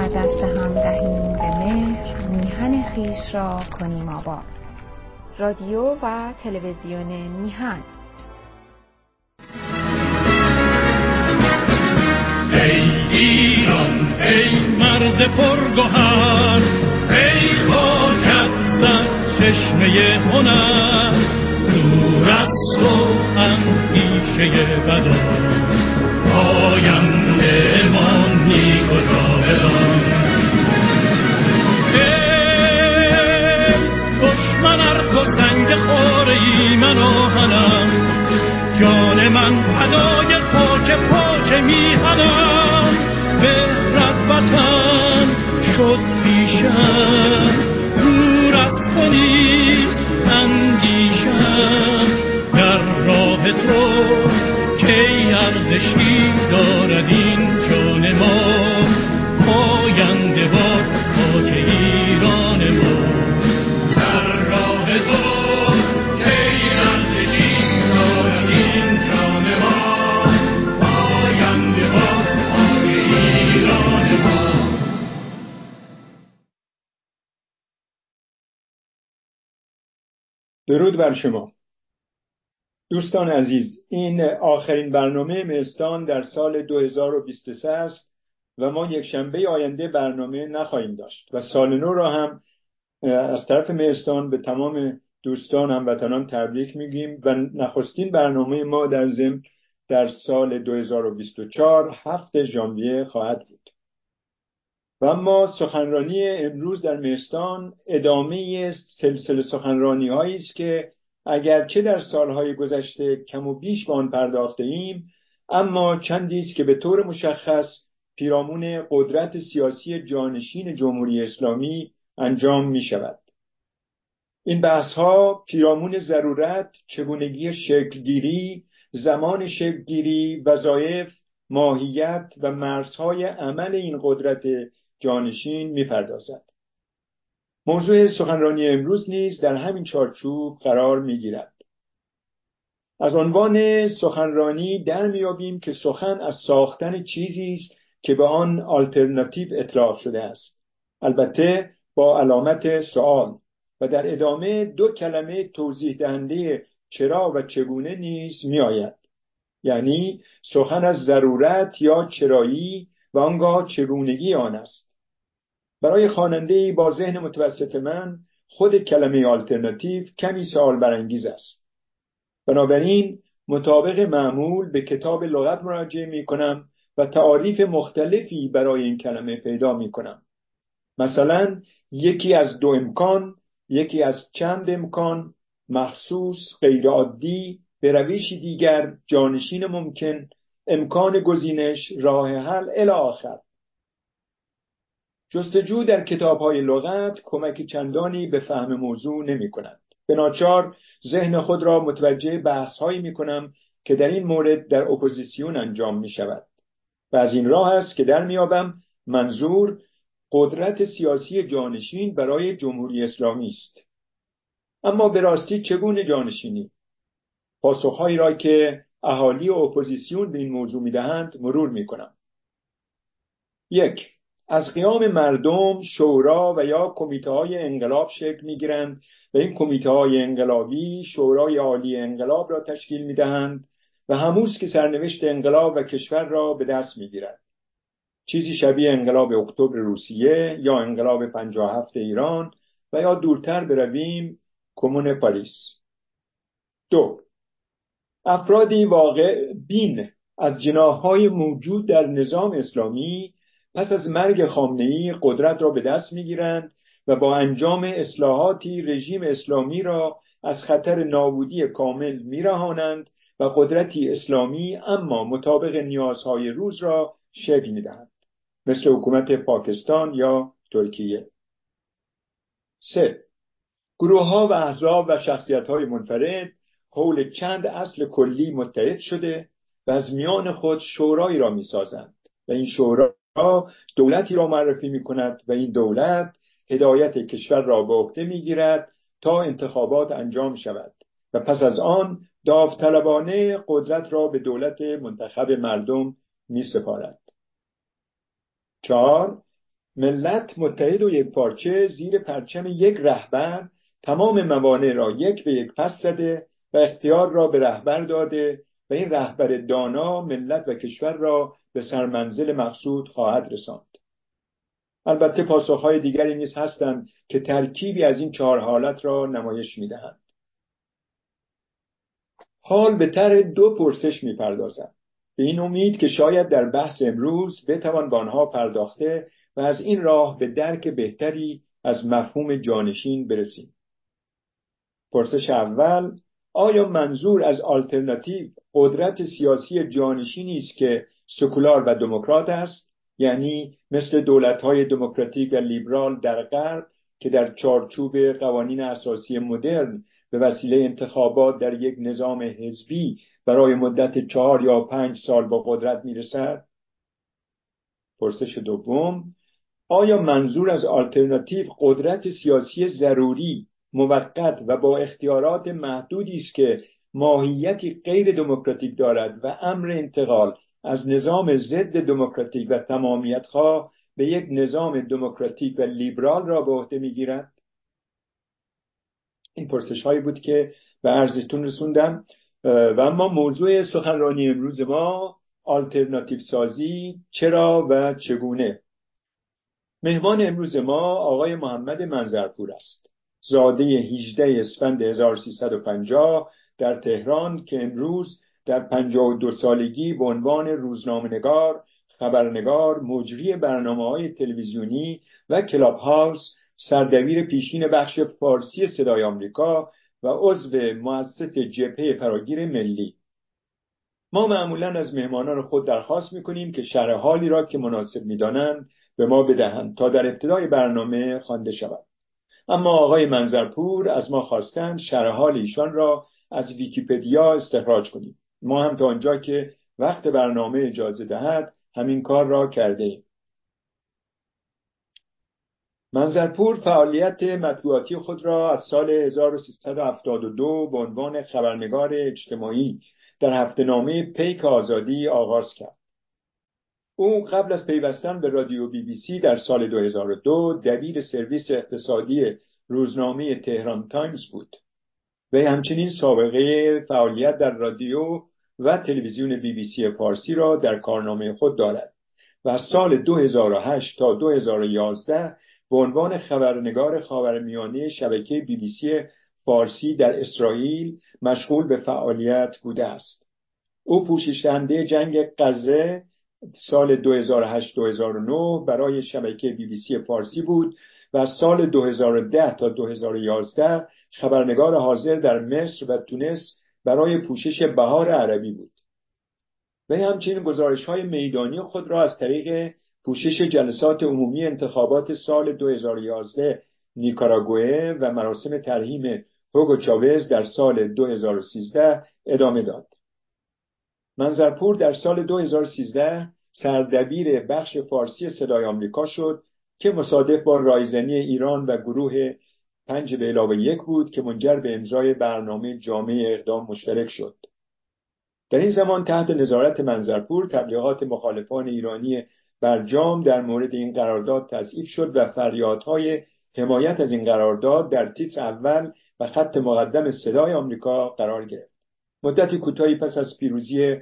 و دست هم دهیم به مهر میهن خویش را کنیم آباد. رادیو و تلویزیون میهن. ای ایران ای مرز پرگوهر ای خاکت سر چشمه هنر دور از تو اندیشه بدا آینده بر شما. دوستان عزیز این آخرین برنامه مهستان در سال 2023 است و ما یک شنبه آینده برنامه نخواهیم داشت و سال نو را هم از طرف مهستان به تمام دوستان هموطنان تبریک میگیم و نخستین برنامه ما در ضمن در سال 2024 هفت ژانویه خواهد بود. و اما سخنرانی امروز در مهستان ادامه سلسله سخنرانی هایی است که اگرچه در سالهای گذشته کم و بیش به آن پرداخته ایم اما چندی است که به طور مشخص پیرامون قدرت سیاسی جانشین جمهوری اسلامی انجام می شود. این بحث ها پیرامون ضرورت چگونگی شکلگیری زمان شکلگیری وظایف ماهیت و مرزهای عمل این قدرت جانشین می‌پردازد. موضوع سخنرانی امروز نیز در همین چارچوب قرار می‌گیرد. از عنوان سخنرانی در میابیم که سخن از ساختن چیزی است که به آن آلترناتیو اطلاق شده است. البته با علامت سوال و در ادامه دو کلمه توضیح دهنده چرا و چگونه نیز میآید. یعنی سخن از ضرورت یا چرایی و آنگاه چگونگی آن است. برای خواننده با ذهن متوسط من خود کلمه آلترناتیو کمی سوال برانگیز است. بنابراین مطابق معمول به کتاب لغت مراجعه می کنم و تعاریف مختلفی برای این کلمه پیدا می کنم. مثلا یکی از دو امکان یکی از چند امکان مخصوص غیرعادی به روشی دیگر جانشین ممکن امکان گزینش راه حل الی آخر. جستجو در کتاب های لغت کمک چندانی به فهم موضوع نمی کنند. به ناچار ذهن خود را متوجه بحث هایی می کنم که در این مورد در اپوزیسیون انجام می شود و از این راه است که در میابم منظور قدرت سیاسی جانشین برای جمهوری اسلامی است. اما به راستی چگونه جانشینی؟ پاسخهایی را که اهالی و اپوزیسیون به این موضوع می‌دهند مرور می‌کنم. یک از قیام مردم شورا و یا کمیته های انقلاب شکل می‌گیرند و این کمیته های انقلابی شورای عالی انقلاب را تشکیل می‌دهند و هموز که سرنوشت انقلاب و کشور را به دست می‌گیرد چیزی شبیه انقلاب اکتبر روسیه یا انقلاب 57 ایران و یا دورتر برویم کمون پاریس دو افرادی واقع بین از جناهای موجود در نظام اسلامی پس از مرگ خامنه قدرت را به دست می‌گیرند و با انجام اصلاحاتی رژیم اسلامی را از خطر نابودی کامل میرهانند و قدرتی اسلامی اما مطابق نیازهای روز را شکل می‌دهند. مثل حکومت پاکستان یا ترکیه. سه. گروه ها و احزاب و شخصیت های منفرد حول چند اصل کلی متحد شده و از میان خود شورایی را می‌سازند. و این شورا دولتی را معرفی می کند و این دولت هدایت کشور را به عهده می‌گیرد تا انتخابات انجام شود و پس از آن داوطلبانه قدرت را به دولت منتخب مردم می سپارد. چهار ملت متحد و یک پارچه زیر پرچم یک رهبر تمام موانع را یک به یک پس زده و اختیار را به رهبر داده و این رهبر دانا ملت و کشور را به سرمنزل مقصود خواهد رساند. البته پاسخهای دیگری نیز هستند که ترکیبی از این چهار حالت را نمایش می‌دهند. حال به تر دو پرسش می‌پردازم به این امید که شاید در بحث امروز بتوان به آنها پرداخته و از این راه به درک بهتری از مفهوم جانشین برسیم. پرسش اول آیا منظور از آلترناتیو قدرت سیاسی جانشینی است که سکولار و دموکرات است؟ یعنی مثل دولت‌های دموکراتیک و لیبرال در غرب که در چارچوب قوانین اساسی مدرن به وسیله انتخابات در یک نظام حزبی برای مدت چهار یا پنج سال با قدرت می‌رسد؟ پرسش دوم آیا منظور از آلترناتیو قدرت سیاسی ضروری موقت و با اختیارات محدودی است که ماهیتی غیر دموکراتیک دارد و امر انتقال از نظام ضد دموکراتیک و تمامیت خواه به یک نظام دموکراتیک و لیبرال را به عهده می‌گیرد. این پرسش هایی بود که به عرضتون رسوندم و اما موضوع سخنرانی امروز ما آلترناتیو سازی چرا و چگونه؟ مهمان امروز ما آقای محمد منظرپور است. زاده 18 اسفند 1350 در تهران که امروز در 52 سالگی به عنوان روزنامه‌نگار، خبرنگار، مجری برنامه های تلویزیونی و کلاب هاوس سردبیر پیشین بخش فارسی صدای آمریکا و عضو مؤسس جبهه فراگیر ملی. ما معمولا از مهمانان خود درخواست می‌کنیم که شرح حالی را که مناسب می‌دانند به ما بدهند تا در ابتدای برنامه خوانده شود. اما آقای منظرپور از ما خواستند شرح حال ایشان را از ویکیپدیا استخراج کنیم ما هم تا آنجا که وقت برنامه اجازه دهد همین کار را کرده ایم منظرپور فعالیت مطبوعاتی خود را از سال 1372 به عنوان خبرنگار اجتماعی در هفته نامه پیک آزادی آغاز کرد. او قبل از پیوستن به رادیو بی بی سی در سال 2002 دبیر سرویس اقتصادی روزنامه تهران تایمز بود. و همچنین سابقه فعالیت در رادیو و تلویزیون بی بی سی فارسی را در کارنامه خود دارد و سال 2008 تا 2011 به عنوان خبرنگار خاورمیانه شبکه بی بی سی فارسی در اسرائیل مشغول به فعالیت بوده است. او پوششنده جنگ غزه سال 2008-2009 برای شبکه بی بی سی فارسی بود و سال 2010 تا 2011 خبرنگار حاضر در مصر و تونس برای پوشش بهار عربی بود و همچنین گزارش های میدانی خود را از طریق پوشش جلسات عمومی انتخابات سال 2011 نیکاراگوئه و مراسم ترهیم هوگو چاوز در سال 2013 ادامه داد. منظرپور در سال 2013 سردبیر بخش فارسی صدای آمریکا شد که مصادف با رایزنی ایران و گروه پنج به علاوه یک بود که منجر به امضای برنامه جامعه اقدام مشترک شد. در این زمان تحت نظارت منظرپور تبلیغات مخالفان ایرانی برجام در مورد این قرارداد تضعیف شد و فریادهای حمایت از این قرارداد در تیتر اول و خط مقدم صدای آمریکا قرار گرفت مدتی کوتاهی پس از پیروزی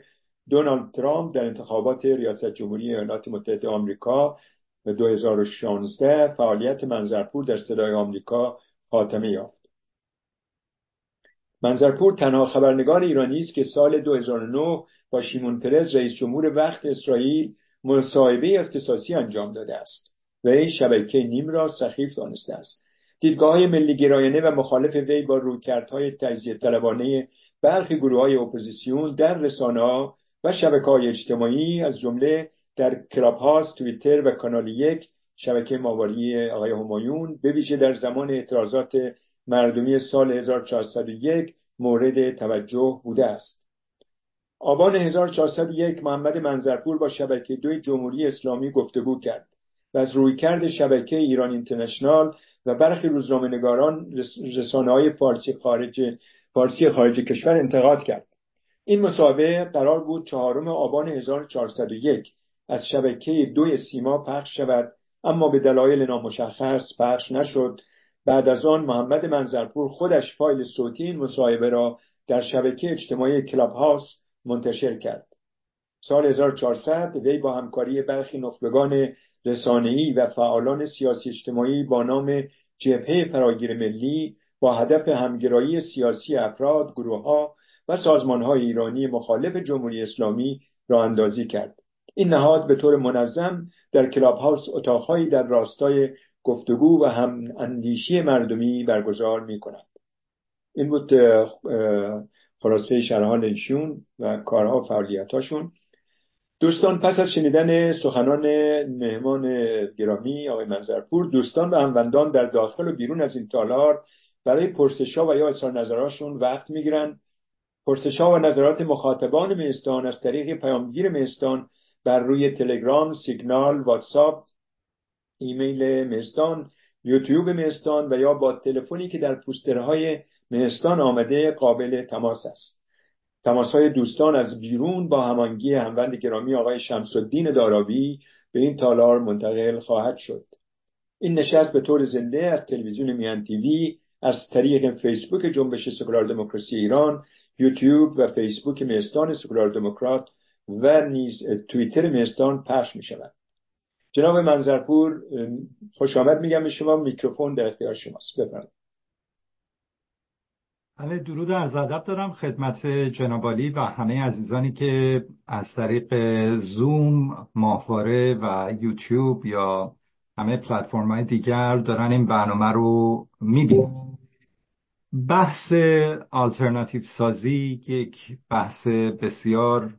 دونالد ترامپ در انتخابات ریاست جمهوری ایالات متحده آمریکا 2016 فعالیت منظرپور در صدای آمریکا خاتمه یافت. منظرپور تنها خبرنگار ایرانی است که سال 2009 با شیمون پرز رئیس جمهور وقت اسرائیل مصاحبه اختصاصی انجام داده است. و این شبکه نیم را سخیف دانسته است. دیدگاه های ملی گرایانه و مخالف وی با رویکردهای تجزیه طلبانه برخی گروه های اپوزیسیون در رسانه ها و شبکه های اجتماعی از جمله در کلاب هاست، تویتر و کانال یک شبکه ماوری آقای همایون به در زمان اعتراضات مردمی سال 1401 مورد توجه بوده است. آبان 1401 محمد منظرپور با شبکه دوی جمهوری اسلامی گفتگو کرد و از رویکرد شبکه ایران اینترنشنال و برخی روزنامه‌نگاران رسانه های فارسی خارج فارسی خارج کشور انتقاد کرد. این مصاحبه قرار بود چهارم آبان 1401 از شبکه دوی سیما پخش شود اما به دلایل نامشخص پخش نشد. بعد از آن محمد منظرپور خودش فایل صوتی این مصاحبه را در شبکه اجتماعی کلاب هاوس منتشر کرد. سال 1400 وی با همکاری برخی نخبگان رسانه‌ای و فعالان سیاسی اجتماعی با نام جبهه فراگیر ملی با هدف همگرایی سیاسی افراد، گروهها و سازمانهای ایرانی مخالف جمهوری اسلامی را اندازی کرد. این نهاد به طور منظم در کلاب هاوس اتاقهایی در راستای گفتگو و هم اندیشی مردمی برگزار می کند. این بود خلاصه شرحال ایشون و کارها و فعالیتاشون دوستان پس از شنیدن سخنان مهمان گرامی آقای منظرپور دوستان و هموندان در داخل و بیرون از این تالار برای پرسشا و یا اظهار نظراشون وقت می‌گیرن پرسشا و نظرات مخاطبان میستان از طریق پیامگیر میستان بر روی تلگرام، سیگنال، واتساپ، ایمیل میستان، یوتیوب میستان و یا با تلفنی که در پوسترهای میستان آمده قابل تماس است. تماس های دوستان از بیرون با همانگی هموند گرامی آقای شمس الدین به این تالار منتقل خواهد شد. این نشست به طور زنده از تلویزیون میان تیوی از طریق فیسبوک جنبش سکولار دموکراسی ایران یوتیوب و فیسبوک میستان سکولار دموکرات و نیز توییتر میستان پخش می شود جناب منظرپور خوش آمد میگم به شما. میکروفون در اختیار شماست. بفرمایید. بله درود از ادب دارم خدمت جنابالی و همه عزیزانی که از طریق زوم ماهواره و یوتیوب یا همه پلتفرم های دیگر دارن این برنامه رو می‌بینن. بحث آلترناتیو سازی یک بحث بسیار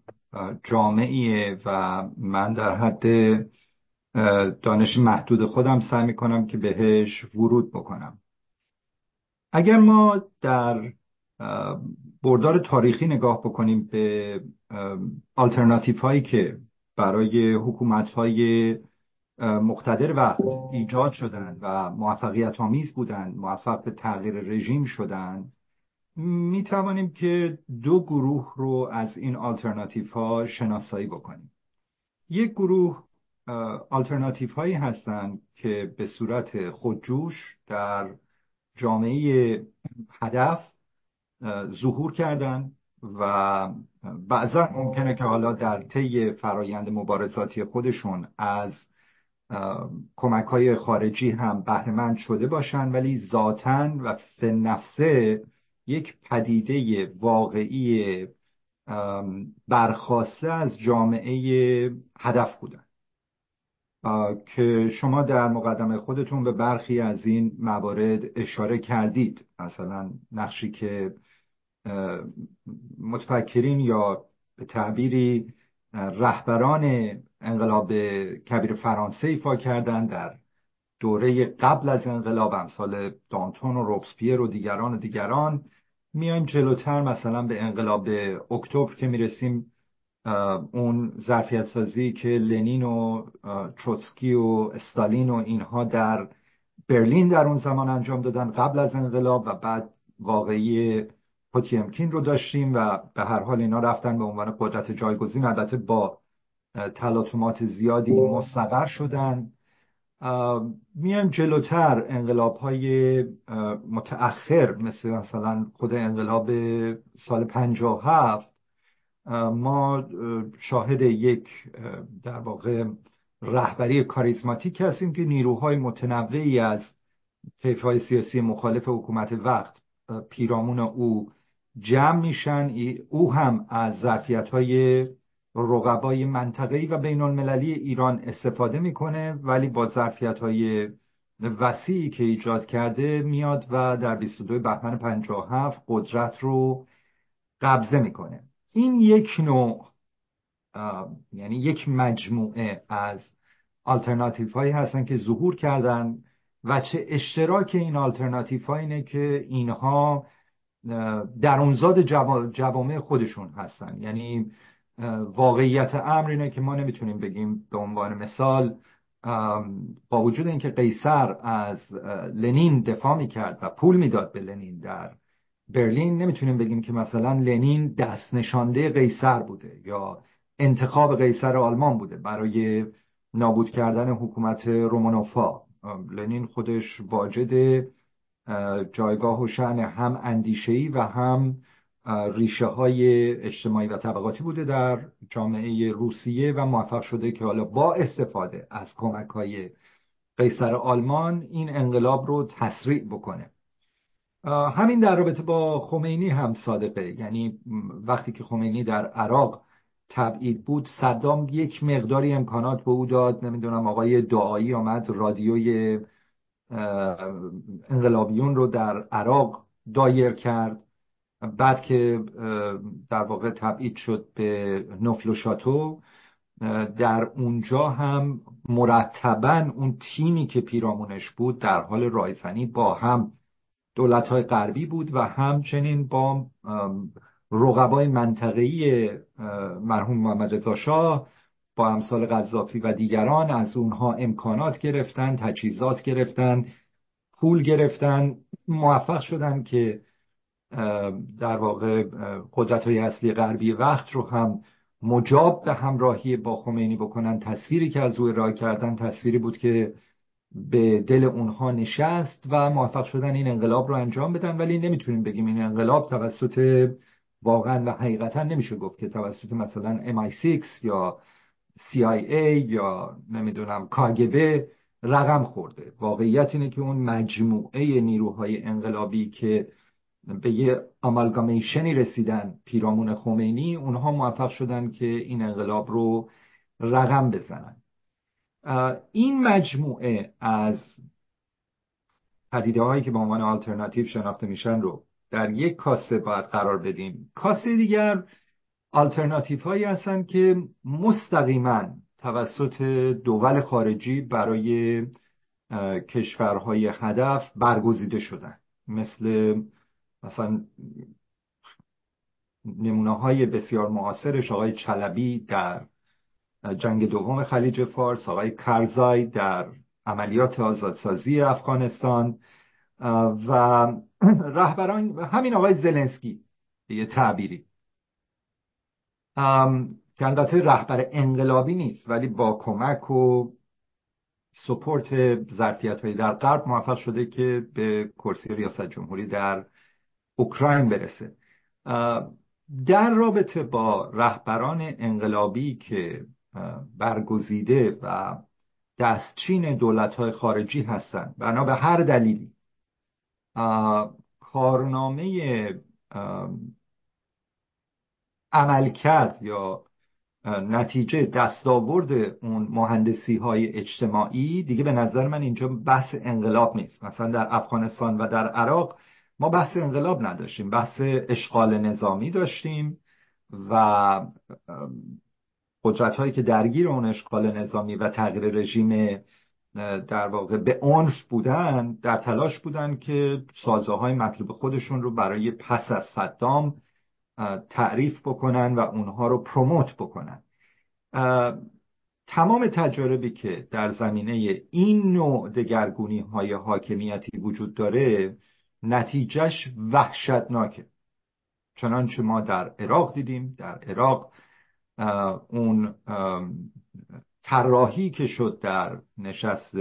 جامعیه و من در حد دانش محدود خودم سعی می‌کنم که بهش ورود بکنم. اگر ما در بردار تاریخی نگاه بکنیم به آلترناتیف هایی که برای حکومت های مقتدر وقت ایجاد شدن و موفقیت آمیز بودن موفق به تغییر رژیم شدن می توانیم که دو گروه رو از این آلترناتیف ها شناسایی بکنیم. یک گروه آلترناتیف هایی هستند که به صورت خودجوش در جامعه هدف ظهور کردن و بعضا ممکنه که حالا در طی فرایند مبارزاتی خودشون از کمک های خارجی هم بهرهمند شده باشن ولی ذاتا و فنفسه یک پدیده واقعی برخواسته از جامعه هدف بودن. که شما در مقدمه خودتون به برخی از این موارد اشاره کردید. مثلا نقشی که متفکرین یا به تعبیری رهبران انقلاب کبیر فرانسه ایفا کردن. در دوره قبل از انقلاب امثال دانتون و روبسپیر و دیگران و دیگران میان جلوتر. مثلا به انقلاب اکتبر که می‌رسیم اون ظرفیت سازی که لنین و تروتسکی و استالین و اینها در برلین در اون زمان انجام دادن قبل از انقلاب و بعد واقعی پوتیمکین رو داشتیم و به هر حال اینا رفتن به عنوان قدرت جایگزین. البته با تلاطمات زیادی مستقر شدن. میان جلوتر انقلاب های متأخر مثل مثلا خود انقلاب سال 57 ما شاهد یک در واقع رهبری کاریزماتیک هستیم که نیروهای متنوعی از های سیاسی مخالف حکومت وقت پیرامون او جمع میشن. او هم از ظرفیت های رقبای منطقه‌ای و بین المللی ایران استفاده می‌کنه ولی با ظرفیت های وسیعی که ایجاد کرده میاد و در 22 بهمن 57 قدرت رو قبضه می‌کنه. این یک نوع یعنی یک مجموعه از آلترناتیف هایی هستن که ظهور کردن و چه اشتراک این آلترناتیف ها اینه که اینها در اونزاد جوامع خودشون هستن. یعنی واقعیت امر اینه که ما نمی‌تونیم بگیم به عنوان مثال با وجود اینکه قیصر از لنین دفاع می‌کرد و پول می‌داد به لنین در برلین نمی‌تونیم بگیم که مثلا لنین دست نشانده قیصر بوده یا انتخاب قیصر آلمان بوده برای نابود کردن حکومت رومانوفا. لنین خودش واجد جایگاه و شعن هم اندیشهی و هم ریشه های اجتماعی و طبقاتی بوده در جامعه روسیه و موفق شده که حالا با استفاده از کمک های قیصر آلمان این انقلاب رو تسریع بکنه. همین در رابطه با خمینی هم صادقه. یعنی وقتی که خمینی در عراق تبعید بود صدام یک مقداری امکانات به او داد. نمی‌دونم آقای دعایی آمد رادیوی انقلابیون رو در عراق دایر کرد. بعد که در واقع تبعید شد به نفل و شاتو در اونجا هم مرتبا اون تیمی که پیرامونش بود در حال رایزنی با هم دولت های غربی بود و همچنین با رقبای منطقه‌ای مرحوم محمد رضا شاه با امثال قذافی و دیگران از اونها امکانات گرفتن تجهیزات گرفتن پول گرفتن موفق شدن که در واقع قدرت های اصلی غربی وقت رو هم مجاب به همراهی با خمینی بکنن. تصویری که از او ارائه کردن تصویری بود که به دل اونها نشست و موفق شدن این انقلاب رو انجام بدن. ولی نمی‌تونیم بگیم این انقلاب توسط واقعا و حقیقتا نمیشه گفت که توسط مثلا MI6 یا CIA یا نمی‌دونم کاگبه رقم خورده. واقعیت اینه که اون مجموعه نیروهای انقلابی که به یه آمالگامیشنی رسیدن پیرامون خمینی اونها موفق شدن که این انقلاب رو رقم بزنن. این مجموعه از پدیده هایی که به عنوان آلترناتیو شناخته میشن رو در یک کاسه باید قرار بدیم. کاسه دیگر آلترناتیف هایی هستن که مستقیما توسط دول خارجی برای کشورهای هدف برگزیده شدن. مثل مثلا نمونه های بسیار معاصرش آقای چلبی در جنگ دوم خلیج فارس آقای کرزای در عملیات آزادسازی افغانستان و رهبران همین آقای زلنسکی یه تعبیری. که البته رهبر انقلابی نیست ولی با کمک و سپورت ظرفیت در غرب موفق شده که به کرسی ریاست جمهوری در اوکراین برسه. در رابطه با رهبران انقلابی که برگزیده و دستچین دولت های خارجی هستند بنا به هر دلیلی کارنامه عملکرد یا نتیجه دستاورد اون مهندسی های اجتماعی دیگه به نظر من اینجا بحث انقلاب نیست. مثلا در افغانستان و در عراق ما بحث انقلاب نداشتیم بحث اشغال نظامی داشتیم و قدرت هایی که درگیر اون اشغال نظامی و تغییر رژیم در واقع به عنف بودن در تلاش بودن که سازه های مطلوب خودشون رو برای پس از صدام تعریف بکنن و اونها رو پروموت بکنن. تمام تجاربی که در زمینه این نوع دگرگونی های حاکمیتی وجود داره نتیجهش وحشتناکه. چنانچه ما در عراق دیدیم در عراق اون طراحی که شد در نشست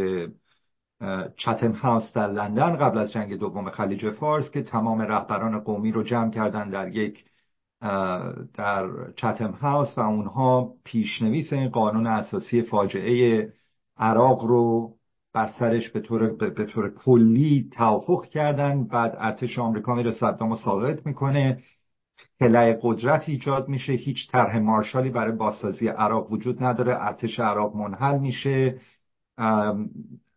چتم هاوس در لندن قبل از جنگ دوم خلیج فارس که تمام رهبران قومی رو جمع کردن در یک در چتم هاوس و اونها پیشنویس این قانون اساسی فاجعه عراق رو بر سرش به طور, به طور کلی توافق کردن. بعد ارتش آمریکا میره صدام ساقط می‌کنه. خلای قدرت ایجاد میشه. هیچ طرح مارشالی برای بازسازی عراق وجود نداره. ارتش عراق منحل میشه.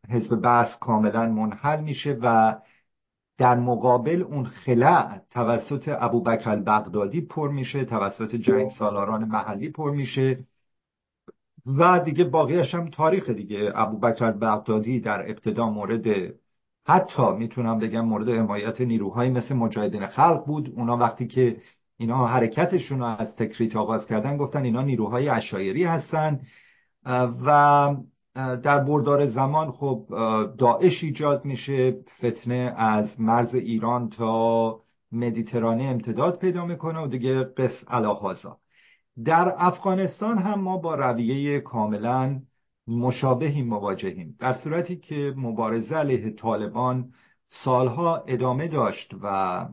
حزب بس کاملا منحل میشه و در مقابل اون خلع توسط ابوبکر البغدادی پر میشه. توسط جنگ سالاران محلی پر میشه. و دیگه باقیش هم تاریخ دیگه. ابوبکر البغدادی در ابتدا مورد حتی می‌تونم بگم مورد حمایت نیروهایی مثل مجاهدین خلق بود. اونا وقتی که اینا حرکتشون رو از تکریت آغاز کردن گفتن اینا نیروهای اشایری هستن. و در بردار زمان خب داعش ایجاد میشه فتنه از مرز ایران تا مدیترانه امتداد پیدا می‌کنه و دیگه قص الهازا در افغانستان هم ما با رویه کاملا مشابهی مواجهیم. در صورتی که مبارزه علیه طالبان سالها ادامه داشت و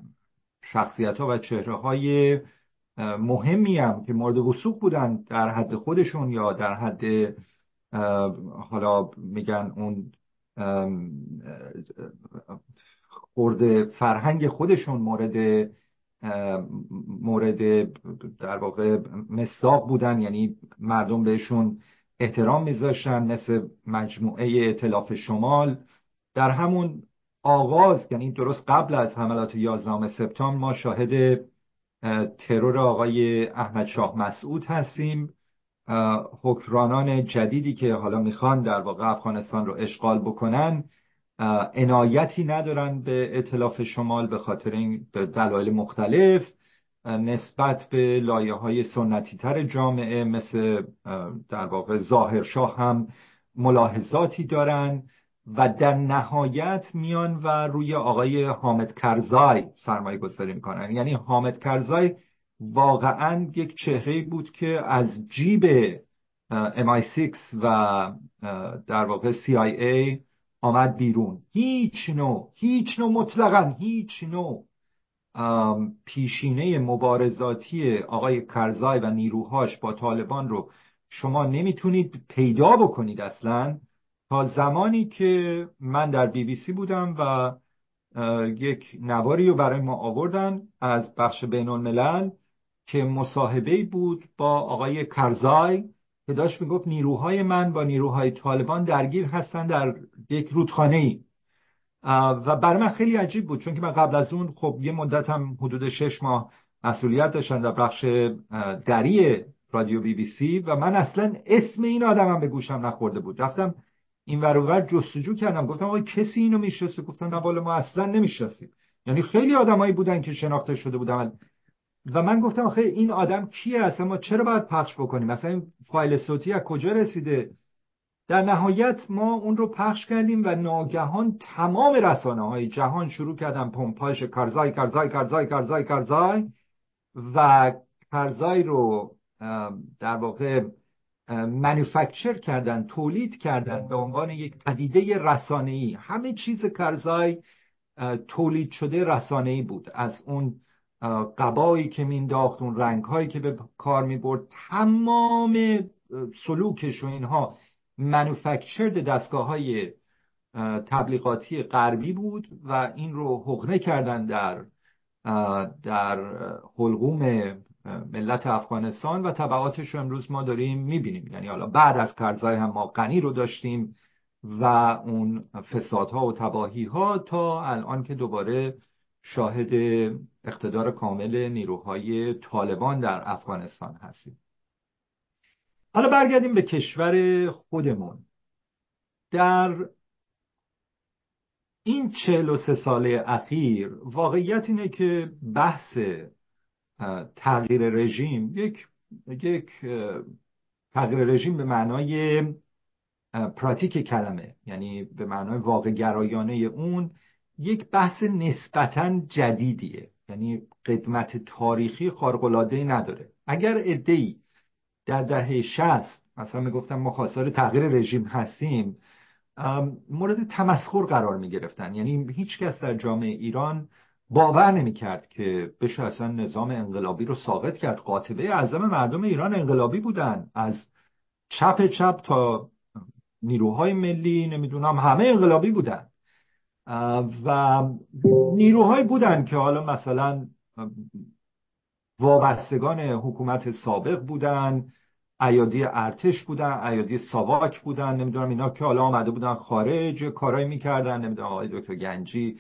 شخصیت ها و چهره های مهمی هم که مورد وسوق بودن در حد خودشون یا در حد حالا میگن اون خورده فرهنگ خودشون مورد مورد در واقع مصداق بودن یعنی مردم بهشون احترام میذاشتن مثل مجموعه اطلاف شمال. در همون آغاز یعنی درست قبل از حملات 11 سپتامبر ما شاهد ترور آقای احمد شاه مسعود هستیم. حکرانان جدیدی که حالا می‌خوان در واقع افغانستان رو اشغال بکنن. عنایتی ندارن به اطلاف شمال به خاطر این دلایل مختلف نسبت به لایه های سنتی تر جامعه مثل در واقع ظاهرشاه هم ملاحظاتی دارن و در نهایت میان و روی آقای حامد کرزای سرمایه گذاری می‌کنن. یعنی حامد کرزای واقعا یک چهره بود که از جیب MI6 و در واقع CIA آمد بیرون. هیچ نوع هیچ نوع مطلقا هیچ نوع پیشینه مبارزاتی آقای کرزای و نیروهاش با طالبان رو شما نمی‌تونید پیدا بکنید اصلا. تا زمانی که من در بی بی سی بودم و یک نواری رو برای ما آوردن از بخش بین الملل که مصاحبه بود با آقای کرزای که داشت می‌گفت نیروهای من با نیروهای طالبان درگیر هستن در یک رودخانه ای و برای من خیلی عجیب بود چون که من قبل از اون خب یه مدت هم حدود شش ماه مسئولیت داشتن در بخش دری رادیو بی بی سی و من اصلا اسم این آدمم به گوشم نخورده بود. رفتم این ور جستجو کردم. گفتم آقا کسی اینو می‌شناسه؟ گفتم نه ما اصلا نمی‌شناسیم. یعنی خیلی آدمایی بودن که شناخته شده بودن. و من گفتم آخه این آدم کیه اصلا؟ ما چرا باید پخش بکنیم؟ مثلا این فایل صوتی از کجا رسیده؟ در نهایت ما اون رو پخش کردیم و ناگهان تمام رسانه های جهان شروع کردن پمپاژ کارزای کارزای کارزای کارزای کارزای و کارزای رو در واقع منوفکچر کردن تولید کردن به عنوان یک پدیده رسانه‌ای. همه چیز کارزای تولید شده رسانه‌ای بود. از اون قبایی که مینداخت اون رنگهایی که به کار می‌برد تمام سلوکش و اینها منوفکچرد دستگاه های تبلیغاتی غربی بود و این رو حقنه کردن در در حلقوم ملت افغانستان و طبعاتش رو امروز ما داریم می‌بینیم. یعنی حالا بعد از کرزای هم ما غنی رو داشتیم و اون فسادها و تباهی ها تا الان که دوباره شاهد اقتدار کامل نیروهای طالبان در افغانستان هستیم. حالا برگردیم به کشور خودمون. در این چهل و سه ساله اخیر واقعیت اینه که بحث تغییر رژیم یک یک تغییر رژیم به معنای پراتیک کلمه یعنی به معنای واقع گرایانه اون یک بحث نسبتا جدیدیه. یعنی قدمت تاریخی خارق‌العاده‌ای نداره. اگر ادعی در دهه 60 مثلا می‌گفتم ما خواستار تغییر رژیم هستیم مورد تمسخر قرار می گرفتن یعنی هیچ کس در جامعه ایران باور نمی کرد که بشه اصلا نظام انقلابی رو ثابت کرد. قاطبه اعظم مردم ایران انقلابی بودن. از چپ چپ تا نیروهای ملی نمی‌دونم همه انقلابی بودن. و نیروهایی بودن که حالا مثلا وابستگان حکومت سابق بودن ایادی ارتش بودن ایادی ساواک بودن نمی‌دونم اینا که حالا آمده بودن خارج کارایی می‌کردن نمی‌دونم آقای دکتر گنجی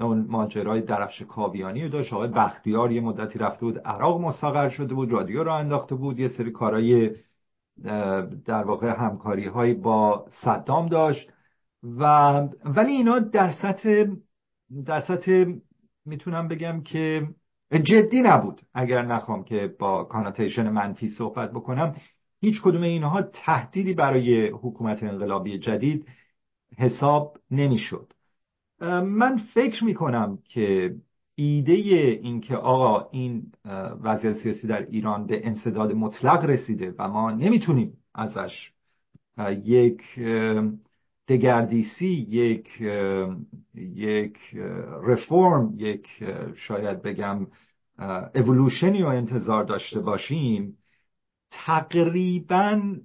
اون ماجرای درفش کاویانی رو داشت آقای بختیار یه مدتی رفته بود عراق مستقر شده بود رادیو رو انداخته بود یه سری کارهای در واقع همکاری های با صدام داشت. و ولی اینا در سطح در سطح می‌تونم بگم که جدی نبود. اگر نخوام که با کاناتیشن منفی صحبت بکنم هیچ کدوم اینها تهدیدی برای حکومت انقلابی جدید حساب نمی‌شد. من فکر می‌کنم که ایده اینکه آقا این وضعیت سیاسی در ایران به انصداد مطلق رسیده و ما نمی‌تونیم ازش یک دگردیسی یک یک رفرم یک شاید بگم اولوشنی رو انتظار داشته باشیم تقریبا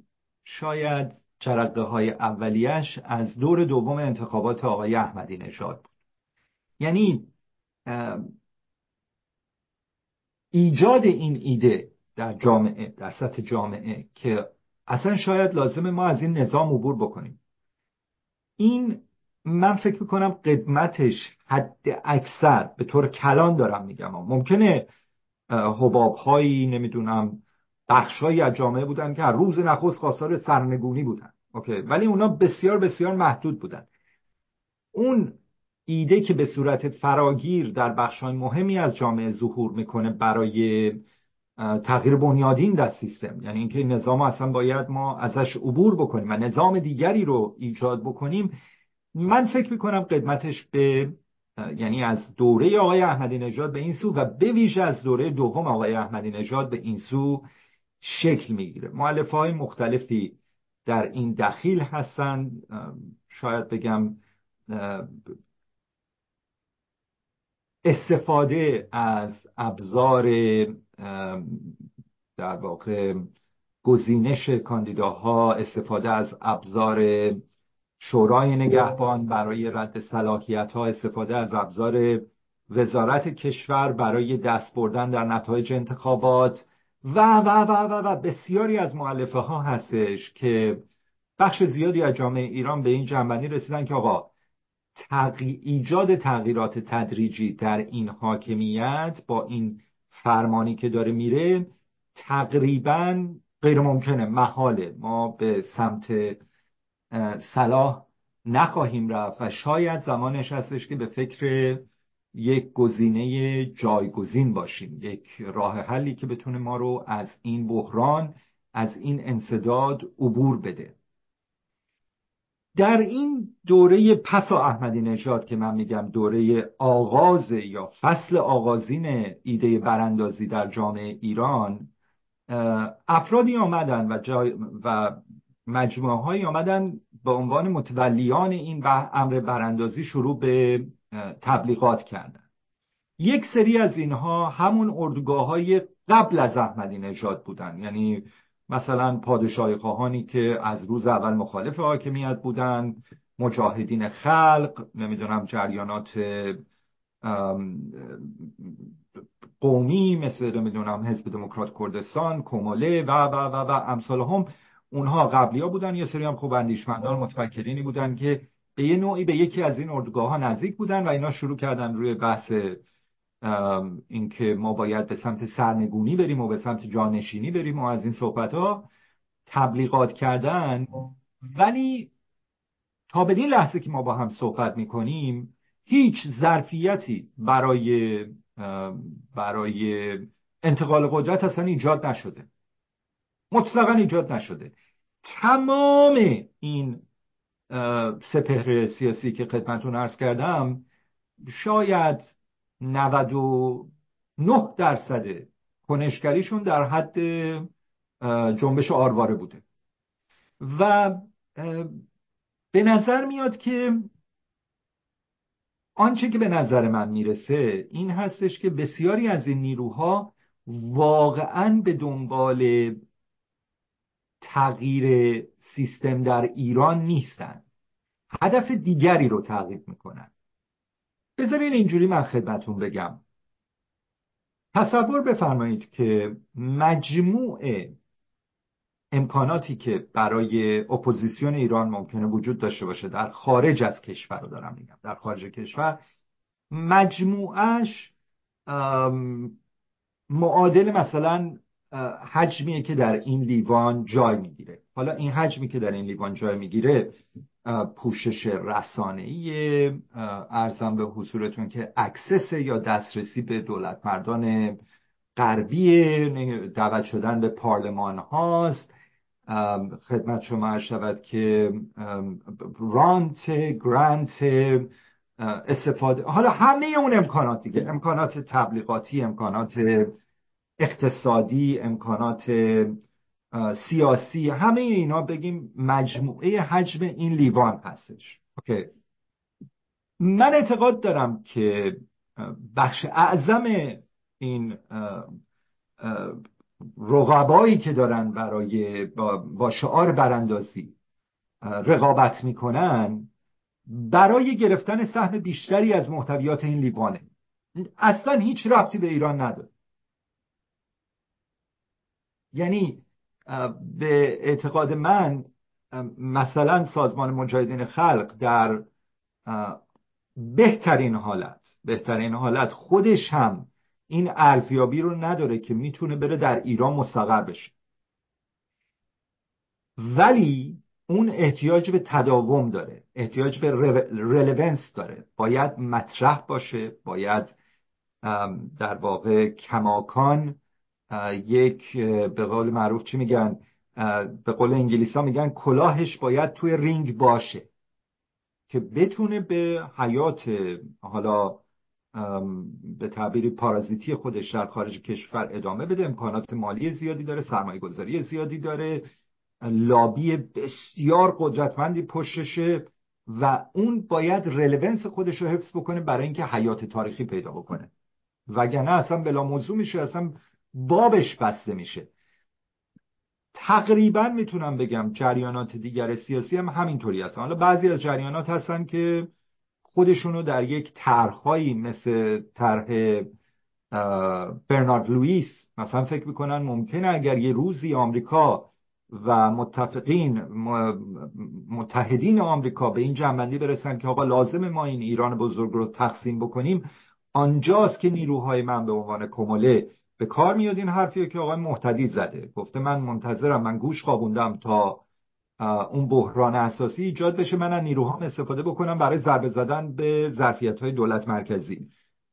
شاید جرقه های اولیش از دور دوم انتخابات آقای احمدی نژاد بود. یعنی ایجاد این ایده در جامعه در سطح جامعه که اصلا شاید لازم ما از این نظام عبور بکنیم. این من فکر می‌کنم قدمتش حد اکثر به طور کلان دارم میگم. ممکنه حباب هایی نمی‌دونم بخشهایی از جامعه بودن که هر روز نخست خواستار سرنگونی بودن. اوکی. ولی اونا بسیار بسیار محدود بودن. اون ایده که به صورت فراگیر در بخشهای مهمی از جامعه ظهور می‌کنه برای تغییر بنیادین در سیستم. یعنی اینکه نظام اصلا باید ما ازش عبور بکنیم و نظام دیگری رو ایجاد بکنیم. من فکر می‌کنم قدمتش به یعنی از دوره آقای احمدی نژاد به این سو و به ویژه از دوره دوم آقای احمدی نژاد به این سو شکل می‌گیره. معلف های مختلفی در این دخیل هستند شاید بگم استفاده از ابزار در واقع گزینش کاندیداها استفاده از ابزار شورای نگهبان برای رد صلاحیت ها استفاده از ابزار وزارت کشور برای دست بردن در نتایج انتخابات و و و و, و بسیاری از معلفه ها هستش که بخش زیادی از جامعه ایران به این جنبندی رسیدن که آقا ایجاد تغییرات تدریجی در این حاکمیت با این فرمانی که داره میره تقریبا غیر ممکنه محاله. ما به سمت صلاح نخواهیم رفت و شاید زمانش هستش که به فکر یک گزینه جایگزین باشیم یک راه حلی که بتونه ما رو از این بحران از این انصداد عبور بده. در این دوره پس احمدی نژاد که من میگم دوره آغاز یا فصل آغازین ایده براندازی در جامعه ایران افرادی آمدن و, جای و مجموعه هایی آمدن به عنوان متولیان این امر براندازی شروع به تبلیغات کردن. یک سری از اینها همون اردوگاه های قبل از احمدی نژاد بودن. یعنی مثلا پادشاهی خواهانی که از روز اول مخالف حاکمیت بودن مجاهدین خلق نمی‌دونم جریانات قومی مثل نمی‌دونم حزب دموکرات کردستان کماله و و و و امثال هم اونها قبلی ها بودن. یه سری هم خوب اندیشمندان متفکرینی بودن که به یه نوعی به یکی از این اردوگاه ها نزدیک بودن و اینا شروع کردن روی بحث اینکه ما باید به سمت سرنگونی بریم و به سمت جانشینی بریم و از این صحبت ها تبلیغات کردن. ولی تا به این لحظه که ما با هم صحبت می‌کنیم هیچ ظرفیتی برای برای انتقال قدرت اصلا ایجاد نشده. مطلقا ایجاد نشده. تمام این سپهر سیاسی که خدمتون ارز کردم شاید 99 درصد کنشگریشون در حد جنبش آرواره بوده. و به نظر میاد که آنچه که به نظر من می‌رسه این هستش که بسیاری از این نیروها واقعا به دنبال تغییر سیستم در ایران نیستن. هدف دیگری رو تعقیب می‌کنن. بذارین اینجوری من خدمتون بگم. تصور بفرمایید که مجموع امکاناتی که برای اپوزیسیون ایران ممکنه وجود داشته باشه در خارج از کشور رو دارم میگم در خارج کشور مجموعش معادل مثلا حجمیه که در این لیوان جای می‌گیره. حالا این حجمی که در این لیوان جای می‌گیره پوشش رسانه‌ای عرضم به حضورتون که access یا دسترسی به دولت مردان غربی دعوت شدن به پارلمان هاست. خدمت شما شود که رانت گرانت استفاده حالا همه اون امکانات دیگه. امکانات تبلیغاتی امکانات اقتصادی امکانات سیاسی همه اینا بگیم مجموعه حجم این لیوان هستش. اوکی من اعتقاد دارم که بخش اعظم این رقبایی که دارن برای با, شعار براندازی رقابت می‌کنن برای گرفتن سهم بیشتری از محتویات این لیوانه. اصلا هیچ ربطی به ایران نداره. یعنی به اعتقاد من مثلا سازمان مجاهدین خلق در بهترین حالت بهترین حالت خودش هم این ارزیابی رو نداره که می‌تونه بره در ایران مستقر بشه. ولی اون احتیاج به تداوم داره احتیاج به رلونس داره. باید مطرح باشه باید در واقع کماکان یک به قول معروف چی میگن؟ به قول انگلیسا میگن کلاهش باید توی رینگ باشه که بتونه به حیات حالا به تعبیر پارازیتی خودش در خارج کشور ادامه بده. امکانات مالی زیادی داره سرمایه گذاری زیادی داره لابی بسیار قدرتمندی پشتشه و اون باید رلونس خودش رو حفظ بکنه برای اینکه حیات تاریخی پیدا بکنه. وگرنه اصلا بلا موضوع میشه اصلا بابش بسته میشه. تقریبا می‌تونم بگم جریانات دیگر سیاسی هم همینطوری هستن. حالا بعضی از جریانات هستن که خودشونو در یک طرحهایی مثل طرح برنارد لوئیس مثلا فکر می‌کنن ممکنه اگر یه روزی آمریکا و متفقین متحدین آمریکا به این جنبندی برسن که آقا لازم ما این ایران بزرگ رو تقسیم بکنیم آنجاست که نیروهای من به عنوان کموله به کار میاد این حرفیه که آقای محتدی زده. گفته من منتظرم من گوش خوابوندم تا اون بحران اساسی ایجاد بشه. من از نیروهام استفاده بکنم برای ضربه زدن به ظرفیت های دولت مرکزی.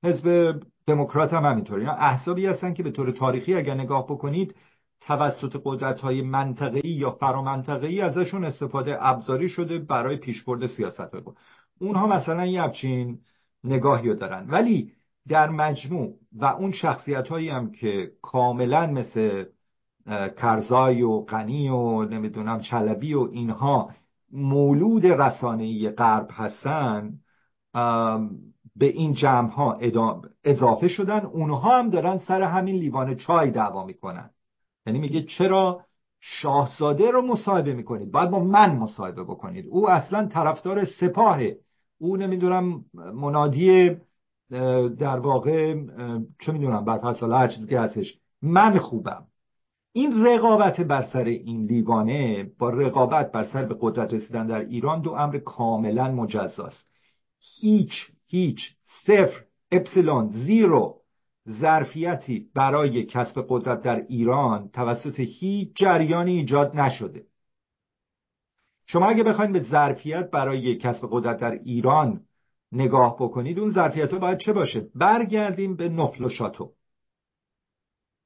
حزب دموکرات هم همینطور اینا احزابی هستن که به طور تاریخی اگر نگاه بکنید توسط قدرت های منطقه‌ای یا فرامنطقه‌ای ازشون استفاده ابزاری شده برای پیشبرد سیاست های اونها مثلا یه همچین نگاهی رو دارن. ولی در مجموع و اون شخصیت هایی هم که کاملا مثل کرزای و غنی و نمی‌دونم چلبی و اینها مولود رسانه‌ای غرب هستن به این جمع ها اضافه شدن. اونها هم دارن سر همین لیوان چای دعوا می‌کنن. یعنی میگه چرا شاهزاده رو مصاحبه می‌کنید؟ باید با من مصاحبه بکنید. او اصلا طرفدار سپاهه. او نمی‌دونم منادی در واقع چه می‌دونم بر هر چیزی که هستش. من خوبم. این رقابت بر سر این لیوانه با رقابت بر سر به قدرت رسیدن در ایران دو امر کاملا مجزاست. هیچ هیچ صفر اپسیلون زیرو ظرفیتی برای کسب قدرت در ایران توسط هیچ جریانی ایجاد نشده. شما اگه بخواید به ظرفیت برای کسب قدرت در ایران نگاه بکنید اون ظرفیت ها باید چه باشه؟ برگردیم به نفل و شاتو.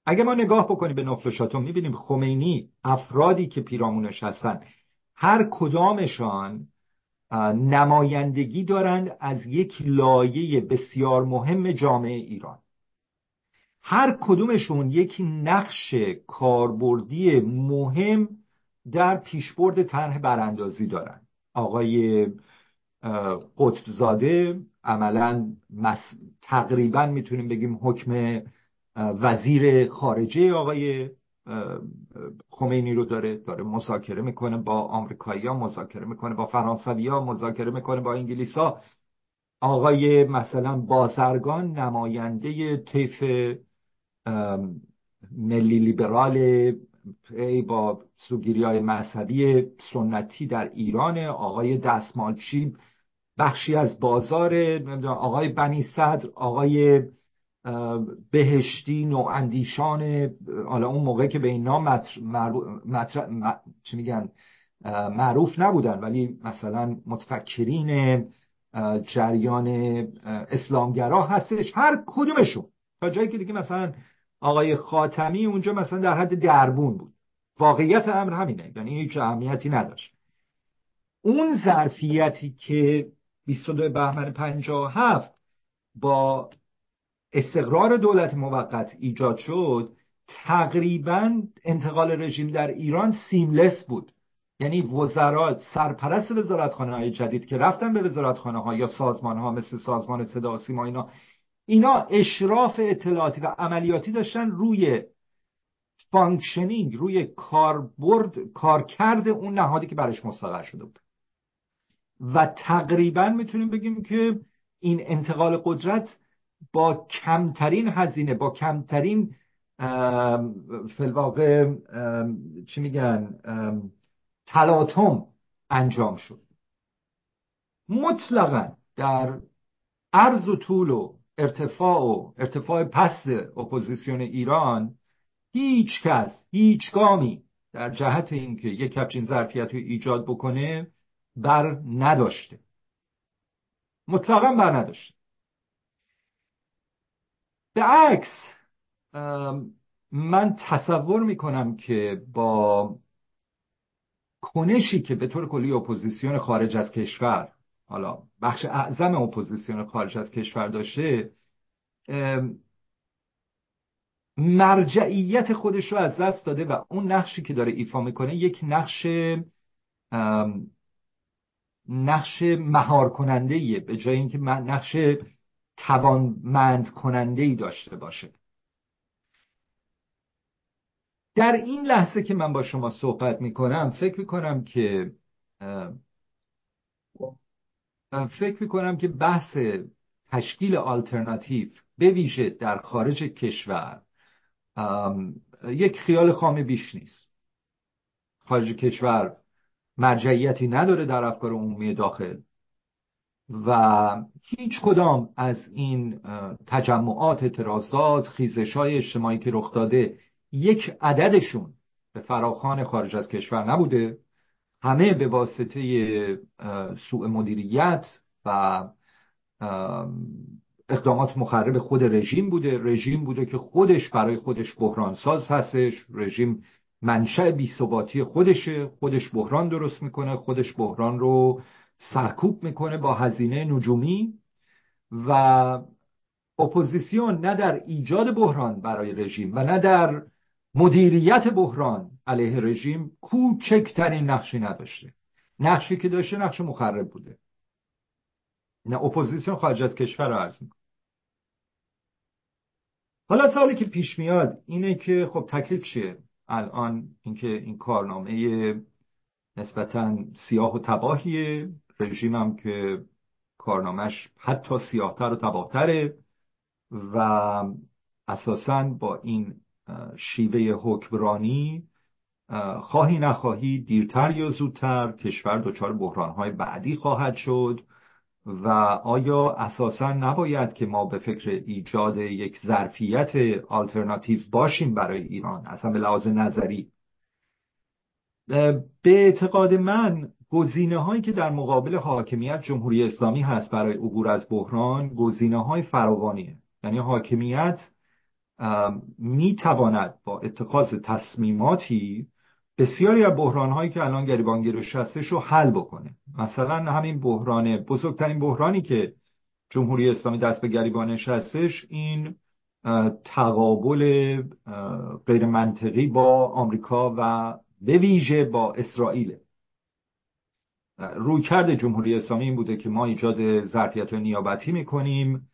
اگه ما نگاه بکنیم به نفل و شاتو می‌بینیم خمینی افرادی که پیرامونش هستن هر کدامشان نمایندگی دارند از یک لایه بسیار مهم جامعه ایران. هر کدومشون یک نقش کاربردی مهم در پیشبرد طرح براندازی دارن. آقای قطبزاده عملا تقریبا می‌تونیم بگیم حکم وزیر خارجه آقای خمینی رو داره داره مذاکره می‌کنه با آمریکایی ها مذاکره می‌کنه با فرانسوی مذاکره می‌کنه با انگلیس آقای مثلا بازرگان نماینده طیف ملی لیبرال با سوگیری های مذهبی سنتی در ایران آقای دستمالچی بخشی از بازار آقای بنی صدر آقای بهشتی و اندیشان حالا اون موقع که به این نام چی میگن معروف نبودن ولی مثلا متفکرین جریان اسلامگرا هستش هر کدومشون. تا جایی که دیگه مثلا آقای خاتمی اونجا مثلا در حد دربون بود. واقعیت امر همینه یعنی هیچ اهمیتی نداشت. اون ظرفیتی که 22 بهمن 57 با استقرار دولت موقت ایجاد شد تقریبا انتقال رژیم در ایران seamless بود. یعنی وزرات سرپرست وزارتخانه های جدید که رفتن به وزارتخانه ها یا سازمان ها مثل سازمان صدا سیما اینا اینا اشراف اطلاعاتی و عملیاتی داشتن روی functioning روی کاربرد کارکرد اون نهادی که برش مستقر شده بود. و تقریبا می‌تونیم بگیم که این انتقال قدرت با کمترین هزینه با کمترین فی‌الواقع چی میگن تلاطم انجام شد. مطلقا در عرض و طول و ارتفاع و ارتفاع پست اپوزیسیون ایران هیچ کس هیچ گامی در جهت اینکه یک capacity ظرفیت رو ایجاد بکنه بر نداشته مطلقا بر نداشته به عکس من تصور می‌کنم که با کنشی که به طور کلی اپوزیسیون خارج از کشور حالا بخش اعظم اپوزیسیون خارج از کشور داشته مرجعیت خودش رو از دست داده و اون نقشی که داره ایفا می‌کنه یک نقش نقش مهار کننده ایه به جای اینکه نقش توانمند کننده ای داشته باشه. در این لحظه که من با شما صحبت می‌کنم فکر می‌کنم که فکر می‌کنم که بحث تشکیل آلترناتیو به ویژه در خارج کشور یک خیال خام بیش نیست. خارج کشور مرجعیتی نداره در افکار عمومی داخل. و هیچ کدام از این تجمعات اعتراضات خیزش های اجتماعی که رخ داده یک عددشون به فراخان خارج از کشور نبوده. همه به واسطه سوء مدیریت و اقدامات مخرب خود رژیم بوده. رژیم بوده که خودش برای خودش بحران ساز هستش. رژیم منشأ بیثباتی خودشه خودش بحران درست می‌کنه خودش بحران رو سرکوب می‌کنه با هزینه نجومی و اپوزیسیون نه در ایجاد بحران برای رژیم و نه در مدیریت بحران علیه رژیم کوچکترین نقشی نداشته. نقشی که داشته نقش مخرب بوده. نه اپوزیسیون خارج از کشور رو عرض می‌کنه. حالا سوالی که پیش میاد اینه که خب تکلیف چیه الان اینکه این کارنامه نسبتا سیاه و تباهیه. رژیمم که کارنامهش حتی سیاهتر و تباهتره و اساسا با این شیوه حکمرانی خواهی نخواهی دیرتر یا زودتر کشور دچار بحرانهای بعدی خواهد شد. و آیا اساسا نباید که ما به فکر ایجاد یک ظرفیت آلترناتیو باشیم برای ایران؟ اصلا به لحاظ نظری. به اعتقاد من گزینه هایی که در مقابل حاکمیت جمهوری اسلامی هست برای عبور از بحران گزینه های فراوانیه. یعنی حاکمیت می تواند با اتخاذ تصمیماتی بسیاری از بحران هایی که الان گریبانگیرش هستش رو حل بکنه. مثلا همین بحران بزرگترین بحرانی که جمهوری اسلامی دست به گریبانش هستش این تقابل غیر منطقی با آمریکا و به ویژه با اسرائیل رویکرد جمهوری اسلامی این بوده که ما ایجاد ظرفیت نیابتی می‌کنیم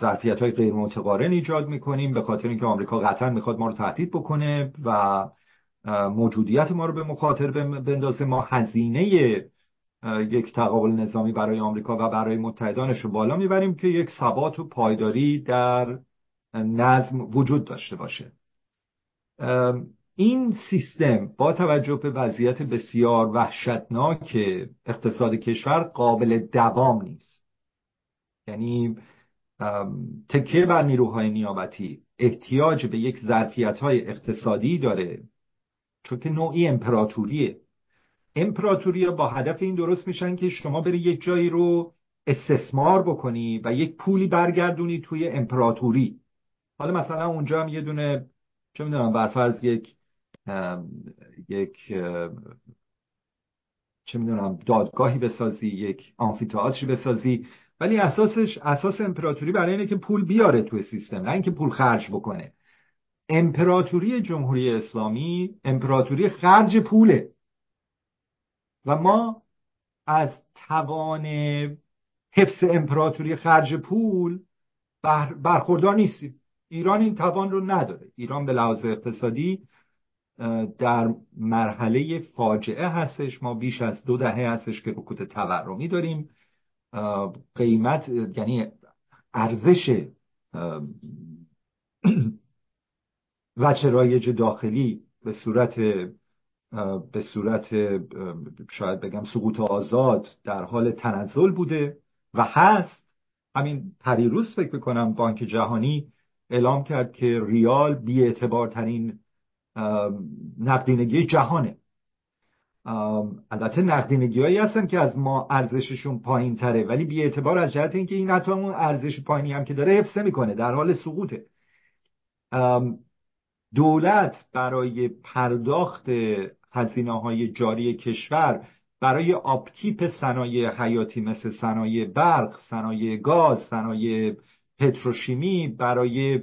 ظرفیت های غیر متقارن ایجاد می‌کنیم به خاطر اینکه آمریکا قطعا می‌خواد ما رو تهدید بکنه و موجودیت ما رو به مخاطر بندازه. ما هزینه یک تقابل نظامی برای آمریکا و برای متحدانش رو بالا می‌بریم که یک ثبات و پایداری در نظم وجود داشته باشه. این سیستم با توجه به وضعیت بسیار وحشتناک اقتصاد کشور قابل دوام نیست. یعنی تکیه بر نیروهای نیابتی احتیاج به یک ظرفیت های اقتصادی داره. چون که نوعی امپراتوریه. امپراتوری با هدف این درست میشن که شما بری یک جایی رو استثمار بکنی و یک پولی برگردونی توی امپراتوری. حالا مثلا اونجا هم یه دونه چه می‌دونم برفرض یک یک چه می‌دونم دادگاهی بسازی یک آمفیتئاتری بسازی. ولی اساسش اساس امپراتوری برای اینه که پول بیاره توی سیستم نه اینکه پول خرج بکنه. امپراتوری جمهوری اسلامی امپراتوری خرج پوله. و ما از توان حفظ امپراتوری خرج پول برخوردار نیستیم. ایران این توان رو نداره. ایران به لحاظ اقتصادی در مرحله فاجعه هستش. ما بیش از دو دهه هستش که رکود تورمی داریم. قیمت یعنی ارزش و رایج داخلی به صورت به صورت شاید بگم سقوط آزاد در حال تنزل بوده و هست. همین پریروز فکر بکنم بانک جهانی اعلام کرد که ریال بی ترین نقدینگی جهانه. البته نقدینگی هایی هستن که از ما ارزششون پایین تره ولی بی اعتبار از جهت اینکه این حتی اون ارزش پایینی هم که داره حفظ می‌کنه در حال سقوطه. دولت برای پرداخت هزینه های جاری کشور برای آپکیپ صنایع حیاتی مثل صنایع برق، صنایع گاز، صنایع پتروشیمی برای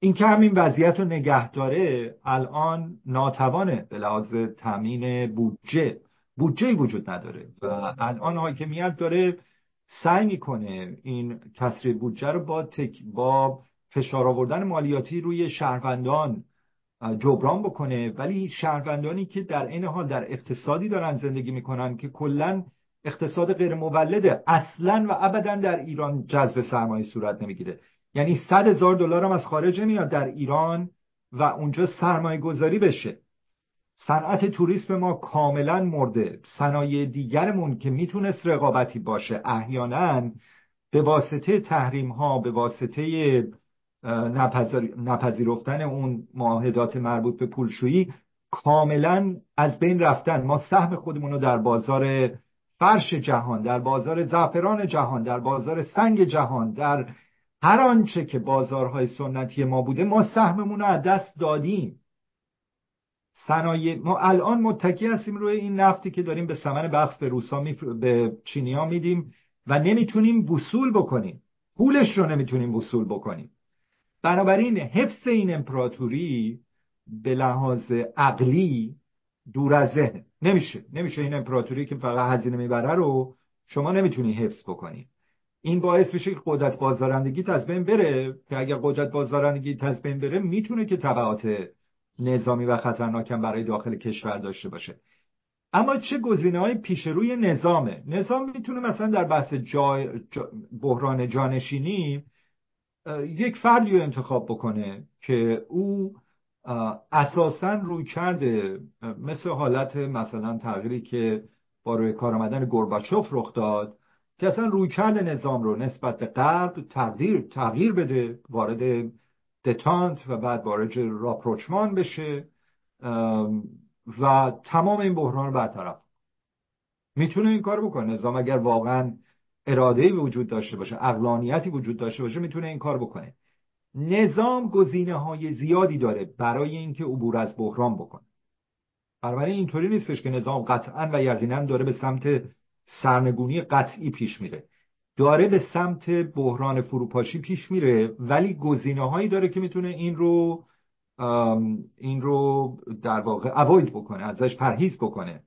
اینکه همین وضعیت رو نگه داره الان ناتوانه به لحاظ تامین بودجه. بودجه وجود نداره و الان حاکمیت داره سعی می‌کنه این کسری بودجه رو با, تک با فشار آوردن مالیاتی روی شهروندان جبران بکنه. ولی شهروندانی که در این حال در اقتصادی دارن زندگی می‌کنن که کلا اقتصاد غیر مولده اصلا و ابدا در ایران جذب سرمایه صورت نمی‌گیره. یعنی صد هزار دلار هم از خارج میاد در ایران و اونجا سرمایه گذاری بشه. صنعت توریسم ما کاملا مرده. صنایع دیگرمون که می‌تونست رقابتی باشه احیانا به واسطه تحریم ها به واسطه نپذیرفتن اون معاهدات مربوط به پولشویی کاملا از بین رفتن. ما سهم خودمون رو در بازار فرش جهان در بازار زعفران جهان در بازار سنگ جهان در هر آنچه که بازارهای سنتی ما بوده ما سهممون رو از دست دادیم. صنایع ما الان متکی هستیم روی این نفتی که داریم به ثمن بخش به روسا می... به چینیا میدیم و نمی‌تونیم وصول بکنیم. پولش رو نمی‌تونیم وصول بکنیم. بنابراین حفظ این امپراتوری به لحاظ عقلی دور از ذهن. نمیشه. نمیشه این امپراتوری که فقط هزینه می‌بره رو شما نمی‌تونی حفظ بکنی. این باعث بشه که قدرت بازدارندگی از بین بره که اگر قدرت بازدارندگی از بین بره می‌تونه که تبعات نظامی و خطرناکم برای داخل کشور داشته باشه. اما چه گزینه های پیش روی نظامه؟ نظام می‌تونه مثلا در بحث جا... بحران جانشینی یک فردی رو انتخاب بکنه که او اساسا روی کرده مثل حالت مثلا تغییری که با روی کار آمدن گرباچوف رخ داد که اصلا روی کرده نظام رو نسبت به غرب تغییر تغییر بده وارد دتانت و بعد وارد راپروچمان بشه و تمام این بحران رو برطرف می‌تونه این کار بکنه. نظام اگر واقعا اراده وجود داشته باشه اقلانیتی وجود داشته باشه می‌تونه این کار بکنه. نظام گزینه های زیادی داره برای اینکه عبور از بحران بکنه. بنابراین اینطوری نیستش که نظام قطعا و یقینا داره به سمت سرنگونی قطعی پیش میره. داره به سمت بحران فروپاشی پیش میره ولی گزینه هایی داره که می‌تونه این رو این رو در واقع اوید بکنه ازش پرهیز بکنه.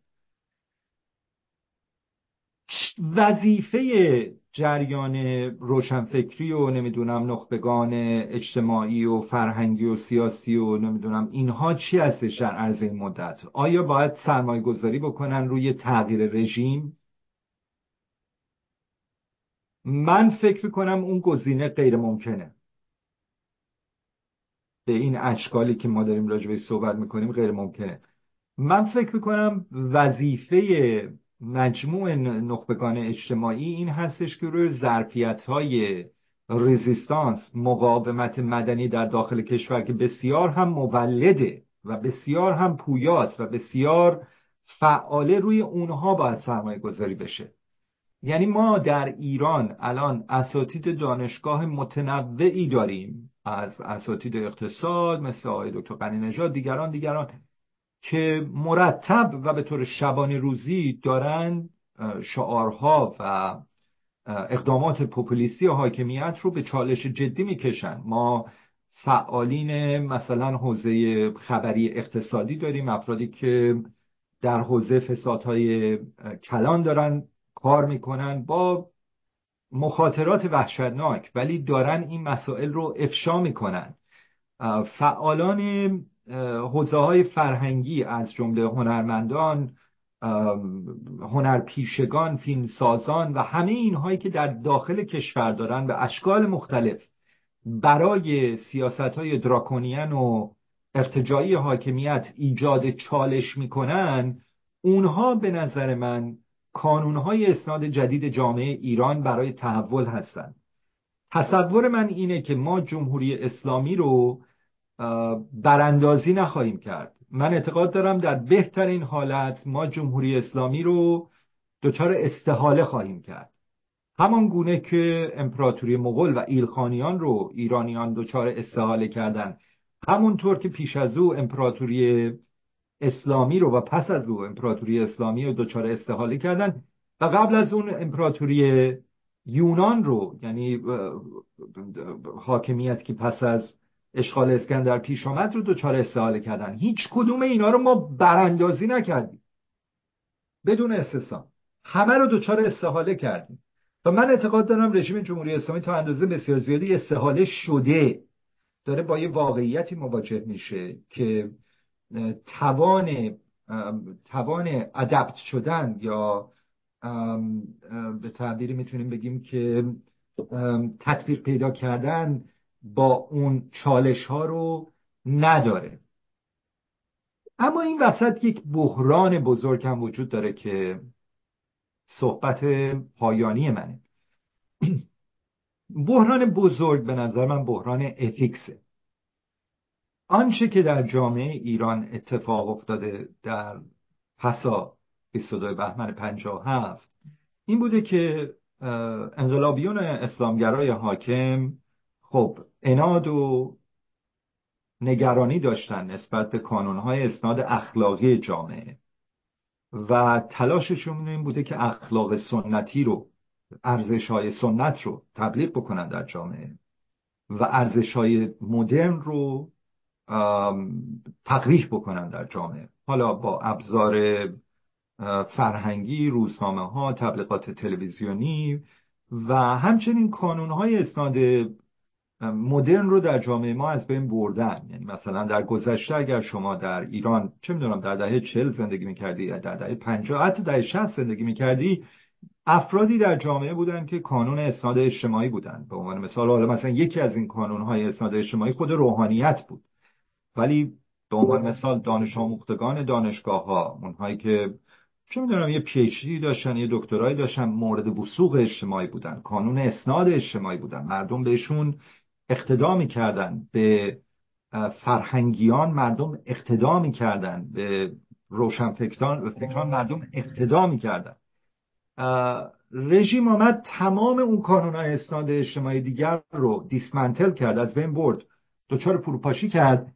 وظیفه جریان روشنفکری و نمی‌دونم نخبگان اجتماعی و فرهنگی و سیاسی و نمی‌دونم اینها چی هستش در عرض این مدت؟ آیا باید سرمایه گذاری بکنن روی تغییر رژیم؟ من فکر می‌کنم اون گزینه غیر ممکنه. به این اشکالی که ما داریم راجبه صحبت می‌کنیم غیر ممکنه. من فکر می‌کنم وظیفه مجموع نخبگان اجتماعی این هستش که روی ظرفیت های رزیستانس مقاومت مدنی در داخل کشور که بسیار هم مولده و بسیار هم پویاست و بسیار فعاله روی اونها باید سرمایه گذاری بشه. یعنی ما در ایران الان اساتید دانشگاه متنوعی داریم. از اساتید اقتصاد مثل آقای دکتر قنی نژاد دیگران دیگران. که مرتب و به طور شبانه روزی دارن شعارها و اقدامات پوپولیستی حاکمیت رو به چالش جدی می‌کشن. ما فعالین مثلا حوزه خبری اقتصادی داریم افرادی که در حوزه فسادهای کلان دارن کار می‌کنن با مخاطرات وحشتناک ولی دارن این مسائل رو افشا می‌کنن. فعالان حوزه های فرهنگی از جمله هنرمندان هنرپیشگان فیلمسازان و همه اینهایی که در داخل کشور دارن به اشکال مختلف برای سیاست های دراکونیان و ارتجایی حاکمیت ایجاد چالش می‌کنن اونها به نظر من کانونهای اسناد جدید جامعه ایران برای تحول هستند تصور من اینه که ما جمهوری اسلامی رو براندازی نخواهیم کرد. من اعتقاد دارم در بهترین حالت ما جمهوری اسلامی رو دچار استحاله خواهیم کرد. همان گونه که امپراتوری مغول و ایلخانیان رو ایرانیان دچار استحاله کردن همونطور که پیش از او امپراتوری اسلامی رو و پس از او امپراتوری اسلامی رو دچار استحاله کردن و قبل از اون امپراتوری یونان رو یعنی حاکمیت که پس از اشغال اسکندر پیش آمد رو دچار استحاله کردن. هیچ کدوم اینا رو ما براندازی نکردیم. بدون استثنا همه رو دچار استحاله کردیم. و من اعتقاد دارم رژیم جمهوری اسلامی تا اندازه بسیار زیادی استحاله شده. داره با یه واقعیتی مواجه میشه که توان توان ادپت شدن یا به تعبیری می‌تونیم بگیم که تطبیق پیدا کردن با اون چالش ها رو نداره. اما این وسط یک بحران بزرگ هم وجود داره که صحبت پایانی منه. بحران بزرگ به نظر من بحران اتیکسه آنچه که در جامعه ایران اتفاق افتاده در پسا 22 بهمن 57 این بوده که انقلابیون اسلامگرای حاکم خب اناد و نگرانی داشتن نسبت به کانونهای اسناد اخلاقی جامعه. و تلاششون این بوده که اخلاق سنتی رو ارزش های سنت رو تبلیغ بکنن در جامعه. و ارزش های مدرن رو تقریح بکنن در جامعه. حالا با ابزار فرهنگی روزنامه ها تبلیغات تلویزیونی و همچنین کانون های اسناد مدرن رو در جامعه ما از بین بردن. یعنی مثلا در گذشته اگر شما در ایران چه می‌دونم در دهه چل زندگی می‌کردی در دهه 50 حتی دهه 60 زندگی می‌کردی افرادی در جامعه بودن که کانون اسناد اجتماعی بودن. به عنوان مثال حالا مثلا یکی از این کانون های اسناد اجتماعی خود روحانیت بود. ولی به عنوان مثال دانش آموختگان دانشگاه ها اونهایی که چه می‌دونم یه پیچی داشتن یه دکترایی داشتن مورد وسوق اجتماعی بودن کانون اسناد اجتماعی بودن. مردم بهشون اقتدا می‌کردن به فرهنگیان مردم اقتدا می‌کردن به روشنفکران فکران مردم اقتدا می‌کردن. رژیم آمد تمام اون کانون اسناد اجتماعی دیگر رو دیسمنتل کرد از بین برد دچار فروپاشی کرد.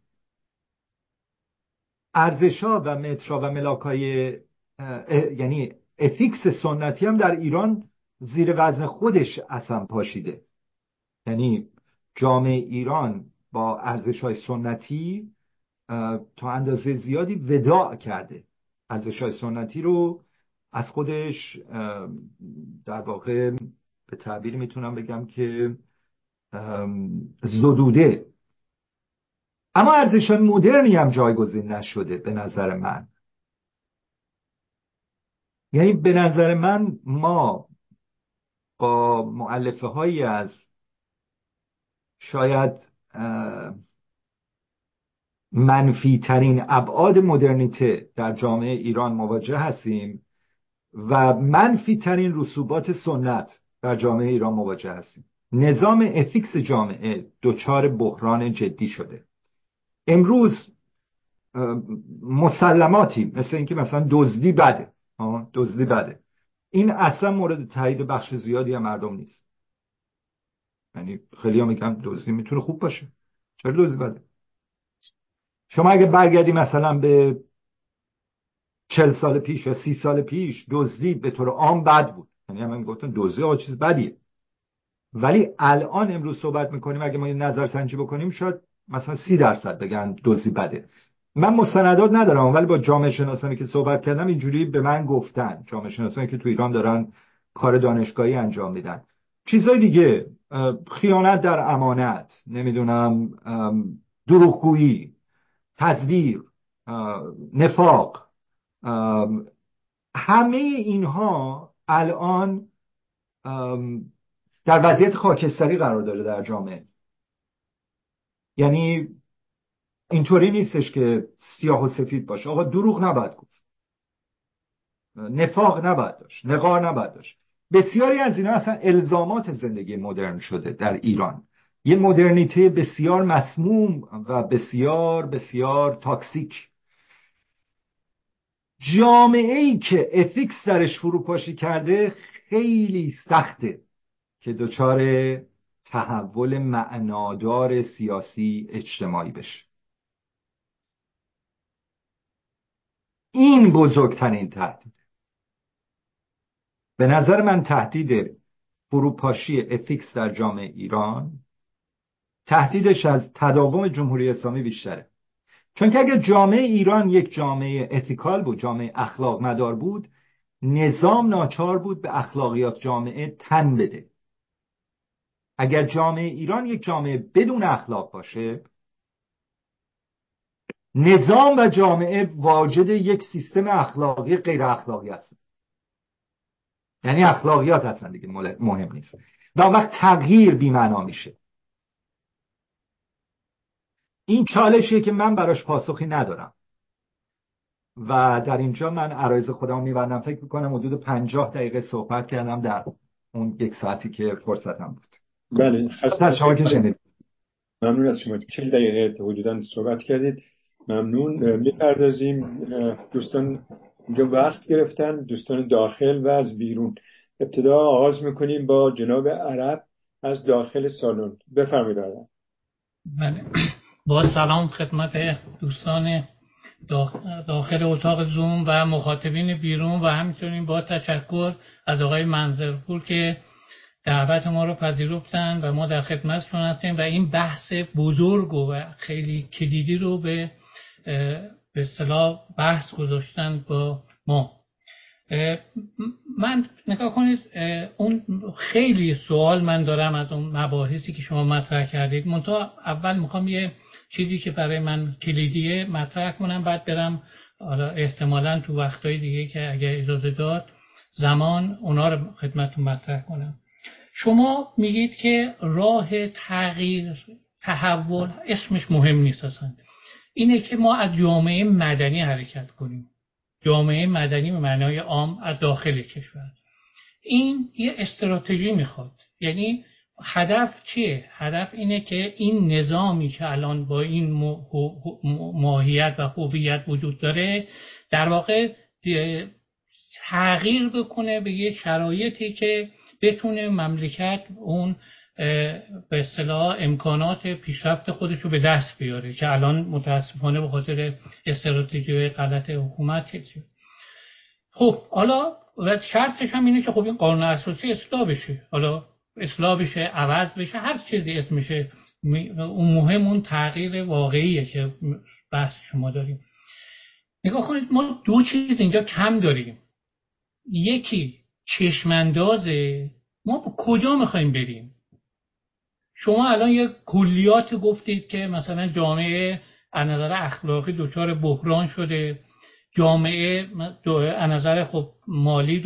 ارزشا و مترا و ملاکای یعنی اتیکس سنتی هم در ایران زیر وزن خودش اصلا پاشیده. یعنی جامعه ایران با ارزش های سنتی تا اندازه زیادی وداع کرده. ارزش های سنتی رو از خودش در واقع به تعبیر می‌تونم بگم که زدوده. اما ارزش های مدرنی هم جایگزین نشده به نظر من. یعنی به نظر من ما با معلفه هایی از شاید منفی ترین ابعاد مدرنیته در جامعه ایران مواجه هستیم و منفی ترین رسوبات سنت در جامعه ایران مواجه هستیم. نظام افیکس جامعه دچار بحران جدی شده. امروز مسلماتی مثل اینکه مثلا دزدی بده دزدی بده. این اصلا مورد تایید بخش زیادی از مردم نیست. یعنی خیلی ها میگم می‌تونه خوب باشه. چرا دزدی بده؟ شما اگه برگردی مثلا به چل سال پیش یا سی سال پیش دزدی به طور عام بد بود. یعنی همه می‌گفتن دزدی آقا چیز بدیه. ولی الان امروز صحبت می‌کنیم اگه ما یه نظر سنجی بکنیم شاید مثلا سی درصد بگن دزدی بده. من مستندات ندارم ولی با جامعه شناسانی که صحبت کردم اینجوری به من گفتن. جامعه شناسانی که تو ایران دارن کار دانشگاهی انجام میدن. چیزای دیگه. خیانت در امانت نمی‌دونم دروغگویی تزویر نفاق همه اینها الان در وضعیت خاکستری قرار داره در جامعه. یعنی اینطوری نیستش که سیاه و سفید باشه. آقا دروغ نباید گفت. نفاق نباید داشت. نقار نباید داشت. بسیاری از اینا اصلا الزامات زندگی مدرن شده در ایران. یه مدرنیته بسیار مسموم و بسیار بسیار toxic. جامعه ای که ethics درش فروپاشی کرده خیلی سخته که دچار تحول معنادار سیاسی اجتماعی بشه. این بزرگترین تهدید. به نظر من تهدید فروپاشی اتیکس در جامعه ایران تهدیدش از تداوم جمهوری اسلامی بیشتره. چون که اگر جامعه ایران یک جامعه اتیکال بود جامعه اخلاق مدار بود نظام ناچار بود به اخلاقیات جامعه تن بده. اگر جامعه ایران یک جامعه بدون اخلاق باشه نظام و جامعه واجد یک سیستم اخلاقی غیر اخلاقی هست یعنی اخلاقیات هستن دیگه مهم نیست. و وقت تغییر بیمعنا میشه. این چالشیه که من براش پاسخی ندارم. و در اینجا من عرایز خودم میبندم. فکر می‌کنم حدود پنجاه دقیقه صحبت کردم در اون یک ساعتی که فرصتم بود. بله. شما که شنید ممنون از شما. چه دقیقه حدودا صحبت کردید. ممنون. می‌پردازیم. دوستان اینجا وقت گرفتن دوستان داخل و از بیرون. ابتدا آغاز می‌کنیم با جناب عرب از داخل سالن. بفرمایید بله. با سلام خدمت دوستان داخل اتاق زوم و مخاطبین بیرون و همینطورین با تشکر از آقای منظرپور که دعوت ما رو پذیرفتن و ما در خدمتشون هستیم و این بحث بزرگ و خیلی کلیدی رو به به اصطلاح بحث گذاشتن با ما. من نگاه کنید اون خیلی سوال من دارم از اون مباحثی که شما مطرح کردید. منتها اول می‌خوام یه چیزی که برای من کلیدیه مطرح کنم بعد برم احتمالا تو وقتهای دیگه که اگر اجازه داد زمان اونا رو خدمتتون مطرح کنم. شما میگید که راه تغییر تحول اسمش مهم نیست اصلا. اینه که ما از جامعه مدنی حرکت کنیم. جامعه مدنی به معنای عام از داخل کشور. این یه استراتژی می‌خواد. یعنی هدف چیه؟ هدف اینه که این نظامی که الان با این ماهیت و هویت وجود داره در واقع تغییر بکنه به یه شرایطی که بتونه مملکت اون به اصطلاح امکانات پیشرفت خودش رو به دست بیاره که الان متاسفانه به خاطر استراتژی غلط حکومت خب حالا و شرطش هم اینه که خب این قانون اساسی اصلاح بشه. حالا اصلاح بشه عوض بشه هر چیزی اسمشه اون مهم اون تغییر واقعیه که بحث شما داریم. نگاه کنید ما دو چیز اینجا کم داریم. یکی چشماندازه ما به کجا می‌خوایم بریم؟ شما الان یه کلیات گفتید که مثلا جامعه از نظر اخلاقی دچار بحران شده. جامعه از نظر خب مالی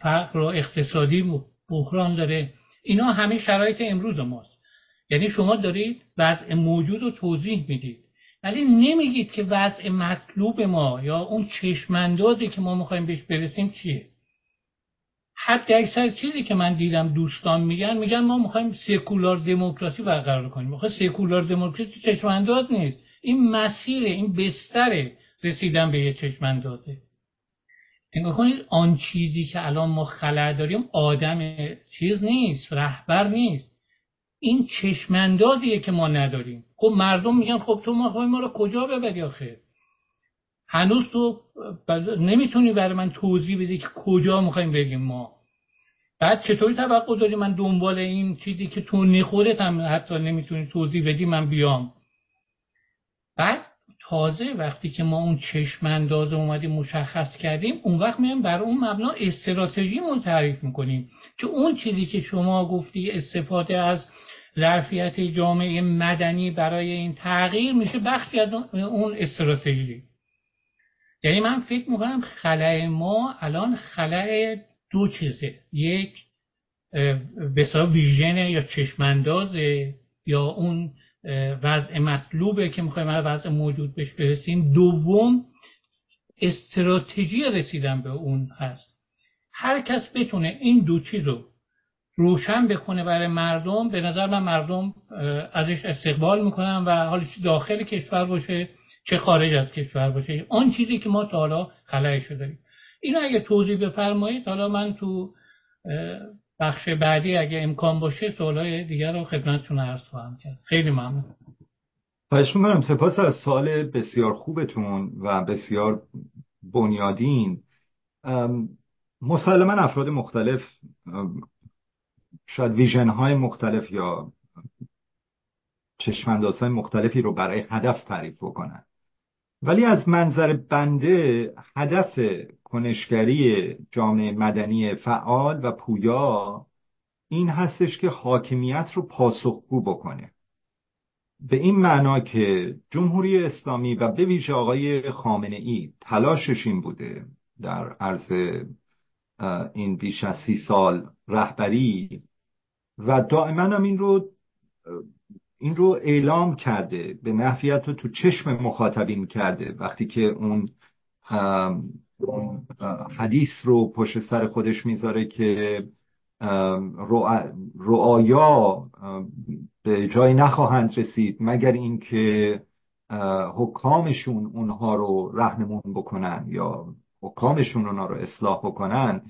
فقر و اقتصادی بحران داره. اینا همه شرایط امروز ماست. یعنی شما دارید وضع موجود رو توضیح می‌دید. ولی نمیگید که وضع مطلوب ما یا اون چشماندازی که ما می‌خوایم بهش برسیم چیه. حتی اکثر چیزی که من دیدم دوستان میگن میگن ما می‌خوایم سکولار دموکراسی برقرار کنیم. آخه سکولار دموکراسی چشم انداز نیست. این مسیر این بستر رسیدن به یه چشم اندازه نگاه کنید آن چیزی که الان ما خلع داریم آدم چیز نیست رهبر نیست. این چشماندازیه که ما نداریم. خب مردم میگن خب تو ما ما رو کجا ببری آخه؟ هنوز تو نمی‌تونی برای من توضیح بدی که کجا می‌خوایم بریم ما. بعد چطوری توقع داری من دنبال این چیزی که تو نخودت هم حتی نمی‌تونی توضیح بدی من بیام؟ بعد تازه وقتی که ما اون چشم انداز اومدیم مشخص کردیم اون وقت میایم بر اون مبنا استراتژی تعریف می‌کنیم که اون چیزی که شما گفتی استفاده از ظرفیت جامعه مدنی برای این تغییر میشه بخشی از اون استراتژی. یعنی من فکر می‌کنم خلای ما الان خلای دو چیزه یک بسیار ویژن یا چشماندازه یا اون وضع مطلوبه که می‌خوایم هر وضع موجود بهش برسیم. دوم استراتژی رسیدن به اون هست. هر کس بتونه این دو چیز رو روشن بکنه برای مردم به نظر من مردم ازش استقبال می‌کنن و حالا داخل کشور باشه چه خارج از کشور باشه. آن چیزی که ما تا حالا خلایشو داریم. اینو اگه توضیح بفرمایید حالا من تو بخش بعدی اگه امکان باشه سوالای دیگر رو خدمتتون عرض خواهم کرد. خیلی ممنون. خواهش می‌کنم. سپاس از سوال بسیار خوبتون و بسیار بنیادین. مسلما افراد مختلف شاید ویژن های مختلف یا چشمنداز های مختلفی رو برای هدف تعریف بکنن. ولی از منظر بنده هدف کنشگری جامعه مدنی فعال و پویا این هستش که حاکمیت رو پاسخگو بکنه. به این معنا که جمهوری اسلامی و به ویژه آقای خامنه ای تلاشش این بوده در عرض این بیش از سی سال رهبری و دائما هم این رو این رو اعلام کرده به نحویت رو تو چشم مخاطبین کرده. وقتی که اون حدیث رو پشت سر خودش می‌ذاره که رعایا به جای نخواهند رسید مگر اینکه حکامشون اونها رو رهنمون بکنن یا حکامشون اونها رو اصلاح بکنن.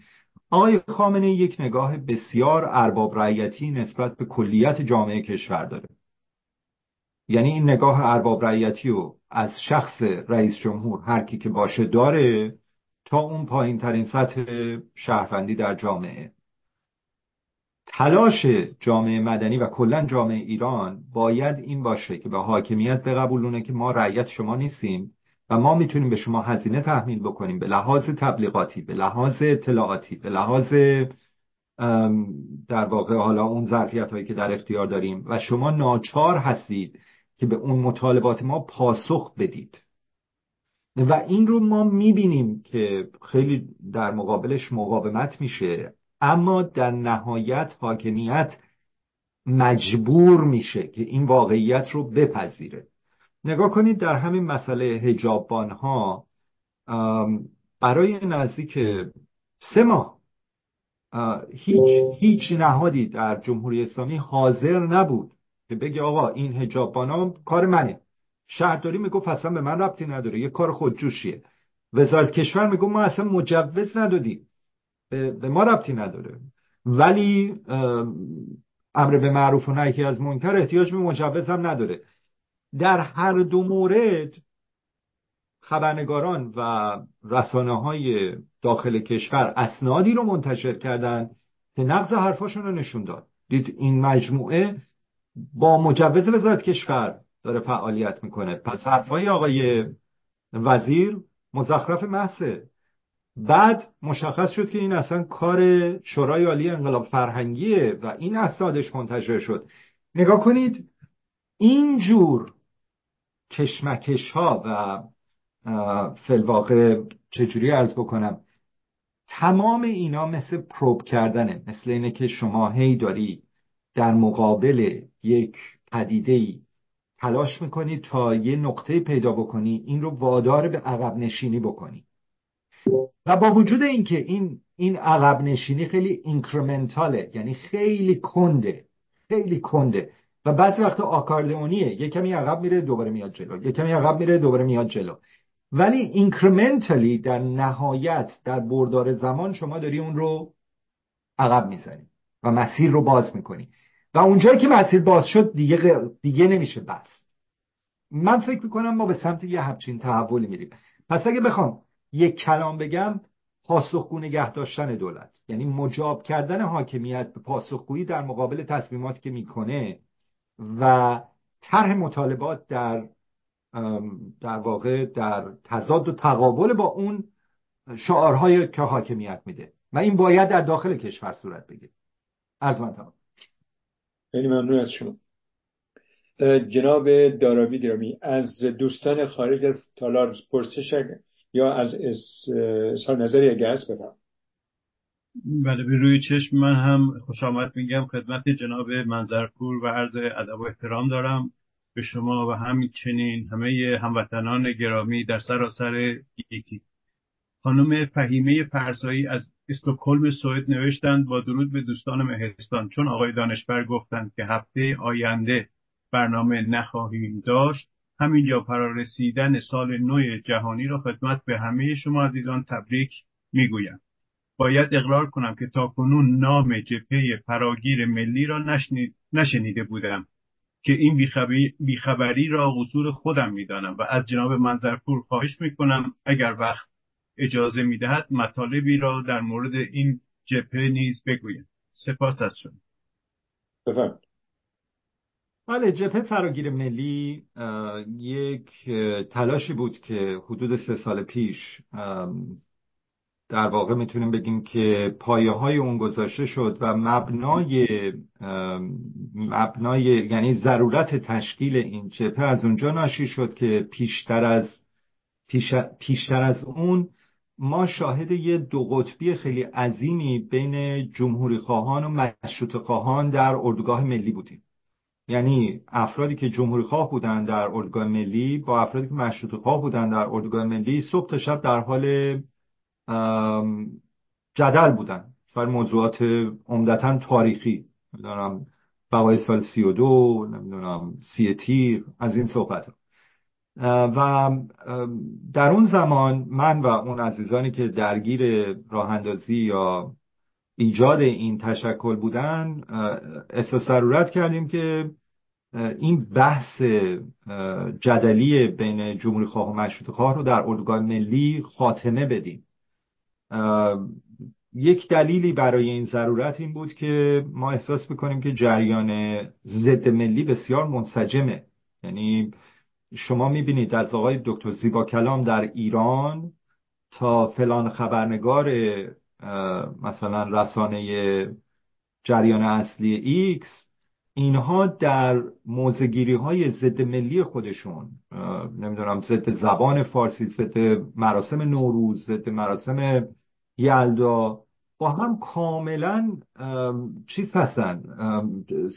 آقای خامنه یک نگاه بسیار ارباب رعیتی نسبت به کلیت جامعه کشور داره. یعنی این نگاه ارباب رعیتی رو از شخص رئیس جمهور هر کی که باشه داره تا اون پایین ترین سطح شهروندی در جامعه. تلاش جامعه مدنی و کلا جامعه ایران باید این باشه که به حاکمیت بقبولونه که ما رعیت شما نیستیم و ما می‌تونیم به شما هزینه تحمیل بکنیم به لحاظ تبلیغاتی به لحاظ اطلاعاتی به لحاظ در واقع حالا اون ظرفیت هایی که در اختیار داریم. و شما ناچار هستید که به اون مطالبات ما پاسخ بدید. و این رو ما می‌بینیم که خیلی در مقابلش مقاومت میشه اما در نهایت حاکمیت مجبور میشه که این واقعیت رو بپذیره. نگاه کنید در همین مسئله هجابان ها برای نزدیک سه ماه هیچ, هیچ نهادی در جمهوری اسلامی حاضر نبود که بگه آقا این هجابان ها کار منه. شهرداری می‌گفت اصلا به من ربطی نداره یه کار خودجوشیه. وزارت کشور میگو ما اصلا مجوز ندادیم. به ما ربطی نداره. ولی امر به معروف و نهی از منکر احتیاج به مجوز هم نداره. در هر دو مورد خبرنگاران و رسانه های داخل کشور اسنادی رو منتشر کردن که نقض حرفاشون رو نشون داد. دید این مجموعه با مجوز وزارت کشور داره فعالیت می‌کنه. پس حرفای آقای وزیر مزخرف محضه. بعد مشخص شد که این اصلا کار شورای عالی انقلاب فرهنگیه و این اسنادش منتشر شد. نگاه کنید اینجور کشمکش ها و فلواقع چجوری ارز بکنم تمام اینا مثل پروب کردنه. مثل اینه که شما هی داری در مقابل یک پدیده تلاش می‌کنی تا یه نقطه پیدا بکنی این رو وادار به عقب نشینی بکنی. و با وجود اینکه این این عقب نشینی خیلی اینکرمنتاله یعنی خیلی کنده خیلی کنده. و بعضی وقتا آکاردئونیه. یه کمی عقب میره دوباره میاد جلو. یه کمی عقب میره دوباره میاد جلو. ولی اینکرمنتالی در نهایت در بردار زمان شما داری اون رو عقب می‌زنی و مسیر رو باز می‌کنی. و اونجایی که مسیر باز شد دیگه, دیگه نمیشه بس من فکر می‌کنم ما به سمت یه همچین تحولی میریم. پس اگه بخوام یک کلام بگم پاسخگو نگه داشتن دولت. یعنی مجاب کردن حاکمیت به پاسخگویی در مقابل تصمیماتی که می‌کنه و طرح مطالبات در در واقع در تضاد و تقابل با اون شعارهایی که حاکمیت میده. و این باید در داخل کشور صورت بگیره. عرض من تمام. خیلی ممنون از شما. جناب دارابی گرامی از دوستان خارج از تالار پرسش یا از اظهار نظری اگه هست بدم بله به روی چشم من هم خوش آمد میگم خدمت جناب منظرپور و عرض ادب و احترام دارم. به شما و همچنین همه هموطنان گرامی در سراسر گیتی خانم فهیمه فرسایی از استکهلم سوئد نوشتند با درود به دوستان مهستان چون آقای دانشبر گفتند که هفته آینده برنامه نخواهیم داشت همینجا فرارسیدن سال نو جهانی را خدمت به همه شما عزیزان تبریک می‌گویم. باید اقرار کنم که تا کنون نام جبهه فراگیر ملی را نشنیده بودم که این بیخبری را قصور خودم می‌دانم و از جناب منظرپور خواهش می‌کنم اگر وقت اجازه می‌دهد مطالبی را در مورد این جبهه نیز بگویم سپاس از شما. بله جبهه فراگیر ملی یک تلاشی بود که حدود سه سال پیش در واقع می‌تونیم بگیم که پایه های اون گذاشته شد و مبنای مبنای یعنی ضرورت تشکیل این جبهه از اونجا ناشی شد که پیشتر از پیش، پیشتر از اون ما شاهد یه دو قطبی خیلی عظیمی بین جمهوری خواهان و مشروط خواهان در اردوگاه ملی بودیم. یعنی افرادی که جمهوری خواه بودن در اردوگاه ملی با افرادی که مشروط خواه بودن در اردوگاه ملی صبح تا شب در حال جدل بودن. بر موضوعات عمدتا تاریخی. نمی‌دونم بقای سال سی و دو نمی‌دونم سی تیر از این صحبت و در اون زمان من و اون عزیزانی که درگیر راه اندازی یا ایجاد این تشکل بودن احساس ضرورت کردیم که این بحث جدلی بین جمهوری خواه و مشروط خواه رو در اردوگاه ملی خاتمه بدیم. یک دلیلی برای این ضرورت این بود که ما احساس می‌کنیم که جریان ضد ملی بسیار منسجمه. یعنی شما می‌بینید از آقای دکتر زیبا کلام در ایران تا فلان خبرنگار مثلا رسانه جریان اصلی ایکس اینها در موضع‌گیری های ضد ملی خودشون نمی‌دونم ضد زبان فارسی ضد مراسم نوروز ضد مراسم یلدا با هم کاملا چیز هستن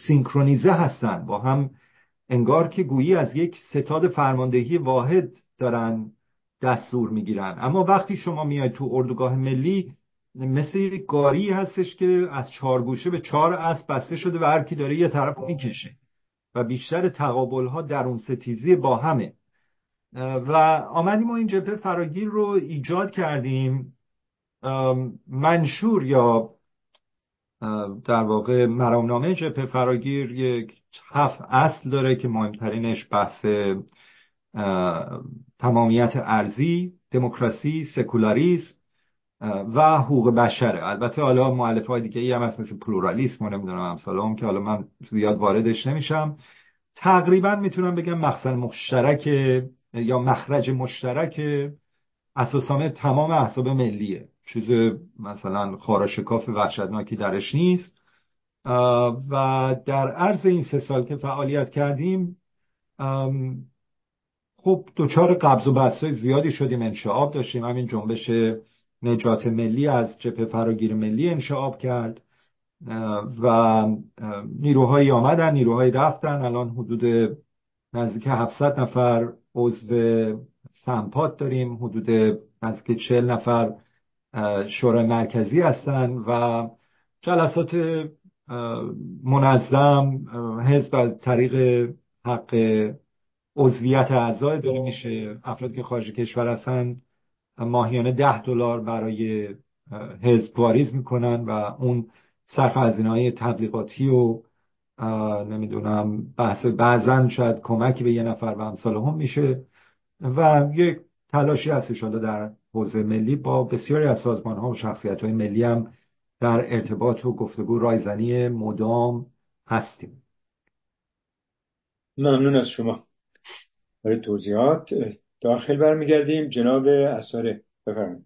سینکرونیزه هستن با هم انگار که گویی از یک ستاد فرماندهی واحد دارن دستور می‌گیرن. اما وقتی شما میاید تو اردوگاه ملی مثل گاری هستش که از چهار گوشه به چهار اسب بسته شده و هر کی داره یه طرف می‌کشه و بیشتر تقابل ها در اون ستیزی با همه. و آمدیم ما این جبهه فراگیر رو ایجاد کردیم. منشور یا در واقع مرامنامه جبهه فراگیر یک هفت اصل داره که مهمترینش بحث تمامیت ارزی دموکراسی سکولاریسم و حقوق بشره. البته حالا معلف های دیگه ای هم هست مثل پلورالیسم و نمی‌دونم امثال که حالا من زیاد واردش نمیشم. تقریبا می‌تونم بگم مقصد مشترک یا مخرج مشترک اساسامه تمام احزاب ملیه. چیز مثلا خاراشکاف وحشتناکی درش نیست. و در عرض این سه سال که فعالیت کردیم خب دوچار قبض و بستای زیادی شدیم انشعاب داشتیم. همین جنبش نجات ملی از جبهه فراگیر ملی انشعاب کرد. و نیروهایی آمدن نیروهایی رفتن. الان حدود نزدیک 700 نفر عضو سمپات داریم. حدود نزدیک 40 نفر شورای مرکزی هستن و جلسات منظم حزب از طریق حق عضویت اعضای داره میشه. افراد که خارج کشور هستن ماهیانه ده دلار برای حزب واریز می‌کنن و اون صرف هزینه های تبلیغاتی و نمی‌دونم بحث بعضا شاید کمکی به یه نفر و امثال هم میشه و یک تلاشی هستش حالا در حوزه ملی با بسیاری از سازمان ها و شخصیت های ملی هم در ارتباط و گفتگو رایزنی مدام هستیم. ممنون از شما. برای توضیحات داخل برمیگردیم. جناب اساره بفرمایید.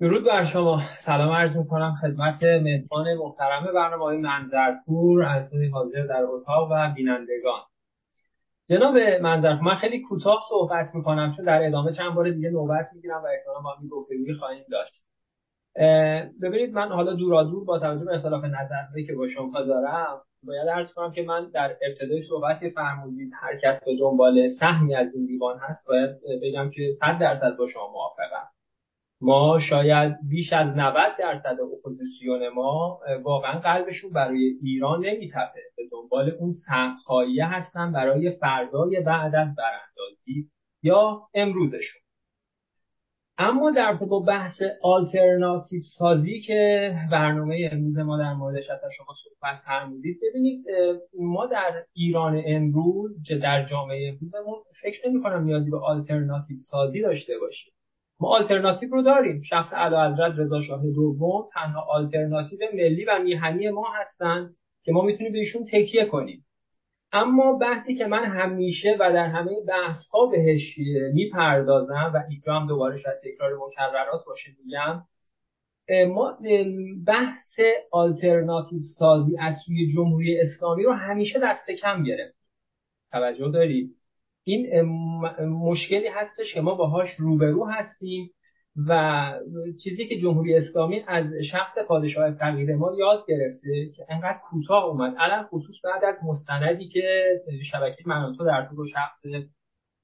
درود بر شما. سلام عرض می‌کنم خدمت مهمان محترم برنامه های منظرپور از حاضر در اتاق و بینندگان. جناب منظرپور من خیلی کوتاه صحبت می‌کنم چون در ادامه چند بار دیگه نوبت می‌گیرم و احتمالا با هم گفتگوی خواهیم داشت. ببینید من حالا دور با توجه به اختلاف نظرهایی که با شما دارم باید عرض کنم که من در ابتدای صحبتی فرمودید هر کس به دنبال سهمی از این دیوان هست باید بگم که 100 درصد با شما موافقم. ما شاید بیش از 90 درصد اپوزیسیون ما واقعا قلبشون برای ایران نمیتپه. به دنبال اون سهمخواهی هستن برای فردای بعد از براندازی یا امروزشون. اما در با بحث آلترناتیو سازی که برنامه امروز ما در موردش از شما صحبت فرمودید ببینید ما در ایران امروز در جامعه امروزمون فکر نمی کنم نیازی به آلترناتیو سازی داشته باشیم. ما آلترناتیو رو داریم. شخص اعلی حضرت رضا شاه دوم تنها آلترناتیو ملی و میهنی ما هستند که ما می‌تونیم بهشون تکیه کنیم. اما بحثی که من همیشه و در همه بحث ها بهش می‌پردازم و اینجا هم دوباره شاید تکرار مکررات باشه میگم ما بحث آلترناتیو سازی از سوی جمهوری اسلامی رو همیشه دست کم گرفت توجه دارید؟ این مشکلی هستش که ما باهاش روبرو هستیم. و چیزی که جمهوری اسلامی از شخص پادشاه فقیر ما یاد گرفته که انقدر کوتاه اومد. الان خصوص بعد از مستندی که شبکه مناتو در طول شخص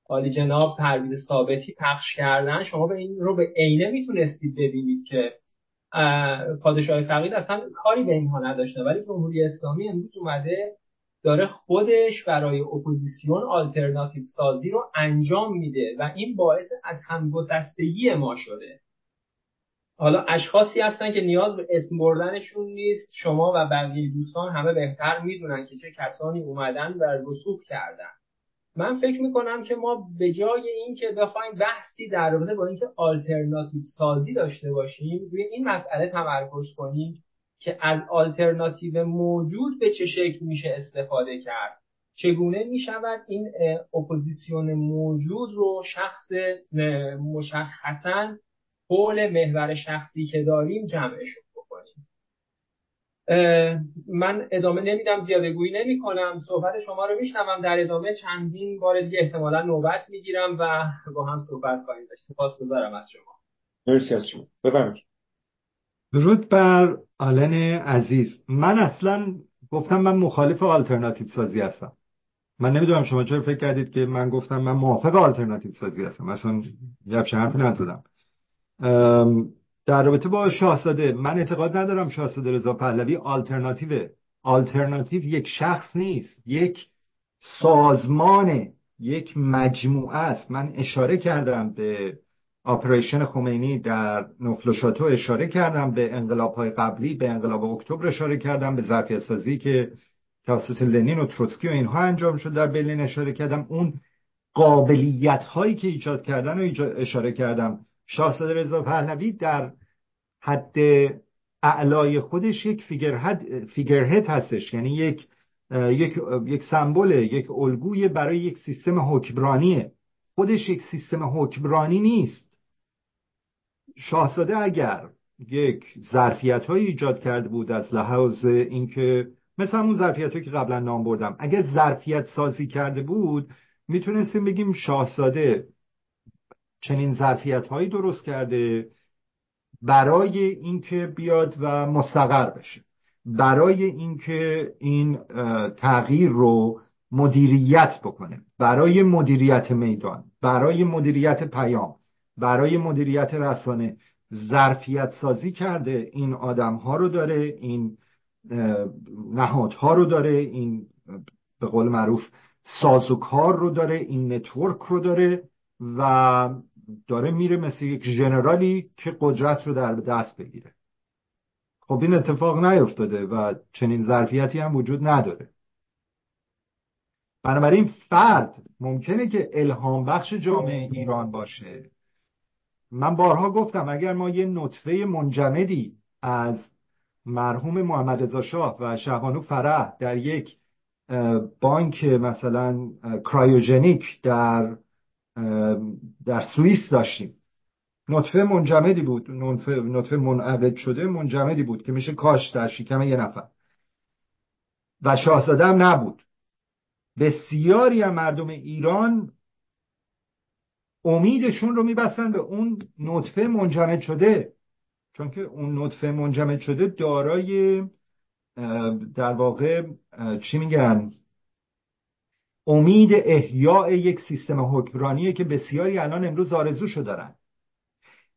عالی جناب پرویز ثابتی پخش کردن شما به این رو به عینه می‌تونستید ببینید که پادشاه فقید اصلا کاری به اینها نداشته. ولی جمهوری اسلامی امروز اومده داره خودش برای اپوزیسیون آلترناتیو سازی رو انجام میده و این باعث از هم‌گسستگی ما شده. حالا اشخاصی هستن که نیاز به اسم بردنشون نیست. شما و بقیه دوستان همه بهتر می‌دونن که چه کسانی اومدن و رسوخ کردن. من فکر می‌کنم که ما به جای اینکه بخوایم بحثی در رابطه با اینکه آلترناتیو سازی داشته باشیم روی این مسئله تمرکز کنیم. که از آلترناتیو موجود به چه شکل میشه استفاده کرد. چگونه می‌شود این اپوزیسیون موجود رو شخص مشخصا حول محور شخصی که داریم جمعش بکنیم؟ من ادامه نمیدم زیاده گویی نمی کنم صحبت شما رو میشنوم. در ادامه چندین بار دیگه احتمالا نوبت می‌گیرم و با هم صحبت داشت سپاسگزارم از شما. مرسی از شما. بفرمایید. درود بر آلن عزیز. من اصلا گفتم من مخالف آلترناتیو سازی هستم. من نمی‌دونم شما چرا فکر کردید که من گفتم من موافق آلترناتیو سازی هستم. مثلا یه حرفی نزدم. در رابطه با شاهزاده من اعتقاد ندارم شاهزاده رضا پهلوی آلترناتیو آلترناتیو یک شخص نیست. یک سازمان یک مجموعه است. من اشاره کردم به آپریشن خمینی در نفل اشاره کردم به انقلاب های قبلی به انقلاب اکتبر اشاره کردم به ظرفیت سازی که توسط لنین و تروتسکی و اینها انجام شد در برلین اشاره کردم. اون قابلیت هایی که ایجاد کردن و اشاره کردم. شاهزاده رضا پهلوی در حد اعلای خودش یک فیگرهد هستش. یعنی یک یک یک سمبل یک الگوی برای یک سیستم حکمرانیه. خودش یک سیستم حکمرانی نیست. شاهزاده اگر یک ظرفیت های ایجاد کرده بود از لحاظ اینکه مثل همون ظرفیت که قبلا نام بردم اگر ظرفیت سازی کرده بود می‌تونستیم بگیم شاهزاده چنین ظرفیت هایی درست کرده برای اینکه بیاد و مستقر بشه برای اینکه این تغییر رو مدیریت بکنه برای مدیریت میدان برای مدیریت پیام. برای مدیریت رسانه ظرفیت سازی کرده. این آدم ها رو داره این نهادها رو داره این به قول معروف سازوکار رو داره این network رو داره و داره میره مثل یک ژنرالی که قدرت رو در دست بگیره. خب این اتفاق نیفتاده و چنین ظرفیتی هم وجود نداره. بنابراین فرد ممکنه که الهام بخش جامعه ایران باشه. من بارها گفتم اگر ما یه نطفه منجمدی از مرحوم محمد رضا شاه و شهبانو فرح در یک بانک مثلا کرایوژنیک در در سوئیس داشتیم. نطفه منجمدی بود نطفه, نطفه منعقد شده منجمدی بود که میشه کاش در شکم یه نفر. و شاهزاده هم نبود. بسیاری از مردم ایران امیدشون رو میبستن به اون نطفه منجمد شده. چون که اون نطفه منجمد شده دارای در واقع چی میگن؟ امید احیاء یک سیستم حکمرانیه که بسیاری الان امروز آرزوشو دارن.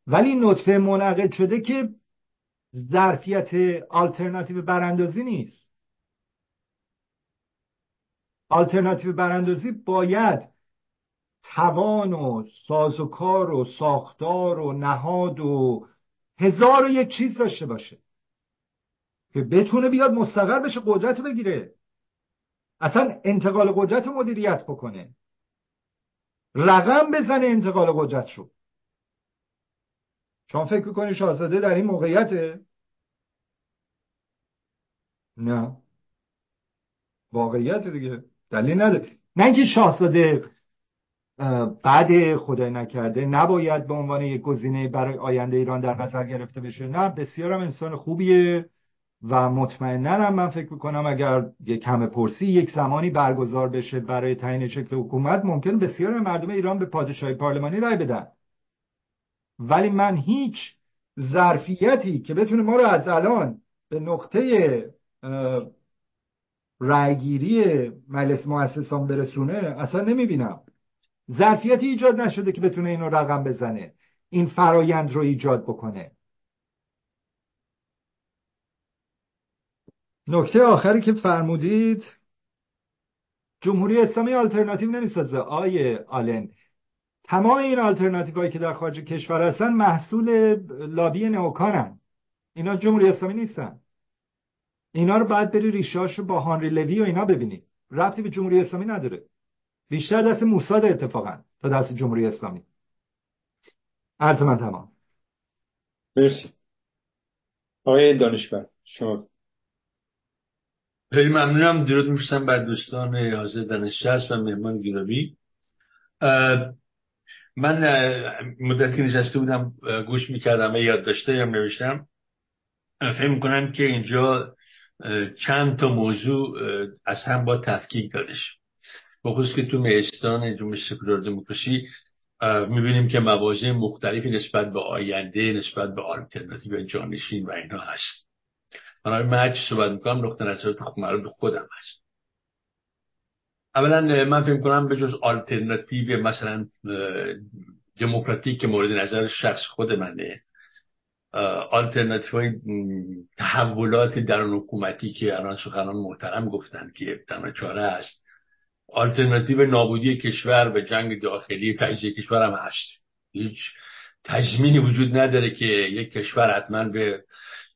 ولی نطفه منعقد شده که ظرفیت آلترناتیو براندازی نیست. آلترناتیو براندازی باید توان و سازوکار و ساختار و نهاد و هزار و یک چیز داشته باشه که بتونه بیاد مستقر بشه قدرت بگیره. اصلا انتقال قدرت مدیریت بکنه. رقم بزنه انتقال قدرت رو. شما فکر می‌کنی شاهزاده در این موقعیته؟ نه. واقعیت دیگه. دلیل نداره. نه اینکه شاهزاده بعد خدای نکرده نباید به عنوان یک گزینه برای آینده ایران در نظر گرفته بشه. نه بسیارم انسان خوبیه و مطمئنا هم من فکر می‌کنم اگر یک کم پرسی یک زمانی برگزار بشه برای تعیین شکل حکومت ممکن بسیار مردم ایران به پادشاهی پارلمانی رای بدن. ولی من هیچ ظرفیتی که بتونه ما رو از الان به نقطه رأیگیری مجلس مؤسسان برسونه اصلا نمی‌بینم. ظرفیتی ایجاد نشده که بتونه اینو رقم بزنه. این فرایند رو ایجاد بکنه. نکته آخری که فرمودید جمهوری اسلامی آلترناتیو نمی‌سازه. آیه آلن. تمام این آلترناتیو هایی که در خارج کشور هستن محصول لابی نوکانن اینا جمهوری اسلامی نیستن. اینا رو باید بری ریشاش رو با هانری لوی و اینا ببینی. ربطی به جمهوری اسلامی نداره. بیشتر دست موساد اتفاقا تا دست جمهوری اسلامی. عرض من تمام. مرسی. آقای دانشور شما. خیلی ممنونم. درود میفرستم بر دوستان حاضر دانشجو و مهمان گرامی. من مدت که نشسته بودم گوش می‌کردم و یاد داشته هم نوشتم فکر می‌کنم که اینجا چند تا موضوع از هم با تفکیک دادش. بخصوص که تو میستان جمهوری سکولار دموکراسی می‌بینیم که مواضع مختلفی نسبت به آینده نسبت به آلترناتیو جانشین و اینا هست. بنابراین من هرچی صحبت می‌کنم نقطه نظرات مربوط خودم هست. اولا من فکر کنم به جز آلترناتیو مثلا دموکراتیک که مورد نظر شخص خود منه آلترناتیو های تحولات درون حکومتی که الان سخنان محترم گفتن که تنها چاره است. آلترناتیو نابودی کشور به جنگ داخلی تجزیه کشور هم هست. هیچ تضمینی وجود نداره که یک کشور حتما به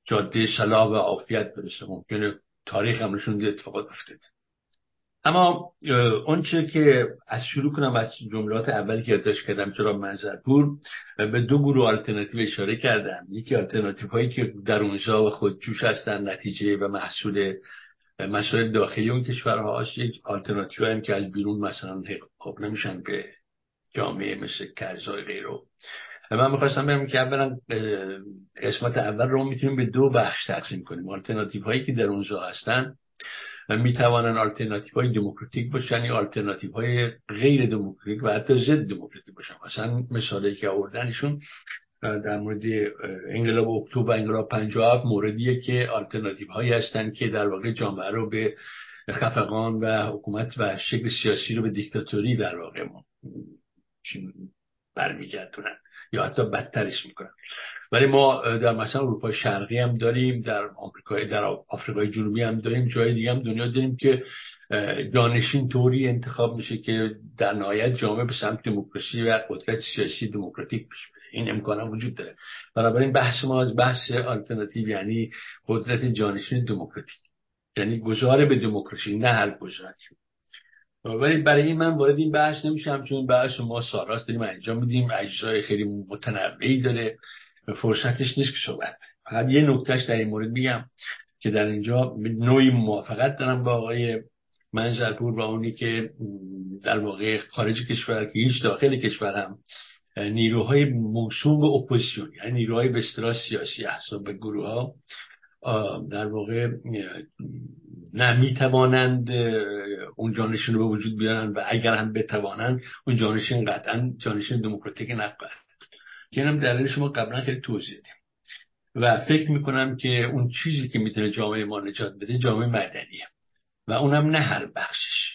جاده صلاح و عافیت برسه. ممکنه تاریخ هم نشون اتفاقات افتاده. اما اونچه که از شروع کنم از جملات اولی که یادداشت کردم چرا منظرپور به دو گروه آلترناتیو اشاره کردم. یکی آلترناتیو هایی که در اونجا و خود جوش هستن نتیجه و محصول مسائل داخلی اون کشورها هست یک آلترناتیو هم که از بیرون مثلا حق نمیشن به جامعه مثل کرزای غیرو. من می‌خواستم بگم که اولا قسمت اول رو می‌تونیم به دو بخش تقسیم کنیم. آلترناتیو هایی که در اونجا هستن می‌توانن آلترناتیو های دموکراتیک باشن یا آلترناتیو های غیر دموکراتیک و حتی ضد دموکراتیک باشن. مثلا مثالی که آوردنشون در مورد انقلاب اکتبر و انقلاب 57 موردیه که آلترناتیو هایی هستن که در واقع جامعه رو به خفقان و حکومت و شکل سیاسی رو به دیکتاتوری در واقع برمیگردونن یا حتی بدترش می‌کنن. ولی ما در مثلا اروپای شرقی هم داریم در آمریکای در آفریقای جنوبی هم داریم جای دیگه هم دنیا داریم که دانشین طوری انتخاب میشه که در نهایت جامعه به سمت دموکراسی و قدرت سیاسی دموکراتیک بشه این امکان هم وجود داره. بنابراین بحث ما از بحث آلترناتیو یعنی قدرت جانشین دموکراتیک. یعنی گذار به دموکراسی نه هر گذاری ولی برای این من وارد این بحث نمیشم چون بحث ما سر راست داریم انجام میدیم. اجزای خیلی متنوعی داره. فرصتش نیست که صحبت فقط یه نکتهش در این مورد میگم که در اینجا نوعی موافقت دارم با آقای منظرپور و اونی که در واقع خارج کشور که هیچ داخل کشور هم نیروهای موسوم به اپوزیسیون یعنی نیروهای به اصطلاح سیاسی احزاب گروه ها در واقع نه می‌توانند اون جانشین رو به وجود بیارن و اگر هم بتوانند اون جانشین قطعا جانشین دموکراتیک نخواهد که اینم دلیل شما قبلا خیلی توضیح دیم و فکر می‌کنم که اون چیزی که می‌تونه جامعه ما نجات بده جامعه مدنیه. و اونم نه هر بخشش.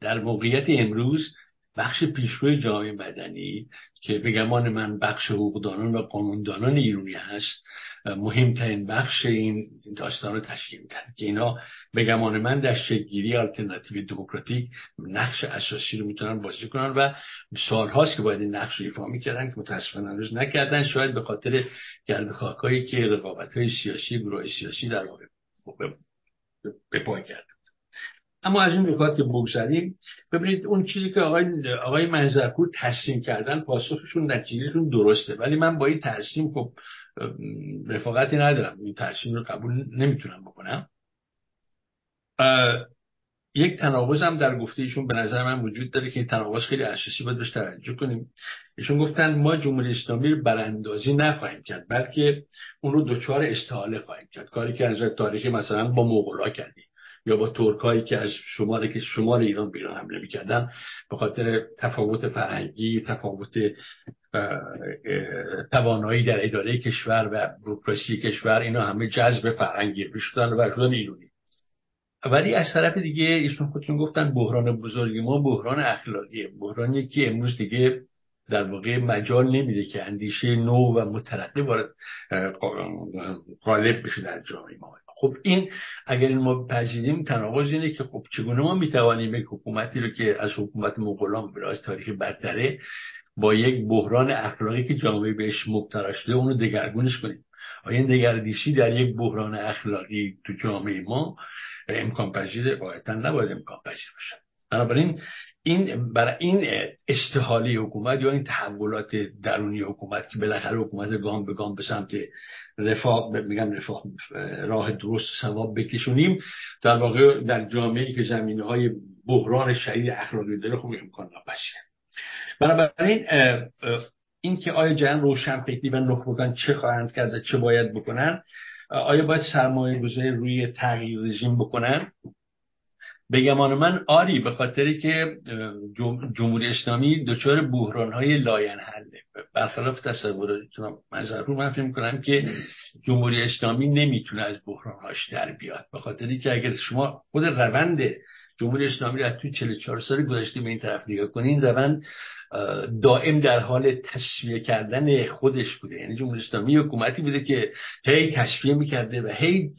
در موقعیت امروز بخش پیشروی جامعه مدنی که به گمان من بخش حقوقدانان و قانوندانان ایرانی هست مهمترین بخش این داستان رو تشکیل میدن. که اینا به گمان من در شکلگیری آلترناتیو دموکراتیک نقش اساسی رو می‌تونن بازی کنن و سالهاست که باید این نقش رو ایفا می‌کردن که متاسفانه هنوز نکردن. شاید به خاطر گرد خاکایی که رقابت های سیاسی گروه سیاسی در واقع به پای کرد اما از این نکات که بگذاریم ببینید اون چیزی که آقای آقای منظرپور ترسیم کردن پاسخشون نتیجهشون درسته. ولی من با این ترسیم خب رفاقتی ندارم. این ترسیم رو قبول نمی‌تونم بکنم. یک تناقض هم در گفته ایشون به نظر من وجود داره که این تناقض خیلی اساسی باید بهش توجه کنیم. ایشون گفتن ما جمهوری اسلامی رو براندازی نخواهیم کرد بلکه اون رو دچار استحاله خواهیم کرد. کاری که از تاریخی مثلا با مغولا کردیم یا با ترکایی که از شمال که شمال ایران به ایران حمله می‌کردن به خاطر تفاوت فرهنگی تفاوت توانایی در اداره کشور و بروکراسی کشور اینا همه جذب فرهنگی شدن و شدن ایرانی ولی از طرف دیگه ایشون خودتون گفتن بحران بزرگی ما بحران اخلاقیه. بحرانی که امروز دیگه در واقع مجال نمیده که اندیشه نو و مترقی وارد غالب بشه در جامعه ما. خب این اگر این ما پذیریم تناقض اینه که خب چگونه ما می‌توانیم یک حکومتی رو که از حکومت مغولان به راز تاریخ بدتره با یک بحران اخلاقی که جامعه بهش مبتلا شده اون رو دگرگونش کنیم. آیا این دگردیسی در یک بحران اخلاقی تو جامعه ما امکان پذیره؟ قاعدتا نباید امکان پذیر باشه بنابراین این برای این استحاله حکومت یا این تحولات درونی حکومت که بالاخره حکومت گام به گام به سمت رفاه میگم رفاه راه درست سواب بکشونیم در واقع در جامعه که زمینه های بحران شدید اخلاقی داره خب امکان نپذیره بنابراین این که آیا جن روشن فکری و نخبگان چه خواهند کرد چه باید بکنن آیا باید سرمایه گذاری روی تغییر رژیم بکنن؟ به گمان من آری به خاطری که جمهوری اسلامی دچار بحران های لاین حله. برخلاف تصور منظر من فکر کنم که جمهوری اسلامی نمی‌تونه از بحران هاش در بیاد. به خاطری که اگر شما خود روند جمهوری اسلامی رو از تو 44 سال گذشته به این طرف نگاه کنین روند دائم در حال تصفیه کردن خودش بوده. یعنی جمهوری اسلامی حکومتی بوده که هی تصفیه می‌کرده و هی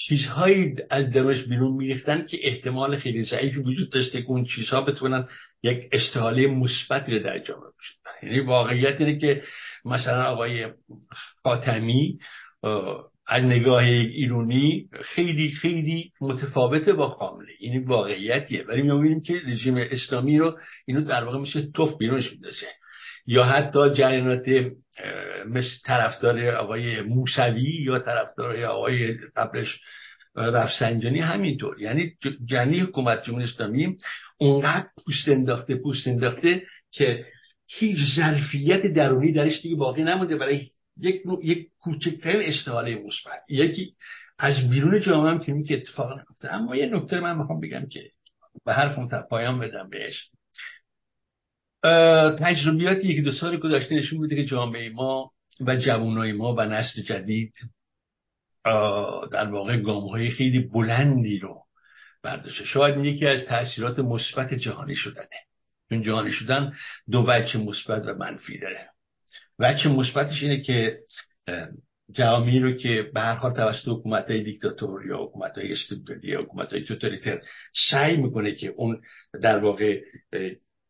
چیزهایی از درش بیرون میریختن که احتمال خیلی ضعیفی وجود داشته که اون چیزها بتونن یک استحاله مثبتی رو در جامعه بشن یعنی واقعیت اینه که مثلا آقای خاتمی از نگاه ایرانی خیلی خیلی متفاوته با خامنه این واقعیتیه. ولی ما می‌بینیم که رژیم اسلامی رو اینو در واقع میشه توف بیرونش میدازه یا حتی جریانات مثل طرفدار آقای موسوی یا طرفدار آقای قبلش رفسنجانی همینطور. یعنی جنی حکومت جمهوری اسلامی اونقدر پوست انداخته پوست انداخته که هیچ ظرفیت درونی درش دیگه باقی نمونده برای یک یک کوچکترین استحاله مثبت. یکی از بیرون جامعه هم که که اتفاق نفته اما یه نکته من می‌خوام بگم که به حرفم پایان بدم بهش. تجربیاتی که دو سال گذشته نشون بوده که جامعه ما و جوانای ما و نسل جدید در واقع گام های خیلی بلندی رو برداشته. شاید یکی از تاثیرات مثبت جهانی شدنه. چون جهانی شدن دو وجه مثبت و منفی داره. وجه مثبتش اینه که جوامعی رو که به هر حال توسط حکومت های دیکتاتور یا حکومت های استبدادی یا حکومت های توتالیتر سعی می‌کنه که اون در واقع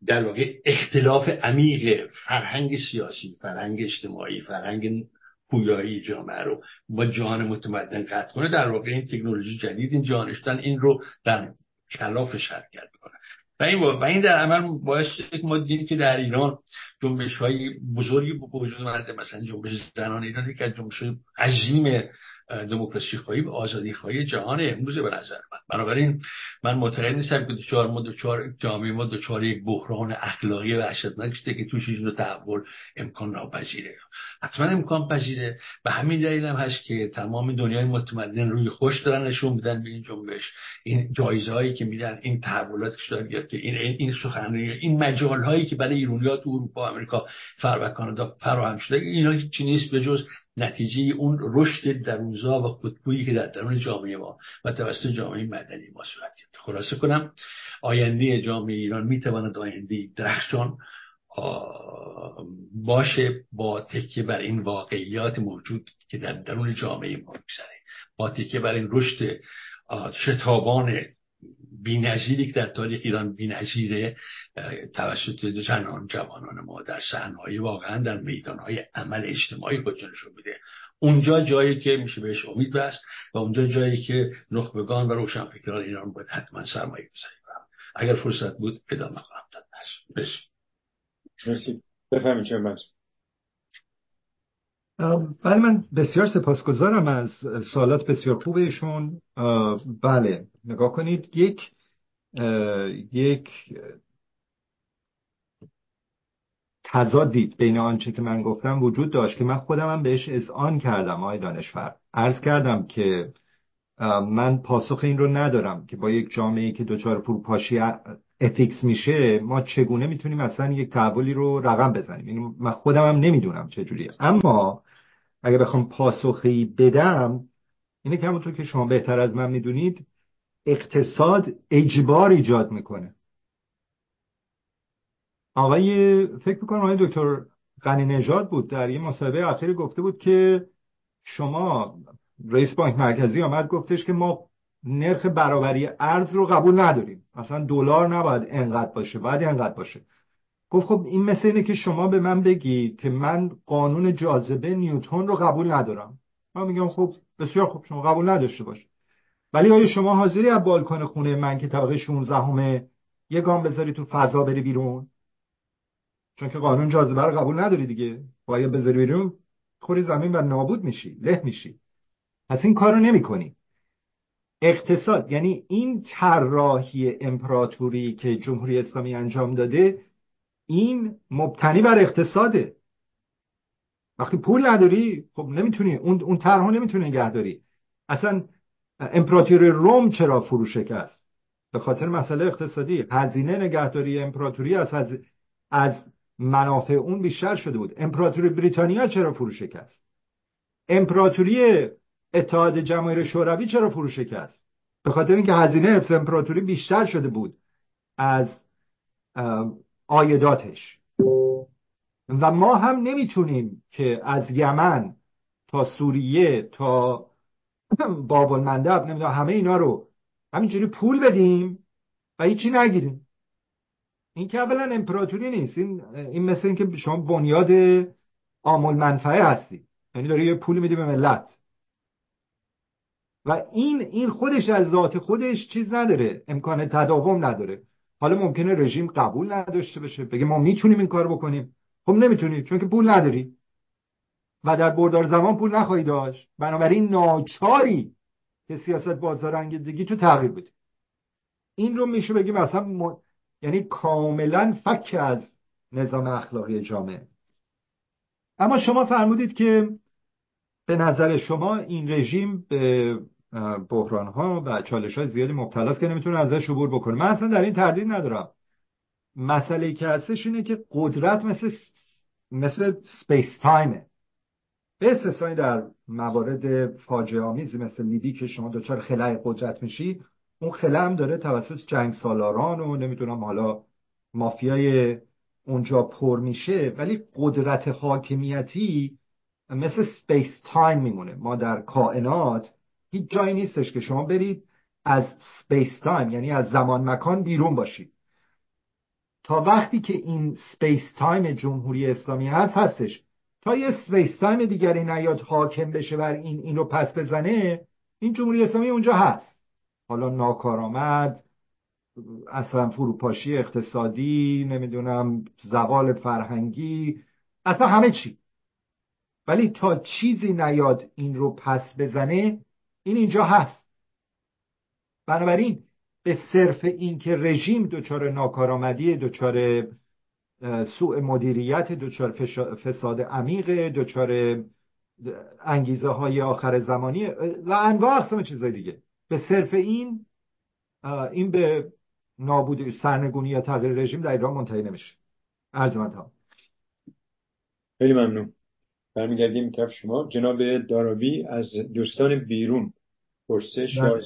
در واقع اختلاف عمیق فرهنگ سیاسی فرهنگ اجتماعی فرهنگ پویایی جامعه رو با جهان متمدن قطع کنه. در واقع این تکنولوژی جدید این جهانشتن این رو در کلافش حرکت کنه و این, و این در عمل باعث ما دیدیم که در ایران جنبش های بزرگی به وجود مثلا جنبش زنان ایران که از جنبش عظیم دموکراسی خواهی و آزادی خواهی جهان امروز به نظر من. بنابراین من معتقد نیستم که دوچار ما دوچار جامعه ما دوچار یک بحران اخلاقی وحشتناک شده که توش این تحول امکان ناپذیره. حتما امکان پذیره. به همین دلیل هم هست که تمام دنیای متمدن روی خوش دارن نشون میدن به این جنبش. این جایزه هایی که میدن این تحولاتش داره که این این سخنرانی این مجال هایی که برای ایرانیات اروپا آمریکا فر و کانادا فراهم شده اینا هیچ نیست به جز نتیجه اون رشد درونزا و خودگویی که در درون جامعه ما و توسط جامعه مدنی ما صورت گرفت خلاصه کنم آینده جامعه ایران می‌تواند آینده درخشان باشه با تکیه بر این واقعیات موجود که در درون جامعه ما میگذره. با تکیه بر این رشد شتابان بینظیری که در تاریخ ایران بینظیره توسط زنان جوانان ما در صحنه‌های واقعا در میدانهای عمل اجتماعی خودشون میده. اونجا جایی که میشه بهش امید بست و اونجا جایی که نخبگان و روشنفکران ایران باید حتما سرمایه بذاریم اگر فرصت بود ادامه خواهم داد. مرسی. مرسی. بفهمید چه بله من بسیار سپاسگزارم از سوالات بسیار خوبشون. بله نگاه کنید یک یک تضادی بین آنچه که من گفتم وجود داشت که من خودم هم بهش اذعان کردم آقای دانشور. عرض کردم که من پاسخ این رو ندارم که با یک جامعه که دچار فروپاشی افیکس میشه ما چگونه می‌تونیم اصلا یک تحولی رو رقم بزنیم؟ یعنی من خودم هم نمی‌دونم چجوریه. اما اگه بخوام پاسخی بدم اینه که همونطور که شما بهتر از من می‌دونید اقتصاد اجبار ایجاد می‌کنه. آقای فکر می‌کنم آقای دکتر غنی نژاد بود در یه مصاحبه اخیری گفته بود که شما رئیس بانک مرکزی آمد گفتش که ما نرخ برابری ارز رو قبول نداریم. مثلا دلار نباید انقدر باشه باید انقدر باشه. گفت خب این مثل اینه که شما به من بگید که من قانون جاذبه نیوتون رو قبول ندارم. من میگم خب بسیار خوب شما قبول نداشته باش ولی آیا شما حاضری از بالکن خونه من که طبقه 16 همه یه گام بذاری تو فضا بری بیرون؟ چون که قانون جاذبه رو قبول نداری دیگه. باید بذاری بیرون خوری زمین و نابود میشی له میشی. پس این کارو نمی‌کنی. اقتصاد یعنی این طراحی امپراتوری که جمهوری اسلامی انجام داده این مبتنی بر اقتصاده. وقتی پول نداری خب نمی‌تونی. اون اون طرح نمی‌تونی نگه داری. اصلا امپراتوری روم چرا فرو شکست به خاطر مسئله اقتصادی. هزینه نگهداری امپراتوری از از منافع اون بیشتر شده بود. امپراتوری بریتانیا چرا فرو شکست امپراتوری اتحاد جماهیر شوروی چرا فرو شکست به خاطر اینکه هزینه امپراتوری بیشتر شده بود از آیداتش. و ما هم نمی‌تونیم که از یمن تا سوریه تا باب المندب نمی‌دونم همه اینا رو همینجوری پول بدیم و هیچی نگیریم. این که اولا امپراتوری نیست این, این مثل اینکه شما بنیاد آمول منفعه هستی. یعنی داری یه پول میدی به ملت. و این این خودش از ذات خودش چیز نداره امکان تداوم نداره. حالا ممکنه رژیم قبول نداشته باشه بگه ما می‌تونیم این کار بکنیم. خب نمی‌تونی چون که پول نداری. و در بردار زمان پول نخواهی داشت. بنابراین ناچاری که سیاست بازار انگیزگی تو تغییر بده. این رو میشه بگیم اصلا یعنی کاملا فک از نظام اخلاقی جامعه. اما شما فرمودید که به نظر شما این رژیم به بحران ها و چالش های زیادی مبتلا است که نمی‌تونه ازش عبور بکنه. من اصلا در این تردید ندارم. مسئله که هستش اینه که قدرت مثل مثل space-time ه به استثنای در موارد فاجعه آمیزی مثل لیبی که شما دچار خلأ قدرت میشی اون خلا هم داره توسط جنگ سالاران و نمی‌دونم حالا مافیای اونجا پر میشه ولی قدرت حاکمیتی مثل space-time میمونه. ما در کائنات هیچ جایی نیستش که شما برید از space-time یعنی از زمان مکان بیرون باشید. تا وقتی که این space-time جمهوری اسلامی هست هستش. تا یه space-time دیگری نیاد حاکم بشه بر این اینو پس بزنه این جمهوری اسلامی اونجا هست. حالا ناکارآمد اصلا فروپاشی اقتصادی نمی‌دونم زوال فرهنگی اصلا همه چی. ولی تا چیزی نیاد این رو پس بزنه این اینجا هست. بنابراین به صرف اینکه رژیم دچار ناکارآمدی دچار سوء مدیریت دچار فساد عمیق دچار انگیزه های آخر زمانی و انواع اقسام چیزهای دیگه. به صرف این این به نابود سرنگونی یا تغییر رژیم در ایران منتهی نمیشه. عرض من خیلی ممنون. برمیگردیم کف شما جناب دارابی از دوستان بیرون پرسش بله.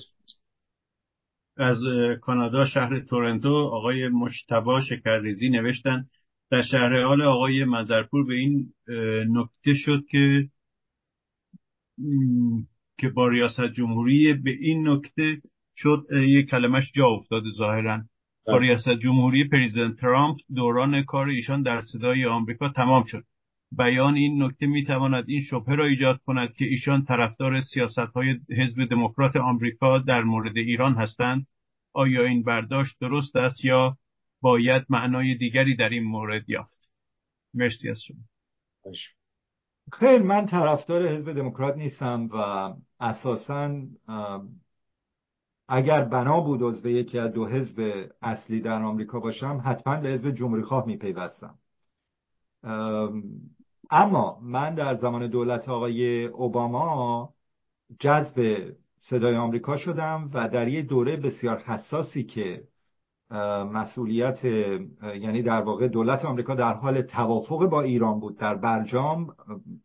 از کانادا شهر تورنتو آقای مشتبا شکرریزی نوشتن در شهر حال آقای مزرپور به این نکته شد که که با ریاست جمهوری به این نکته شد یک کلمش جا افتاده ظاهرا با بله. ریاست جمهوری پریزیدنت ترامپ دوران کار ایشان در صدای آمریکا تمام شد بیان این نکته می‌تواند این شبهه را ایجاد کند که ایشان طرفدار سیاست های حزب دموکرات آمریکا در مورد ایران هستند. آیا این برداشت درست است یا باید معنای دیگری در این مورد یافت؟ مرسی از شما. خیر من طرفدار حزب دموکرات نیستم و اساسا اگر بنا بود عضو یکی از دو حزب اصلی در آمریکا باشم حتما به حزب جمهوری خواه میپیوستم اما من در زمان دولت آقای اوباما جذب صدای آمریکا شدم و در یه دوره بسیار حساسی که مسئولیت یعنی در واقع دولت آمریکا در حال توافق با ایران بود. در برجام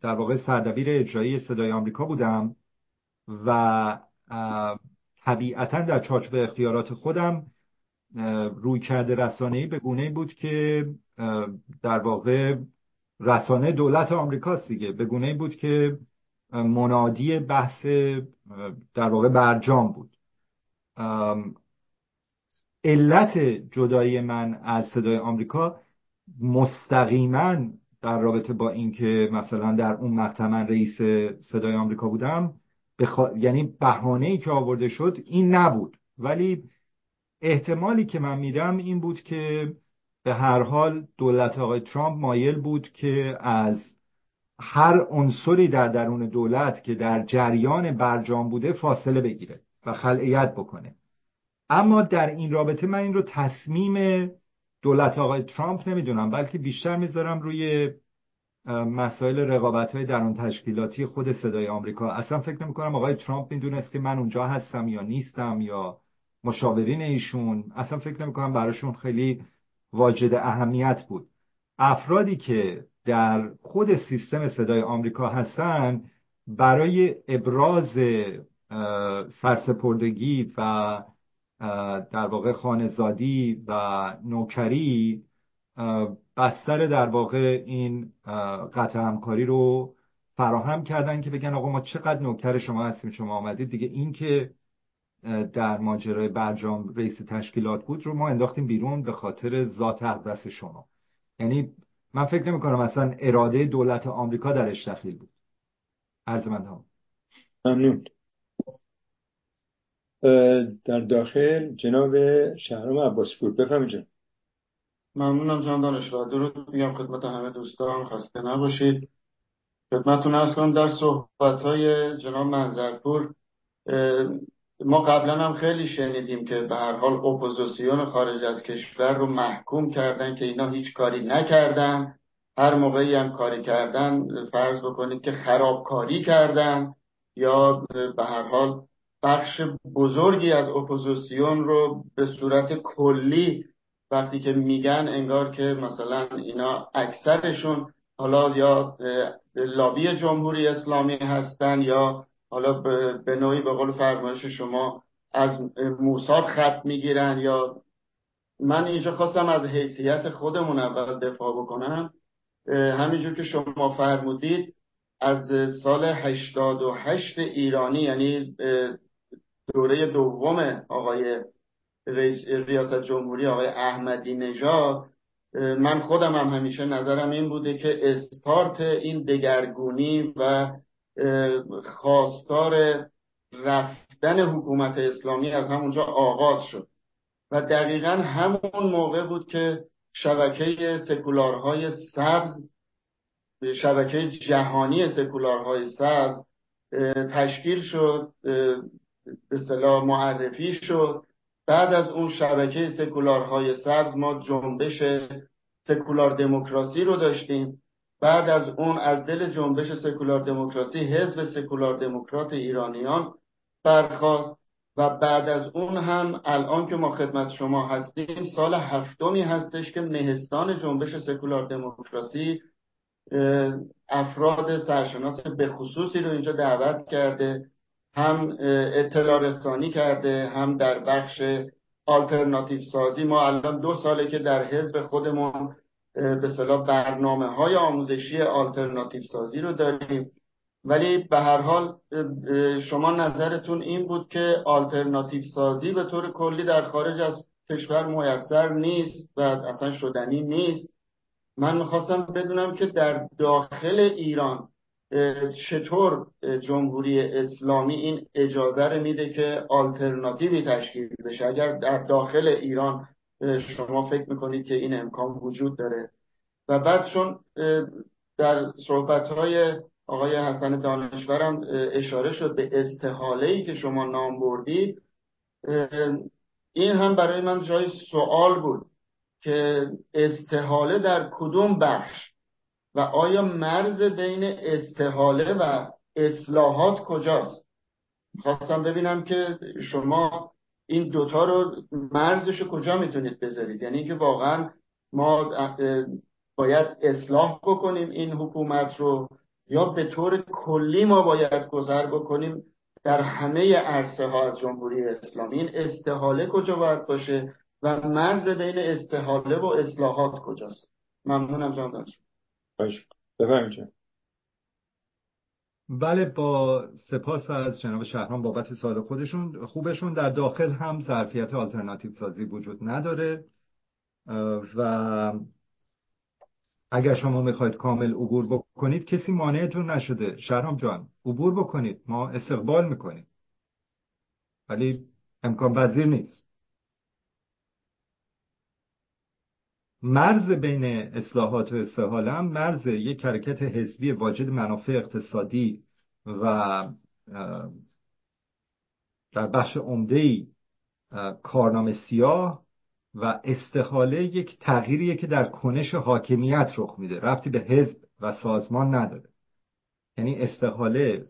در واقع سردبیر اجرایی صدای آمریکا بودم و طبیعتا در چارچوب اختیارات خودم روی کرده رسانه‌ای به گونه بود که در واقع رسانه دولت آمریکاست دیگه. به گونه بود که منادی بحث در واقع برجام بود. علت جدایی من از صدای آمریکا مستقیما در رابطه با اینکه مثلا در اون مقطع من رئیس صدای آمریکا بودم بخ... یعنی بهانه ای که آورده شد این نبود. ولی احتمالی که من میدم این بود که به هر حال دولت آقای ترامپ مایل بود که از هر عنصری در درون دولت که در جریان برجام بوده فاصله بگیره و خلعیت بکنه. اما در این رابطه من این رو تصمیم دولت آقای ترامپ نمی‌دونم بلکه بیشتر می‌ذارم روی مسائل رقابت های درون تشکیلاتی خود صدای آمریکا. اصلا فکر نمی کنم آقای ترامپ می‌دونست که من اونجا هستم یا نیستم یا مشاورین ایشون. اصلا فکر نمی کنم براشون خیلی واجد اهمیت بود. افرادی که در خود سیستم صدای آمریکا هستن برای ابراز سرسپردگی و در واقع خانزادی و نوکری بستر در واقع این قطع همکاری رو فراهم کردن که بگن آقا ما چقدر نوکر شما هستیم شما آمدید. دیگه این که در ماجرای برجام رئیس تشکیلات بود رو ما انداختیم بیرون به خاطر ذات اقدس شما. یعنی من فکر نمی کنم اصلا اراده دولت آمریکا درش دخیل بود. عرض من ممنون. در داخل جناب شهرام عباسپور بفرمایید ممنونم جان دانشگاه درود میگم خدمت همه دوستان. خسته نباشید. خدمتتون ارز کنم در صحبت های جناب منظرپور ما قبلا هم خیلی شنیدیم که به هر حال اپوزیسیون خارج از کشور رو محکوم کردن که اینا هیچ کاری نکردن. هر موقعی هم کاری کردن فرض بکنید که خرابکاری کردن یا به هر حال بخش بزرگی از اپوزیسیون رو به صورت کلی وقتی که میگن انگار که مثلا اینا اکثرشون حالا یا لابی جمهوری اسلامی هستن یا حالا به نوعی به قول فرمایش شما از موساد خط می‌گیرن یا من اینجا خواستم از حیثیت خودمون اول دفاع بکنم. همینجور که شما فرمودید از سال 88 ایرانی یعنی دوره دوم آقای ریاست جمهوری آقای احمدی نژاد من خودم هم همیشه نظرم این بوده که استارت این دگرگونی و خواستار رفتن حکومت اسلامی از همونجا آغاز شد. و دقیقا همون موقع بود که شبکه سکولارهای سبز شبکه جهانی سکولارهای سبز تشکیل شد به صلاح معرفی شد. بعد از اون شبکه سکولارهای سبز ما جنبش سکولار دموکراسی رو داشتیم. بعد از اون از دل جنبش سکولار دموکراسی حزب سکولار دموکرات ایرانیان برخواست و بعد از اون هم الان که ما خدمت شما هستیم سال هفتمی هستش که مهستان جنبش سکولار دموکراسی افراد سرشناس به خصوصی رو اینجا دعوت کرده هم اطلاع رسانی کرده هم در بخش آلترناتیو سازی ما الان دو ساله که در حزب خودمون به صلاح برنامه های آموزشی آلترناتیو سازی رو داریم. ولی به هر حال شما نظرتون این بود که آلترناتیو سازی به طور کلی در خارج از کشور میسر نیست و اصلا شدنی نیست. من می‌خواستم بدونم که در داخل ایران چطور جمهوری اسلامی این اجازه رو میده که آلترناتیوی تشکیل بشه؟ اگر در داخل ایران شما فکر می‌کنید که این امکان وجود داره. و بعد چون در صحبت های آقای حسن دانشورم اشاره شد به استحاله ای که شما نام بردید این هم برای من جای سوال بود که استحاله در کدوم بخش و آیا مرز بین استحاله و اصلاحات کجاست؟ خواستم ببینم که شما این دوتا رو مرزش کجا می‌تونید بذارید؟ یعنی که واقعا ما باید اصلاح بکنیم این حکومت رو یا به طور کلی ما باید گذر بکنیم در همه عرصه ها از جمهوری اسلامی. این استحاله کجا باید باشه و مرز بین استحاله و اصلاحات کجاست؟ ممنونم جان دانش. بله با سپاس از جناب شهران بابت سال خودشون. خوبشون در داخل هم ظرفیت آلترناتیو سازی وجود نداره. و اگر شما می‌خواید کامل عبور بکنید کسی مانعتون نشده. شهرام جان عبور بکنید. ما استقبال می‌کنیم. ولی امکان پذیر نیست. مرز بین اصلاحات و استحاله هم مرز یک حرکت حزبی واجد منافع اقتصادی و در بخش عمده کارنامه سیاه و استحاله یک تغییریه که در کنش حاکمیت رخ میده. رفتی به حزب و سازمان نداره. یعنی استحاله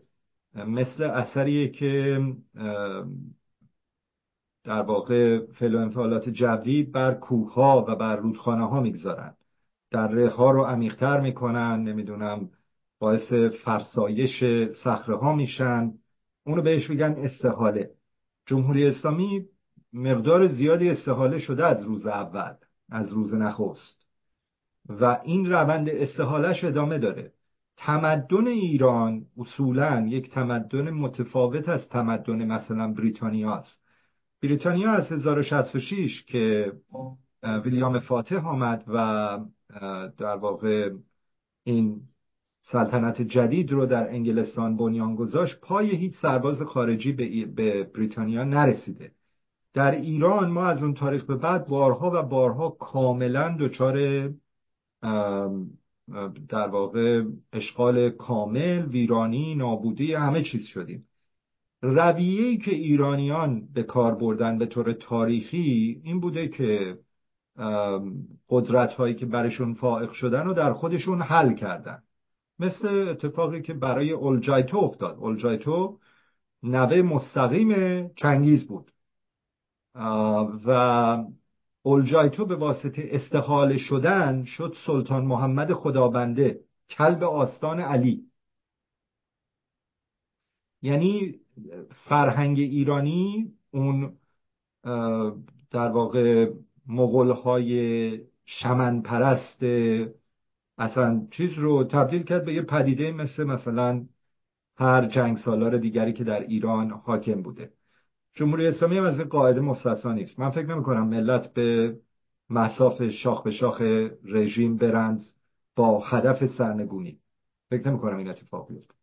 مثل اثریه که در واقع فعل و انفعالات جوی بر کوه ها و بر رودخانه ها می‌گذارن. دره ها رو عمیقتر می‌کنن نمی‌دونم باعث فرسایش صخره ها میشن. اونو بهش میگن استحاله. جمهوری اسلامی مقدار زیادی استحاله شده از روز اول از روز نخست. و این روند استحالش ادامه داره. تمدن ایران اصولا یک تمدن متفاوت از تمدن مثلا بریتانیا است. بریتانیا از 1066 که ویلیام فاتح آمد و در واقع این سلطنت جدید رو در انگلستان بنیان گذاشت پای هیچ سرباز خارجی به بریتانیا نرسیده. در ایران ما از اون تاریخ به بعد بارها و بارها کاملا دچار در واقع اشغال کامل ویرانی نابودی همه چیز شدیم. رویه‌ای که ایرانیان به کار بردن به طور تاریخی این بوده که قدرت هایی که برشون فائق شدن و در خودشون حل کردن. مثل اتفاقی که برای اولجایتو افتاد. اولجایتو نوه مستقیم چنگیز بود. و اولجایتو به واسطه استحاله شدن شد سلطان محمد خدابنده کلب آستان علی. یعنی فرهنگ ایرانی اون در واقع مغول های شمن پرست اصلا چیز رو تبدیل کرد به یه پدیده مثل مثلا هر جنگ سالار دیگری که در ایران حاکم بوده. جمهوری اسلامی هم از قاعده مستثنا نیست. من فکر نمی کنم ملت به مساف شاخ به شاخ رژیم برند با هدف سرنگونی. فکر نمی کنم این اتفاق بیفته.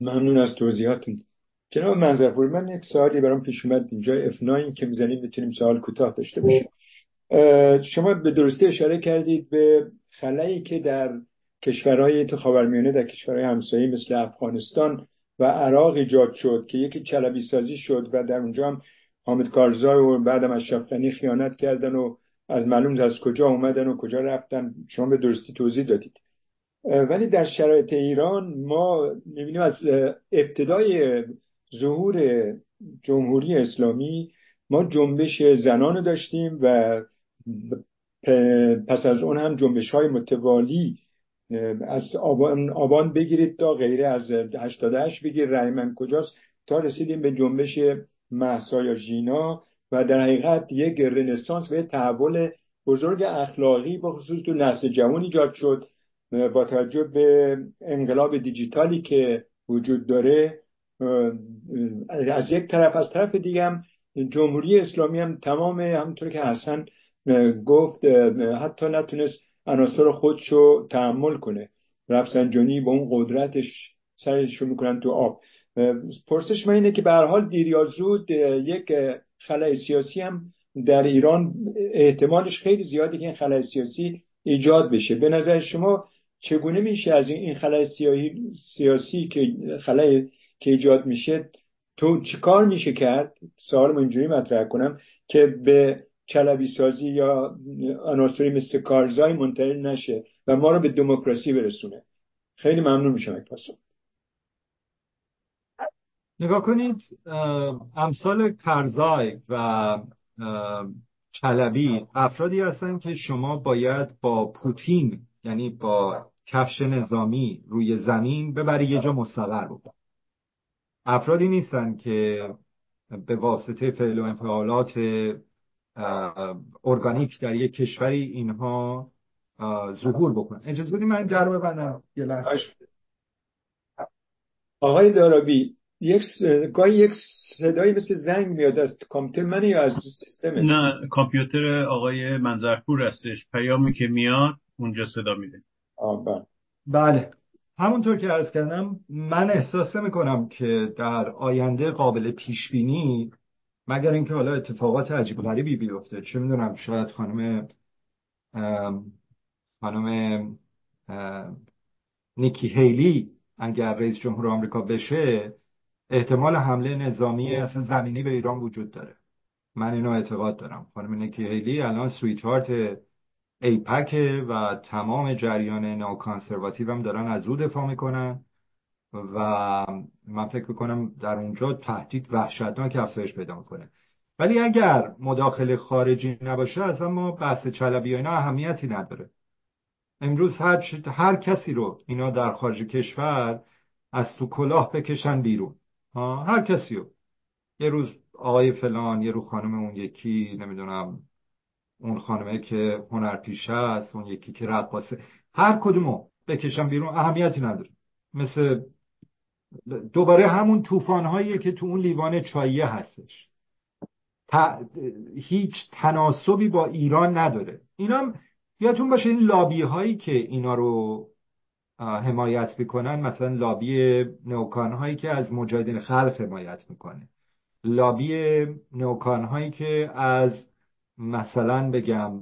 ممنون از توضیحاتون. جناب منظرپور من یک سوالی برام پیش اومد اینجا. اف که می‌زنیم می‌تونیم سوال کوتاه داشته باشیم. شما به درستی اشاره کردید به خلایی که در کشورهای تو خاورمیانه در کشورهای همسایه مثل افغانستان و عراق ایجاد شد که یکی چلبی سازی شد و در اونجا هم حامد کارزای و بعدم از شفقنی خیانت کردن و از معلوم از کجا اومدن و کجا رفتن. شما به درستی توضیح دادید. ولی در شرایط ایران ما می‌بینیم از ابتدای ظهور جمهوری اسلامی ما جنبش زنان داشتیم و پس از اون هم جنبش های متوالی از آبان, بگیرید تا غیره از 88 بگیر رای کجاست؟ تا رسیدیم به جنبش محسا یا ژینا و در حقیقت یک رنسانس و تحول بزرگ اخلاقی با خصوص تو نسل جوان ایجاد شد. با توجه به انقلاب دیجیتالی که وجود داره از یک طرف از طرف دیگه هم جمهوری اسلامی هم تمام همونطور که حسن گفت حتی نتونست عناصر خودشو تحمل کنه. رفسنجانی با اون قدرتش سرشو می‌کنن تو آب. پرسش من اینه که به حال دیر یا زود یک خلای سیاسی هم در ایران احتمالش خیلی زیاده که این خلای سیاسی ایجاد بشه. به نظر شما چگونه میشه از این خلای سیاسی که خلای که ایجاد میشه تو چیکار میشه کرد؟ سوال اینجوری مطرح کنم که به چلبی سازی یا عناصری مثل کارزای منتقل نشه و ما رو به دموکراسی برسونه. خیلی ممنون میشم یک پاسخ. نگاه کنید امثال کرزای و چلبی افرادی هستن که شما باید با پوتین یعنی با کفش نظامی روی زمین ببری یه جا مستقر بکن. افرادی نیستن که به واسطه فعل و انفعالات ارگانیک در یک کشوری اینها ظهور بکنن. اجازه بدید من در ببندم. یه لحظه. آقای دارابی یک گاهی یک صدایی مثل زنگ میاد از کامپیوتر من یا از سیستم نه کامپیوتر آقای منظرپور هستش. پیامی که میاد اونجا صدا میده. بله. بله. همونطور که عرض کردم من احساس می‌کنم که در آینده قابل پیش بینی مگر اینکه حالا اتفاقات عجیب غریبی بیفته. چه می‌دونم شاید خانم خانم نیکی هیلی اگر رئیس جمهور آمریکا بشه احتمال حمله نظامی اصلا زمینی به ایران وجود داره. من اینو اعتقاد دارم. خانم نیکی هیلی الان سویت هارت ایپک و تمام جریان ناکانسرواتیو هم دارن از او دفاع می‌کنن و من فکر می‌کنم در اونجا تهدید وحشتناک افزایش پیدا می‌کنه. ولی اگر مداخله خارجی نباشه از ما بحث چلبی اینا اهمیتی نداره. امروز هر, هر کسی رو اینا در خارج کشور از تو کلاه بکشن بیرون. هر کسی رو. یه روز آقای فلان یه روز خانم اون یکی نمی‌دونم اون خانمه که هنرپیشه است اون یکی که رقاصه. هر کدومو بکشن بیرون اهمیتی نداره. مثل دوباره همون طوفان که تو اون لیوان چاییه هستش. هیچ تناسبی با ایران نداره. اینا یادتون باشه این لابی هایی که اینا رو حمایت می‌کنن مثلا لابی نوکان هایی که از مجاهدین خلق حمایت می‌کنه. لابی نوکان هایی که از مثلا بگم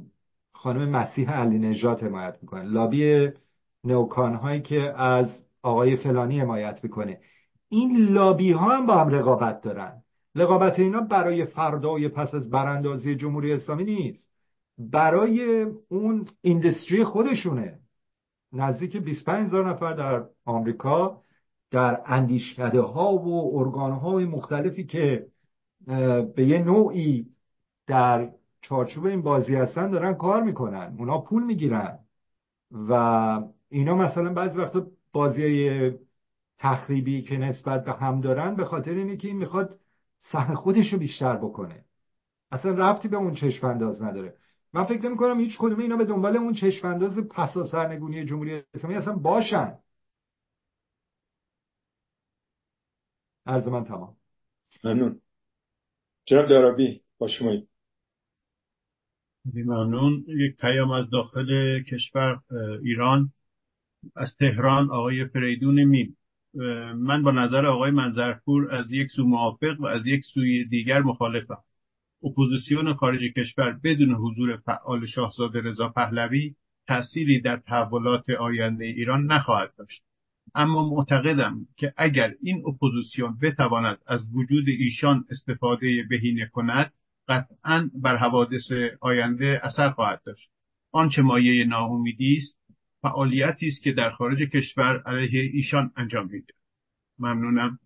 خانم مسیح علی نجات حمایت می‌کنه. لابی نوکان هایی که از آقای فلانی حمایت می‌کنه. این لابی ها هم با هم رقابت دارن. رقابت اینا برای فردای پس از براندازی جمهوری اسلامی نیست. برای اون ایندستری خودشونه. نزدیک 25 هزار نفر در آمریکا در اندیشکده ها و ارگان های مختلفی که به یه نوعی در چارچوب این بازی هستن دارن کار می‌کنن. اونا پول می‌گیرن. و اینا مثلا بعضی وقتا بازی تخریبی که نسبت به هم دارن به خاطر اینه که این می‌خواد سهم خودش رو بیشتر بکنه. اصلا ربطی به اون چشم انداز نداره. من فکر نمی کنم هیچ کدوم اینا به دنبال اون چشم انداز پسا سرنگونی جمهوری اسلامی اصلا باشن. عرض من تمام. ممنون. جناب دارابی با شما ممنون یک پیام از داخل کشور ایران از تهران آقای فریدون میم من با نظر آقای منظرپور از یک سو موافق و از یک سوی دیگر مخالفم. اپوزیسیون خارج کشور بدون حضور فعال شاهزاده رضا پهلوی تأثیری در تحولات آینده ایران نخواهد داشت. اما معتقدم که اگر این اپوزیسیون بتواند از وجود ایشان استفاده بهینه کند قطعا بر حوادث آینده اثر خواهد داشت. آنچه مایه ناامیدی است فعالیتی است که در خارج کشور علیه ایشان انجام میده ممنونم.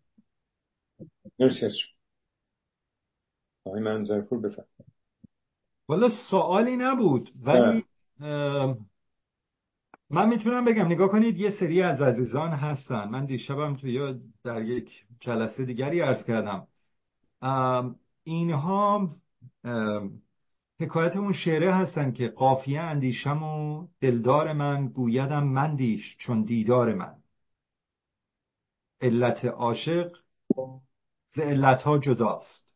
آقای منظرپور والا سوالی نبود ولی من می‌تونم بگم نگاه کنید یه سری از عزیزان هستن. من دیشبم تو یا در یک جلسه دیگری عرض کردم. اینها حکایت اون شعره هستن که قافیه اندیشم و دلدار من گویدم مندیش چون دیدار من. علت عاشق ز علتها جداست.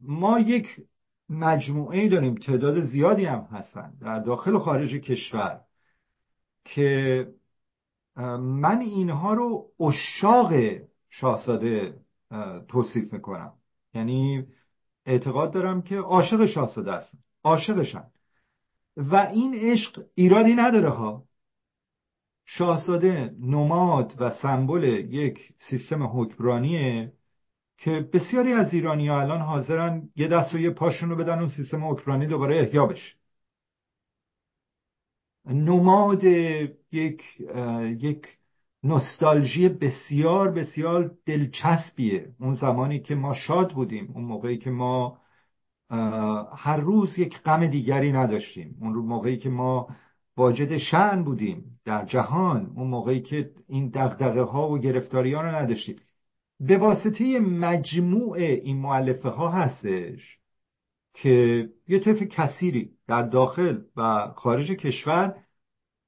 ما یک مجموعه داریم تعداد زیادی هم هستن در داخل و خارج کشور که من اینها رو اشاق شاهزاده توصیف می‌کنم. یعنی اعتقاد دارم که عاشق شاهزاده هستن عاشقشن. و این عشق ایرادی نداره ها. شاهزاده نماد و سمبل یک سیستم حکمرانیه که بسیاری از ایرانی ها الان حاضرن یه دست و یه پاشون رو بدن اون سیستم حکمرانی دوباره احیا بشه. نماد یک یک نوستالژی بسیار بسیار دلچسبیه. اون زمانی که ما شاد بودیم اون موقعی که ما هر روز یک غم دیگری نداشتیم. اون موقعی که ما واجد شن بودیم در جهان اون موقعی که این دغدغه ها و گرفتاری ها رو نداشتیم. به واسطه مجموع این معلفه ها هستش که یه طیف کثیری در داخل و خارج کشور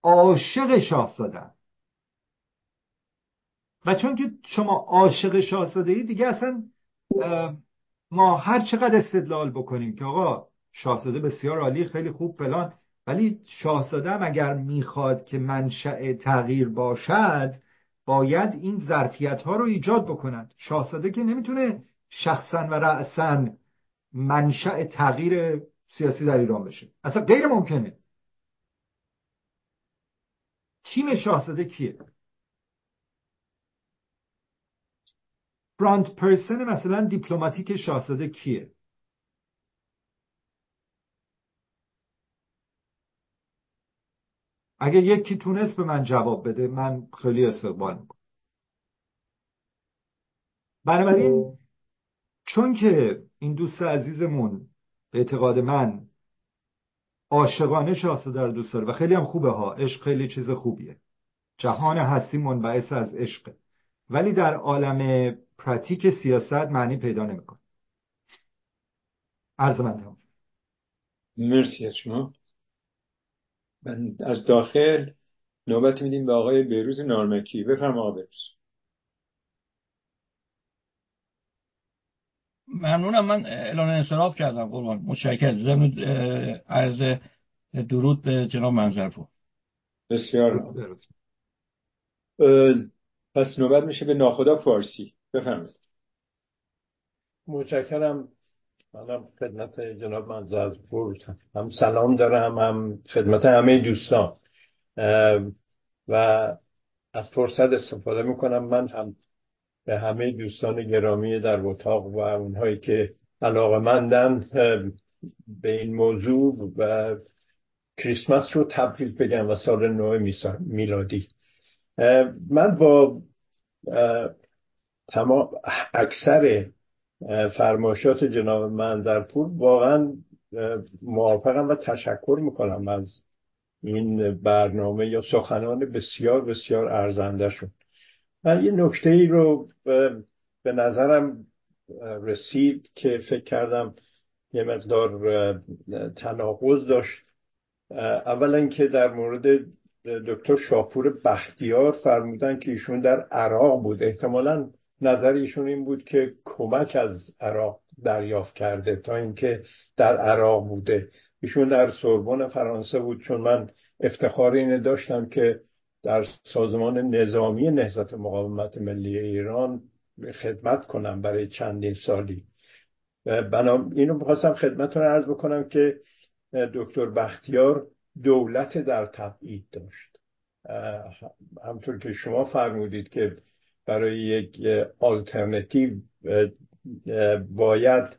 عاشق شاهزادن و چون که شما عاشق شاهزاده ای دیگه اصلا ما هر چقدر استدلال بکنیم که آقا شاهزاده بسیار عالی خیلی خوب فلان ولی شاهزاده هم اگر می‌خواد که منشأ تغییر باشد باید این ظرفیت ها رو ایجاد بکند شاهزاده که نمی‌تونه شخصا و رأسا منشأ تغییر سیاسی در ایران بشه. اصلا غیر ممکنه. تیم شاهزاده کیه؟ فرانت پرسن مثلا دیپلماتیک شاهزاده کیه؟ اگه یکی تونست به من جواب بده من خیلی استقبال می‌کنم. بنابراین چون که این دوست عزیزمون به اعتقاد من عاشقانه شاهزاده رو دوست داره و خیلی هم خوبه ها عشق خیلی چیز خوبیه. جهان هستی منبعث از عشق. ولی در عالم پراتیک سیاست معنی پیدا نمی‌کنه. عرض من مرسی از شما. من از داخل نوبت میدیم به آقای بیروز نارمکی. بفرم آقای بیروز ممنونم. من اعلان انصراف کردم قربان. متشکرم. ضمن عرض درود به جناب منظرپور. بسیار پس نوبت میشه به ناخدا فارسی. بفرمایید. متشکرم. منم خدمت جناب منظرپور. هم سلام دارم هم خدمت همه دوستان. و از فرصت استفاده می‌کنم. من هم به همه دوستان گرامی در اتاق و اونهایی که علاقه مندن به این موضوع و کریسمس رو تبریک بگم و سال نو میلادی. من با تمام اکثر فرماشات جناب منظرپور واقعا موافقم و تشکر می‌کنم از این برنامه یا سخنان بسیار بسیار ارزنده شد من یه نکته ای رو به نظرم رسید که فکر کردم یه مقدار تناقض داشت. اولا که در مورد دکتر شاپور بختیار فرمودن که ایشون در عراق بود. احتمالا نظر ایشون این بود که کمک از عراق دریافت کرده تا اینکه در عراق بوده. ایشون در سوربن فرانسه بود چون من افتخار اینه داشتم که در سازمان نظامی نهضت مقاومت ملی ایران خدمت کنم برای چندین سالی. بنا اینو می‌خواستم خدمتتون عرض بکنم که دکتر بختیار دولت در تبعید داشت. همطور که شما فرمودید که برای یک آلترنتیو باید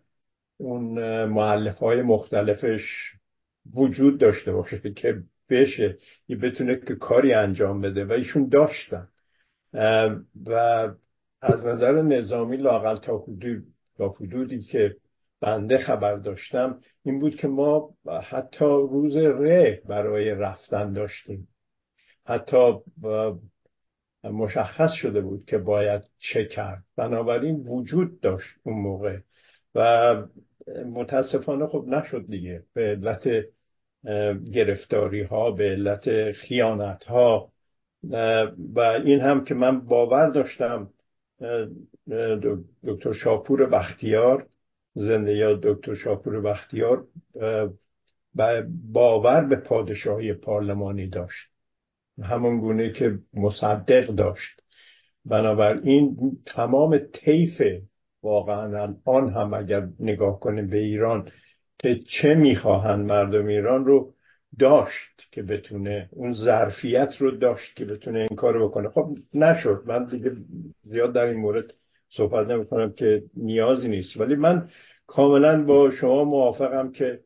اون معلف های مختلفش وجود داشته باشه که بشه یه بتونه که کاری انجام بده و ایشون داشتن. و از نظر نظامی لاقل تا حدود تا حدودی که بنده خبر داشتم این بود که ما حتی روز ره برای رفتن داشتیم. حتی مشخص شده بود که باید چه کرد. بنابراین وجود داشت اون موقع و متاسفانه خب نشد دیگه. به علت گرفتاری ها به علت خیانت ها و این هم که من باور داشتم دکتر شاپور بختیار زنده یا دکتر شاپور بختیار باور به پادشاهی پارلمانی داشت. همون گونه که مصدق داشت. بنابراین تمام طیف واقعا الان هم اگر نگاه کنیم به ایران که چه می‌خواهند مردم ایران رو داشت که بتونه اون ظرفیت رو داشت که بتونه این کار بکنه. خب نشد. من دیگه زیاد در این مورد صحبت نمی کنم که نیازی نیست. ولی من کاملا با شما موافقم که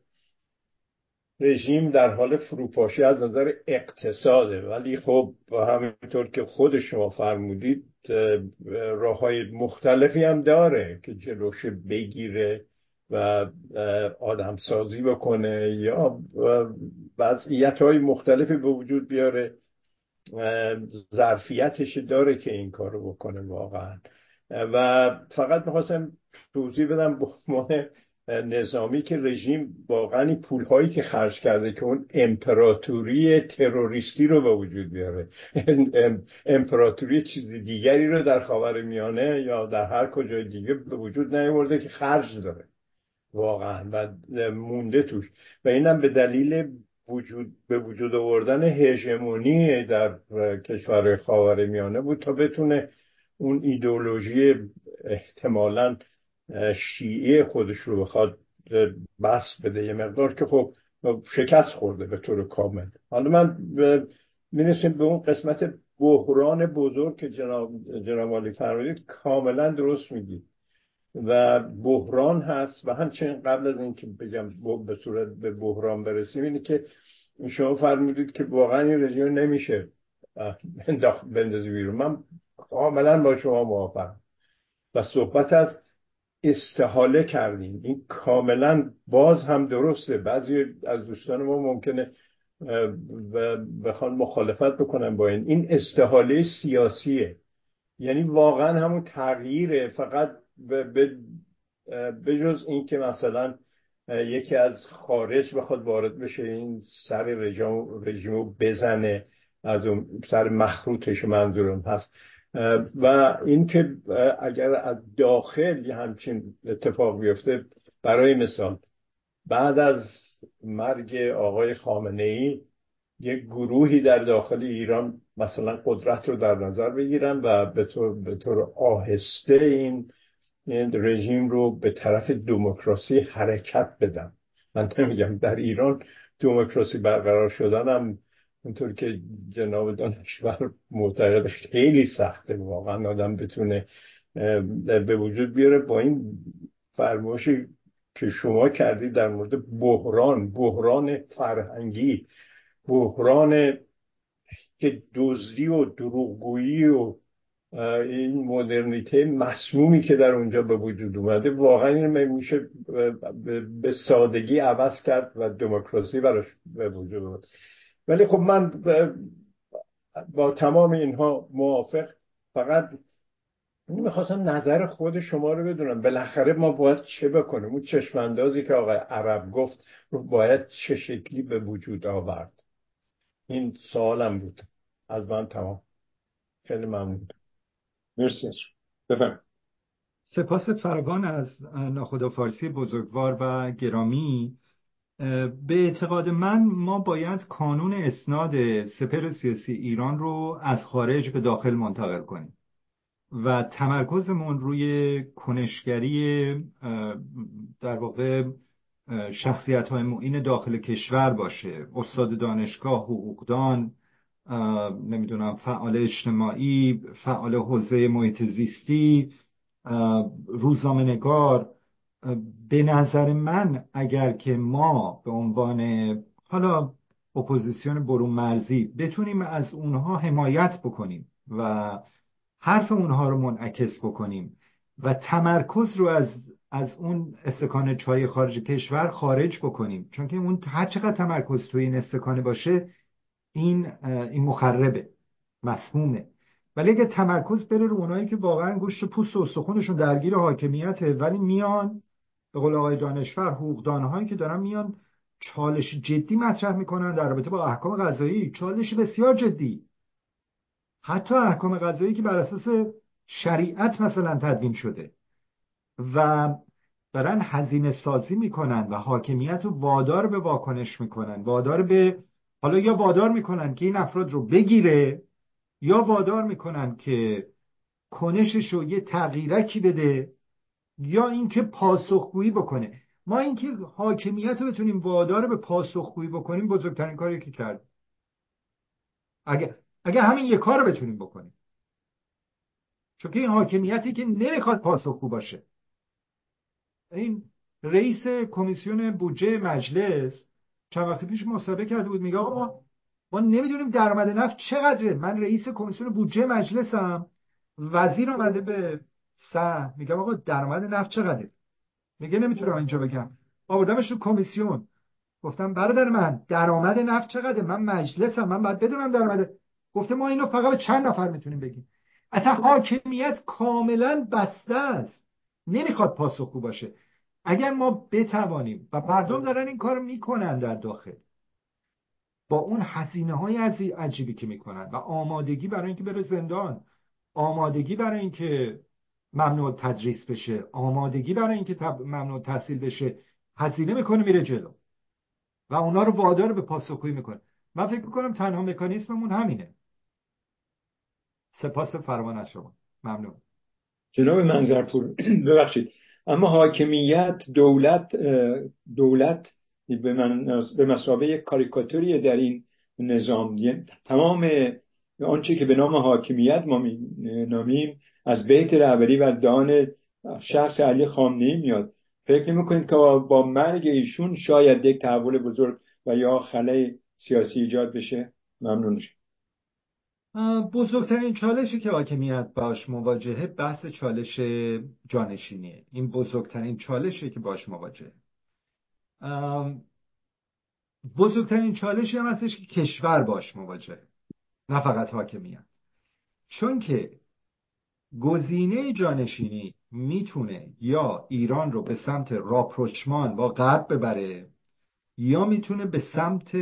رژیم در حال فروپاشی از نظر اقتصاده. ولی خب همینطور که خود شما فرمودید راه های مختلفی هم داره که جلوش بگیره و آدم سازی بکنه یا وضعیت های مختلفی به وجود بیاره. ظرفیتش داره که این کارو بکنه واقعا. و فقط می‌خواستم توضیح بدم به نظامی که رژیم واقعا پول هایی که خرج کرده که اون امپراتوری تروریستی رو به وجود بیاره. امپراتوری چیز دیگری رو در خاور میانه یا در هر کجای دیگه به وجود نیورده که خرج داره. واقعا. و مونده توش. و اینم به دلیل وجود به وجود آوردن هژمونی در کشور خاور میانه بود تا بتونه اون ایدولوژی احتمالا شیعه خودش رو بخواد بس بده یه مقدار که خب شکست خورده به طور کامل. حالا من می‌رسیم به اون قسمت بحران بزرگ که جناب, جناب فرمودید. کاملا درست میگید و بحران هست و همچنین قبل از اینکه بگم به صورت به بحران برسیم اینه که شما فرمودید که واقعا این رژیم نمیشه بندازی بیرون. من کاملا با شما موافقم. و صحبت از استحاله کردیم. این کاملا باز هم درسته. بعضی از دوستان ما ممکنه بخوان مخالفت بکنن با این. این استحاله سیاسیه. یعنی واقعا همون تغییره. فقط به جز این که مثلا یکی از خارج بخواد وارد بشه این سر رژیم رو بزنه از اون سر مخروطش منظورم هست. و اینکه اگر از داخل یه همچین اتفاق بیفته برای مثال بعد از مرگ آقای خامنه ای یک گروهی در داخل ایران مثلا قدرت رو در نظر بگیرن و به طور, به طور آهسته این رژیم رو به طرف دموکراسی حرکت بدن. من نمیگم در ایران دموکراسی برقرار شدن هم اونطور که جناب دانشور معتقد خیلی سخته واقعا آدم بتونه به وجود بیاره با این فرمایشی که شما کردید در مورد بحران بحران فرهنگی بحران که دزدی و دروغگویی و این مدرنیته مسمومی که در اونجا به وجود اومده واقعا این میشه به سادگی عوض کرد و دموکراسی براش به وجود اومد ولی خب من با تمام اینها موافق. فقط می‌خواستم نظر خود شما رو بدونم. بالاخره ما باید چه بکنیم؟ اون چشماندازی که آقای عرب گفت رو باید چه شکلی به وجود آورد؟ این سوالم بود. از من تمام. خیلی ممنون. مرسی بفهم سپاس فراوان از ناخدا فارسی بزرگوار و گرامی. به اعتقاد من ما باید کانون اسناد سپر سیاسی ایران رو از خارج به داخل منتقل کنیم و تمرکزمون روی کنشگری در واقع شخصیت های معین داخل کشور باشه. استاد دانشگاه حقوقدان نمی‌دونم فعال اجتماعی فعال حوزه محیط زیستی روزنامه نگار به نظر من اگر که ما به عنوان حالا اپوزیسیون برون مرزی بتونیم از اونها حمایت بکنیم و حرف اونها رو منعکس بکنیم و تمرکز رو از از اون استکان چای خارج کشور خارج بکنیم چون که اون هر چقدر تمرکز توی این استکانه باشه این این مخربه مسمومه. ولی اگه تمرکز بره رو اونایی که واقعا گوشت پوست و استخونشون درگیر حاکمیته ولی میان به قول آقای دانشور حقوقدانهایی که دارن میان چالش جدی مطرح می‌کنن در رابطه با احکام قضایی. چالش بسیار جدی. حتی احکام قضایی که بر اساس شریعت مثلا تدوین شده و دارن هزینه سازی می‌کنن و حاکمیت رو وادار به واکنش می‌کنن. وادار به حالا یا وادار می‌کنن که این افراد رو بگیره یا وادار می‌کنن که کنشش رو یه تغییرکی بده. یا اینکه پاسخگویی بکنه. ما اینکه حاکمیت رو بتونیم وادار به پاسخگویی بکنیم بزرگترین کاری که کرد. اگه اگه همین یه کار رو بتونیم بکنیم. چون این حاکمیتی که نمی‌خواد پاسخگو باشه. این رئیس کمیسیون بودجه مجلس چند وقت پیش مصاحبه کرده بود. میگه آقا ما ما نمی‌دونیم درآمد نفت چقدره. من رئیس کمیسیون بودجه مجلسم. وزیر آمده به سه میگم آقا درآمد نفت چقدره؟ میگه نمی‌تونم اینجا بگم. آوردمش رو کمیسیون. گفتم برادر من درآمد نفت چقدره؟ من مجلسم من باید بدونم درآمد. گفته ما اینو فقط به چند نفر می‌تونیم بگیم. اصلا حاکمیت کاملا بسته است. نمی‌خواد پاسخگو باشه. اگر ما بتوانیم و مردم دارن این کار می‌کنن در داخل با اون حسینه های عجیبی که می‌کنن و آمادگی برای اینکه بره زندان آمادگی برای اینکه ممنوع تدریس بشه. آمادگی برای اینکه تب... ممنوع تحصیل بشه هزینه می‌کنه میره جلو. و اونا رو وادار به پاسخگویی می‌کنه. من فکر می‌کنم تنها مکانیسممون همینه. سپاس فرمان از شما. ممنون. جناب منظرپور ببخشید. اما حاکمیت دولت دولت به, من به مسابقه کاریکاتوری در این نظام یعنی آنچه که به نام حاکمیت ما نامیم از بیت رهبری و دان شخص علی خامنه‌ای میاد فکر نمی‌کنید که با مرگ ایشون شاید یک تحول بزرگ و یا خلای سیاسی ایجاد بشه؟ ممنون بزرگترین چالشی که حاکمیت باش مواجهه بحث چالش جانشینیه این بزرگترین چالشی که باش مواجهه. بزرگترین چالشی هم هستش که کشور باش مواجهه. نه فقط حاکمیت. چون که گزینه جانشینی می‌تونه یا ایران رو به سمت راپروچمان با غرب ببره یا می‌تونه به سمت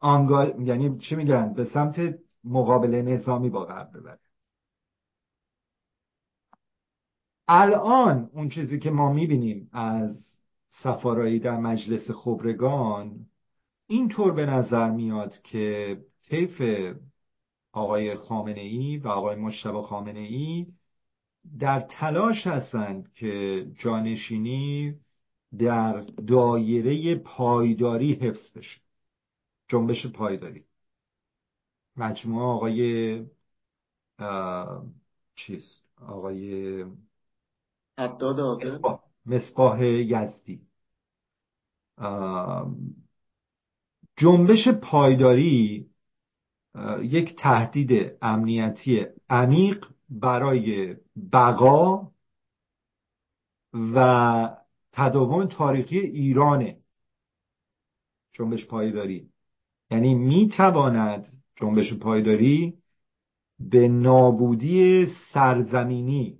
آنگا... یعنی چی میگن؟ به سمت مقابله نظامی با غرب ببره. الان اون چیزی که ما می‌بینیم از سفارایی در مجلس خبرگان اینطور به نظر میاد که طیف آقای خامنه ای و آقای مشتبه خامنه ای در تلاش هستند که جانشینی در دایره پایداری حفظ بشه. جنبش پایداری. مجموعه آقای چیز آقای مصباح, یزدی. جنبش پایداری یک تهدید امنیتی عمیق برای بقا و تداوم تاریخی ایرانه جنبش پایداری. یعنی می‌تواند جنبش پایداری به نابودی سرزمینی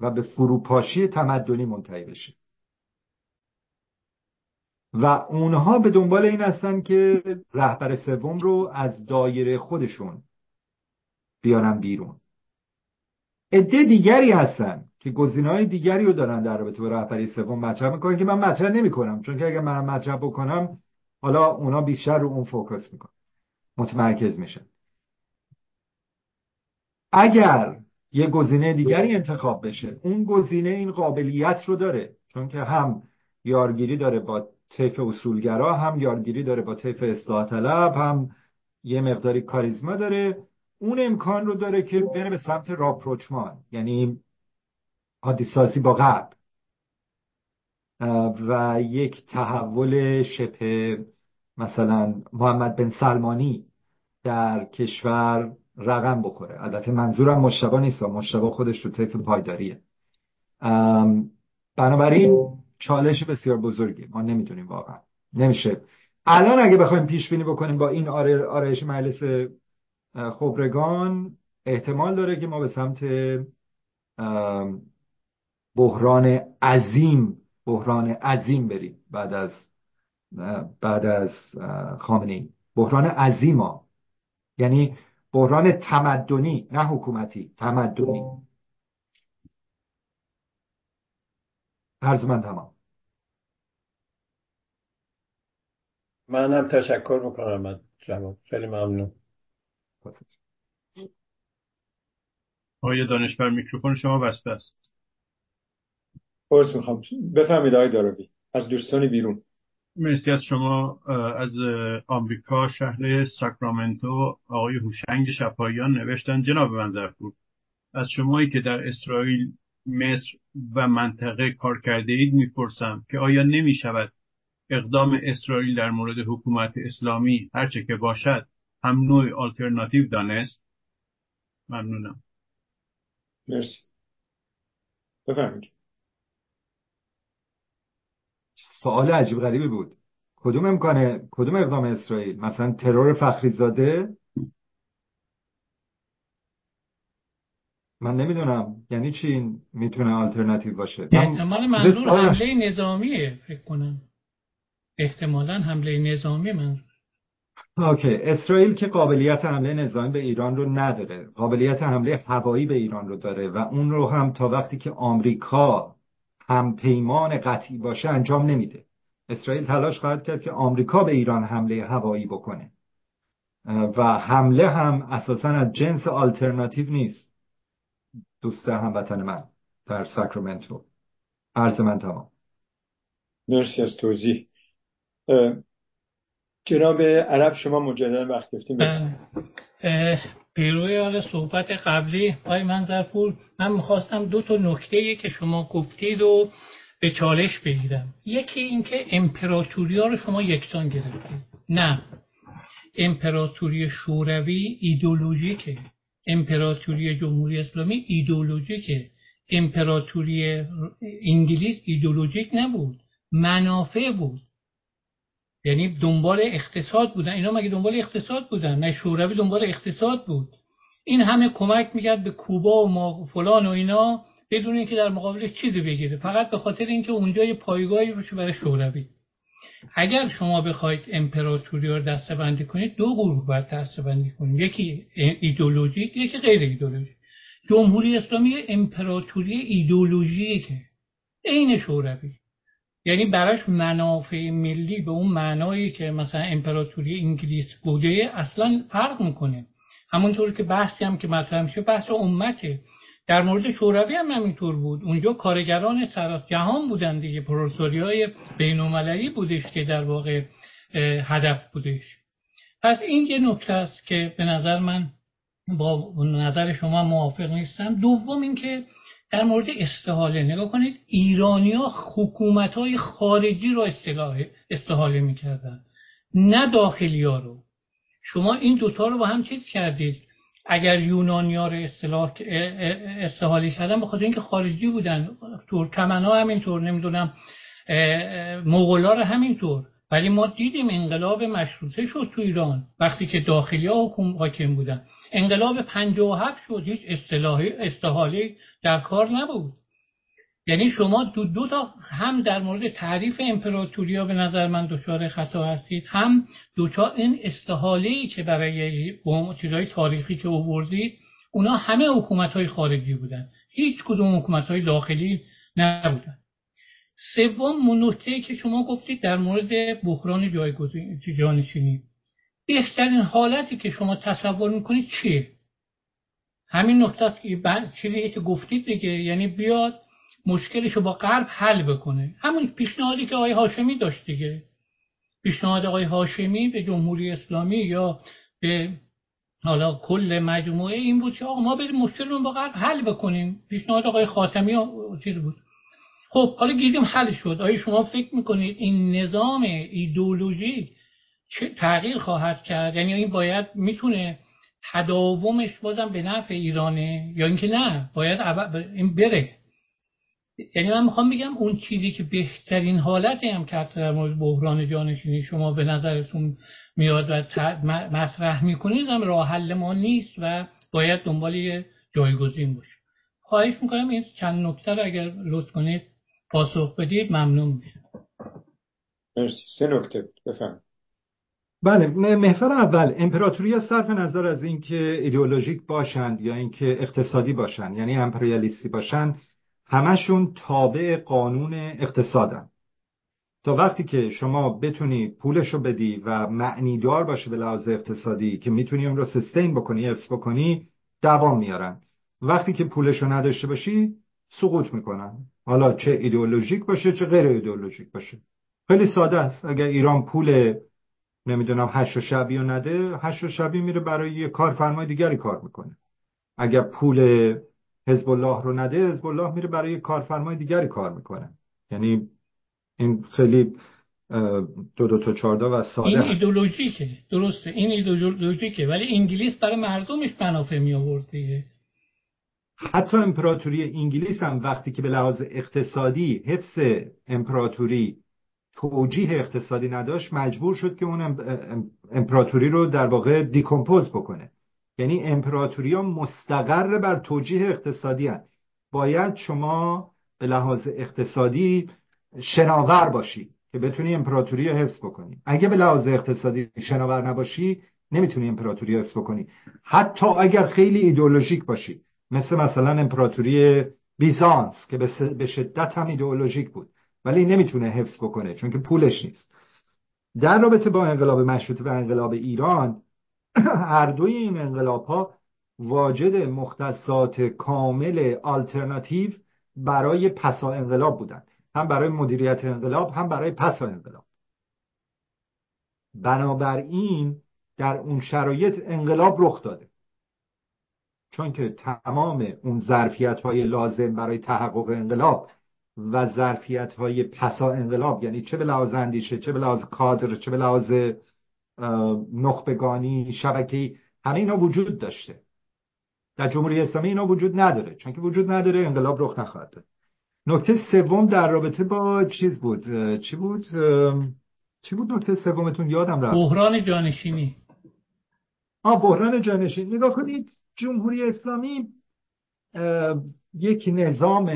و به فروپاشی تمدنی منتهی بشه. و اونها به دنبال این هستن که رهبر سوم رو از دایره خودشون بیارن بیرون. عده دیگری هستن که های دیگری رو دارن در رابطه با رهبری سوم مطرح می‌کنن که من مطرح نمی‌کنم چون که اگر منم مطرح بکنم حالا اونا بیشتر رو اون فوکس می‌کنن. متمرکز میشن. اگر یه گزینه دیگری انتخاب بشه اون گزینه این قابلیت رو داره چون که هم یارگیری داره با طیف اصولگرا هم یارگیری داره با طیف اصلاح طلب هم یه مقداری کاریزما داره. اون امکان رو داره که بره به سمت راپروچمان یعنی عادی سازی با غرب. و یک تحول شبه مثلا محمد بن سلمانی در کشور رقم بخوره. البته منظورم مشتبه نیست مشتبه خودش تو طیف پایداریه. بنابراین چالش بسیار بزرگی. ما نمی‌دونیم واقعا. نمیشه. الان اگه بخوایم پیش بینی بکنیم با این آرایش مجلس خبرگان احتمال داره که ما به سمت بحران عظیم بحران عظیم بریم. بعد از بعد از خامنه ای. بحران عظیم ها یعنی بحران تمدنی نه حکومتی تمدنی. عرض من تمام. من هم تشکر می‌کنم از جواب. خیلی ممنون. آقای دانشور میکروفون شما بسته است. عرض می‌خوام. بفهمید آقای داروی از دوستان بیرون. مرسی از شما از آمریکا شهر ساکرامنتو. آقای هوشنگ شفایان نوشتن جناب منظرپور از شمایی که در اسرائیل مصر و منطقه کار کرده اید می‌پرسم که آیا نمی شود اقدام اسرائیل در مورد حکومت اسلامی هرچه که باشد هم نوع آلترناتیو دانست؟ ممنونم. مرسی. بفرمایید. سوال عجیب غریبی بود. کدوم امکانه کدوم اقدام اسرائیل؟ مثلا ترور فخری زاده من نمی‌دونم. یعنی چی این می‌تونه آلترناتیو باشه؟ احتمال منظور حمله نظامیه فکر کنم. احتمالا حمله نظامی من اوکی. اسرائیل که قابلیت حمله نظامی به ایران رو نداره. قابلیت حمله هوایی به ایران رو داره و اون رو هم تا وقتی که آمریکا هم پیمان قطعی باشه انجام نمیده. اسرائیل تلاش خواهد کرد که آمریکا به ایران حمله هوایی بکنه. و حمله هم اساسا از جنس آلترناتیو نیست. دوست هموطن من در ساکرامنتو. عرض من تمام. مرسی از توضیح. جناب عرب شما مجددا وقت گفتیم پیروی حال صحبت قبلی پای منظرپور من می‌خواستم دو تا نکته که شما گفتید و به چالش بگیرم. یکی اینکه امپراتوری ها رو شما یکسان گرفتید. نه. امپراتوری شوروی ایدولوژیکه. امپراتوری جمهوری اسلامی ایدولوژیکه امپراتوری انگلیس ایدولوژیک نبود منافع بود. یعنی دنبال اقتصاد بودن. اینا مگه دنبال اقتصاد بودن؟ نه شوروی دنبال اقتصاد بود. این همه کمک می‌کرد به کوبا و ما فلان و اینا بدون اینکه در مقابل چیزی بگیره. فقط به خاطر اینکه اونجا یه پایگاهی باشه برای شوروی. اگر شما بخواید امپراتوری رو دسته بندی کنید دو گروه باید دسته بندی کنید یکی ایدولوژیک یکی غیر ایدولوژیک جمهوری اسلامی امپراتوری ایدولوژیکه که عین شوروی. یعنی براش منافع ملی به اون معنایی که مثلا امپراتوری انگلیس بوده اصلا فرق می‌کنه. همونطور که بحثی هم که مطرح میشه بحث امته. در مورد شوروی هم همینطور بود. اونجا کارگران سر جهان بودن دیگه. پروسوری های بین بودش که در واقع هدف بودش. پس این یه نکته است که به نظر من با نظر شما موافق نیستم. دوم اینکه در مورد استحاله نگاه کنید ایرانیا حکومت های خارجی رو استحاله می‌کردن نه داخلی ها رو. شما این دوتا رو با هم چیز کردید؟ اگر یونانیا رو اصطلاح استحاله کردن بخاطر اینکه خارجی بودن ترکمن ها همینطور نمی‌دونم مغولا رو همینطور. ولی ما دیدیم انقلاب مشروطه شد تو ایران وقتی که داخلی ها حاکم بودن. انقلاب 57 شد هیچ اصطلاحی استحاله در کار نبود. یعنی شما دو, دو تا هم در مورد تعریف امپراتوریا به نظر من دچار خطا هستید هم دوچار این استحاله ای که برای چیزهای تاریخی که اووردید اونا همه حکومت های خارجی بودن. هیچ کدوم حکومت های داخلی نبودن. سوم نکته که شما گفتید در مورد بحران جانشینی بهترین حالتی که شما تصور می‌کنید چیه؟ همین نکته که چیزی که گفتید دیگه یعنی بیاد مشکلش رو با غرب حل بکنه. همون پیشنهادی که آقای هاشمی داشت دیگه. پیشنهاد آقای هاشمی به جمهوری اسلامی یا به حالا کل مجموعه این بود که آقا ما بریم مشکل رو با غرب حل بکنیم. پیشنهاد آقای خاتمی چیز بود. خب حالا گیریم حل شد. آیا شما فکر می‌کنید این نظام ایدولوژی چه تغییر خواهد کرد؟ یعنی این باید می‌تونه تداومش بازم به نفع ایرانه یا اینکه نه؟ باید این بره. یعنی من می‌خوام بگم اون چیزی که بهترین حالتی هم که در مورد بحران جانشینی شما به نظرتون میاد و مطرح می‌کنید هم راه حل ما نیست و باید دنبال یه جایگزین باشه خواهش می‌کنم این چند نکته رو اگر لطف کنید پاسخ بدید ممنون میشم. مرسی. سه نکته بفهم بله محور اول امپراتوری صرف نظر از اینکه ایدئولوژیک باشند یا اینکه اقتصادی باشند یعنی امپریالیستی باشند همشون تابع قانون اقتصادن. تا وقتی که شما بتونی پولشو بدی و معنیدار باشه به لحاظ اقتصادی که می‌تونی اون رو سستین بکنی حفظ بکنی دوام میارن. وقتی که پولشو نداشته باشی سقوط می‌کنن. حالا چه ایدئولوژیک باشه چه غیر ایدئولوژیک باشه. خیلی ساده است. اگر ایران پول نمی‌دونم هشت و شبی رو نده هشت و شبی میره برای یه کارفرمای دیگری کار می‌کنه. اگر پول حزب الله رو نده حزب الله میره برای کارفرمای دیگری کار می‌کنه. یعنی این خیلی دو دو تا چارده و ساده این ایدولوژیکه درسته. این ایدولوژیکه ولی انگلیس برای مردمش منافع می آورد دیگه. حتی امپراتوری انگلیس هم وقتی که به لحاظ اقتصادی حفظ امپراتوری توجیه اقتصادی نداشت مجبور شد که اون امپراتوری رو در واقع دیکمپوز بکنه. یعنی امپراتوری ها مستقر بر توجیه اقتصادی هن. باید شما به لحاظ اقتصادی شناور باشی که بتونی امپراتوری رو حفظ بکنی. اگه به لحاظ اقتصادی شناور نباشی نمی‌تونی امپراتوری حفظ بکنی. حتی اگر خیلی ایدئولوژیک باشی مثل مثلا امپراتوری بیزانس که به شدت هم ایدئولوژیک بود ولی نمی‌تونه حفظ بکنه چون که پولش نیست. در رابطه با انقلاب مشروطه و انقلاب ایران هر دوی این انقلاب ها واجد مختصات کامل آلترناتیو برای پسا انقلاب بودن هم برای مدیریت انقلاب هم برای پسا انقلاب. بنابراین در اون شرایط انقلاب رخ داده. چون که تمام اون ظرفیت های لازم برای تحقق انقلاب و ظرفیت های پسا انقلاب یعنی چه به لحاظ اندیشه چه به لحاظ کادر چه به لحاظ نخبگانی شبکه‌ای همه اینا وجود داشته. در جمهوری اسلامی اینا وجود نداره. چون که وجود نداره انقلاب رخ نخواهد داد. نکته سوم در رابطه با چیز بود. چی بود؟ چی بود نکته سومتون؟ یادم رفت. بحران جانشینی. آه بحران جانشینی. نگاه کنید جمهوری اسلامی یک نظام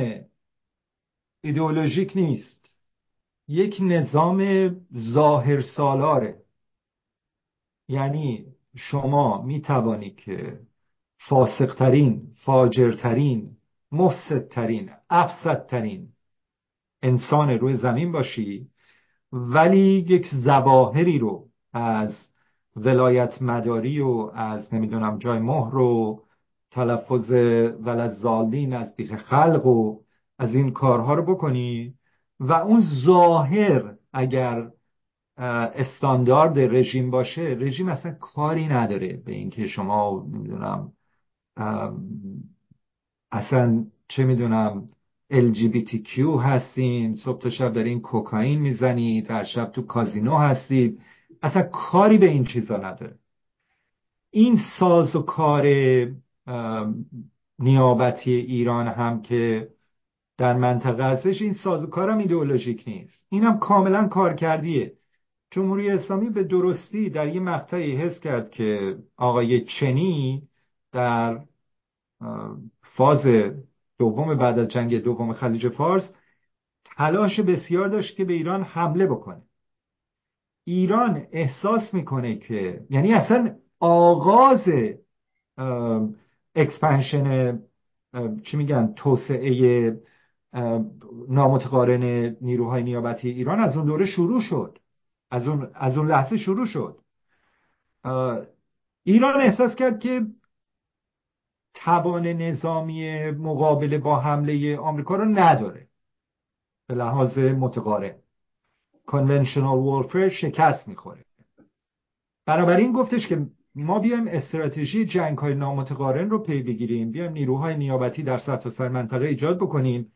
ایدئولوژیک نیست. یک نظام ظاهر سالاره یعنی شما می توانید که فاسقترین فاجرترین مفسدترین افسدترین انسان روی زمین باشی ولی یک زواهری رو از ولایت مداری و از نمی‌دونم جای مهر و تلفظ ولزالین از بیخ خلق و از این کارها رو بکنی و اون ظاهر اگر استاندارد رژیم باشه رژیم اصلا کاری نداره به اینکه شما نمی‌دونم اصلا چه می‌دونم LGBTQ هستین صبح تا شب دارین کوکائین می‌زنید هر شب تو کازینو هستید. اصلا کاری به این چیزا نداره. این ساز و کار نیابتی ایران هم که در منطقه هستش این ساز و کارم ایدئولوژیک نیست. اینم کاملا کارکردیه. جمهوری اسلامی به درستی در یه مقطعی حس کرد که آقای چنی در فاز دوم بعد از جنگ دوم خلیج فارس تلاش بسیار داشت که به ایران حمله بکنه. ایران احساس می‌کنه که یعنی اصلا آغاز expansion چی میگن توسعه نامتقارن نیروهای نیابتی ایران از اون دوره شروع شد. از اون, از اون لحظه شروع شد. ایران احساس کرد که توان نظامی مقابله با حمله آمریکا رو نداره. به لحاظ متقارن. کنونشنال وارفر شکست می‌خوره. بنابراین گفتش که ما بیایم استراتژی جنگ های نامتقارن رو پی بگیریم. بیایم نیروهای نیابتی در سرتاسر سر منطقه ایجاد بکنیم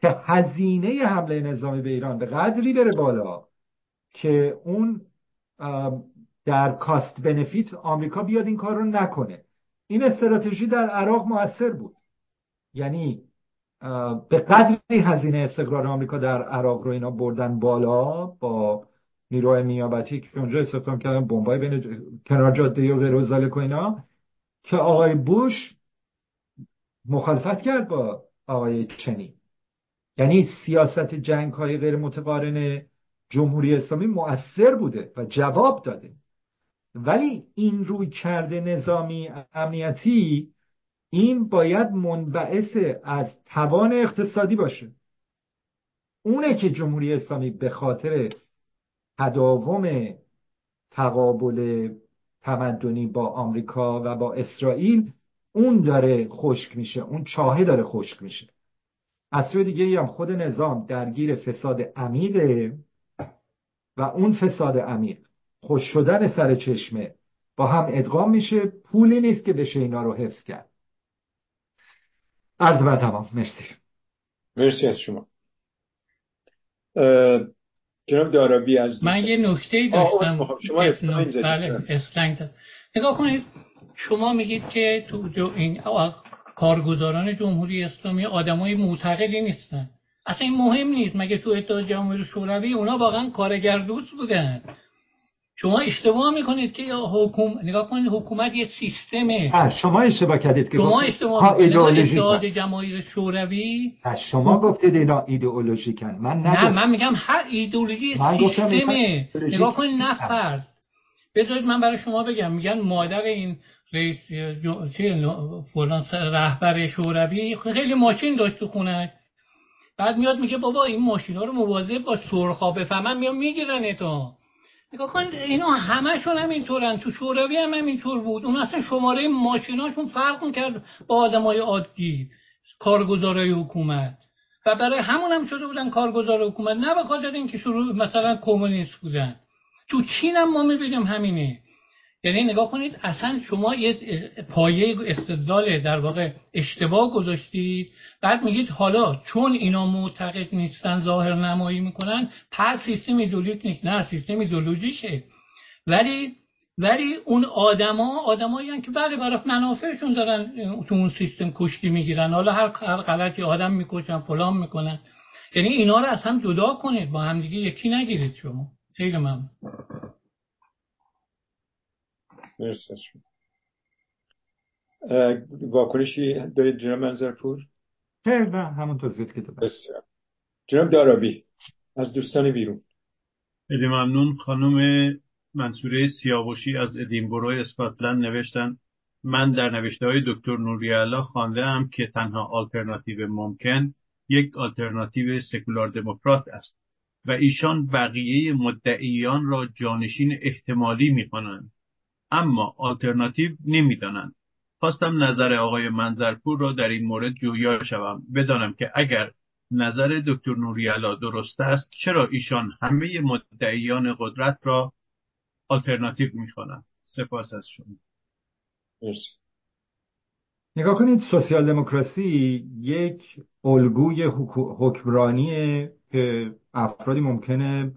که هزینه حمله نظامی به ایران به قدری بره بالا. که اون در کاست بنفیت آمریکا بیاد این کار رو نکنه. این استراتژی در عراق موثر بود. یعنی به قدری هزینه استقرار آمریکا در عراق رو اینا بردن بالا با نیروهای نیابتی که اونجا استخدام کردن بمبای بین کنار جاده و غیر و اینا که آقای بوش مخالفت کرد با آقای چنی یعنی سیاست جنگ های غیر متقارن جمهوری اسلامی مؤثر بوده و جواب داده. ولی این روی کرده نظامی امنیتی این باید منبعث از توان اقتصادی باشه. اونه که جمهوری اسلامی به خاطر تداوم تقابل تمدنی با آمریکا و با اسرائیل اون داره خشک میشه اون چاهه داره خشک میشه. از سوی دیگه هم خود نظام درگیر فساد عمیقه. و اون فساد عمیق خوش شدن سر چشمه با هم ادغام میشه پولی نیست که بشه اینا رو حفظ کرد. عرض بر تمام. مرسی. مرسی از شما. جناب دارابی از من یه نکته داشتم. شما بله اسلنگ نگاه کنید شما میگید که تو این کارگزاران جمهوری اسلامی آدمای معتقدی نیستن. اصلا این مهم نیست. مگه تو اتحاد جمهوری شوروی اونا واقعا کارگر دوست بودن؟ شما اشتباه می‌کنید که حکوم نگاه کنید حکومت یه سیستمه. شما اشتباه کردید که شما اشتباه اتحاد جماهیر شوروی شما گفتید اینا ایدئولوژیکن. من نگفت. نه من میگم هر ایدئولوژی سیستمه. نگاه کنید نه فرد بذارید من برای شما بگم. میگن مادر این رئیس فلان رهبر شوروی خیلی ماشین داشت تو خونه. بعد میاد میگه بابا این ماشینا رو مواظب با سرخا بفهمن میام می‌گیرن تو نگاه کنید اینا همشون هم اینطورن. تو شوروی هم همینطور بود. اون اصلا شماره ماشیناشون فرق می‌کرد با آدمای عادی کارگزارای حکومت. و برای همون هم شده بودن کارگزار حکومت. نه به خاطر اینکه شروع مثلا کمونیست بودن. تو چین هم ما می‌بینیم همینه. یعنی نگاه کنید اصلا شما یه پایه استدلال در واقع اشتباه گذاشتید. بعد میگید حالا چون اینا معتقد نیستن ظاهر نمایی می‌کنن پس سیستم ایدولوژیک نیست. نه سیستم ایدولوژیشه ولی ولی اون آدما آدمایی که بله برای منافعشون دارن تو اون سیستم کشتی می‌گیرن. حالا هر غلطی آدم می‌کشن فلان می‌کنن. یعنی اینا رو از هم جدا کنید با همدیگه یکی نگیرید شما. خیلی ممنون. مرسی واکنشی دارید جناب منظرپور؟ نه همون توضیح که بسیار. جناب دارابی از دوستان بیرون. خیلی ممنون. خانم منصوره سیاوشی از ادینبرو اسکاتلند نوشتن من در نوشته های دکتر نوریالا خوانده هم که تنها آلترناتیو ممکن یک آلترناتیو سکولار دموکرات است و ایشان بقیه مدعیان را جانشین احتمالی می‌خوانند اما آلترناتیو نمی‌دانند. خواستم نظر آقای منظرپور را در این مورد جویا شوم. بدانم که اگر نظر دکتر نوریالا درست است چرا ایشان همه مدعیان قدرت را آلترناتیو می‌خوانند؟ سپاس از شما. نگاه کنید سوسیال دموکراسی یک الگوی حکمرانیه که افرادی ممکنه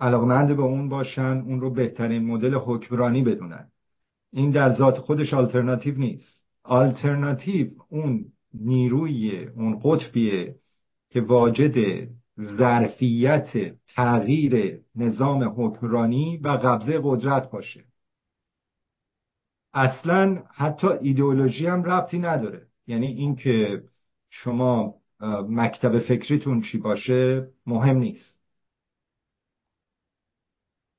علاقمند به اون باشن اون رو بهترین مدل حکمرانی بدونن. این در ذات خودش آلترناتیو نیست. آلترناتیو اون نیروی اون قطبیه که واجد ظرفیت تغییر نظام حکمرانی و قبضه قدرت باشه. اصلا حتی ایدئولوژی هم ربطی نداره. یعنی اینکه شما مکتب فکریتون چی باشه مهم نیست.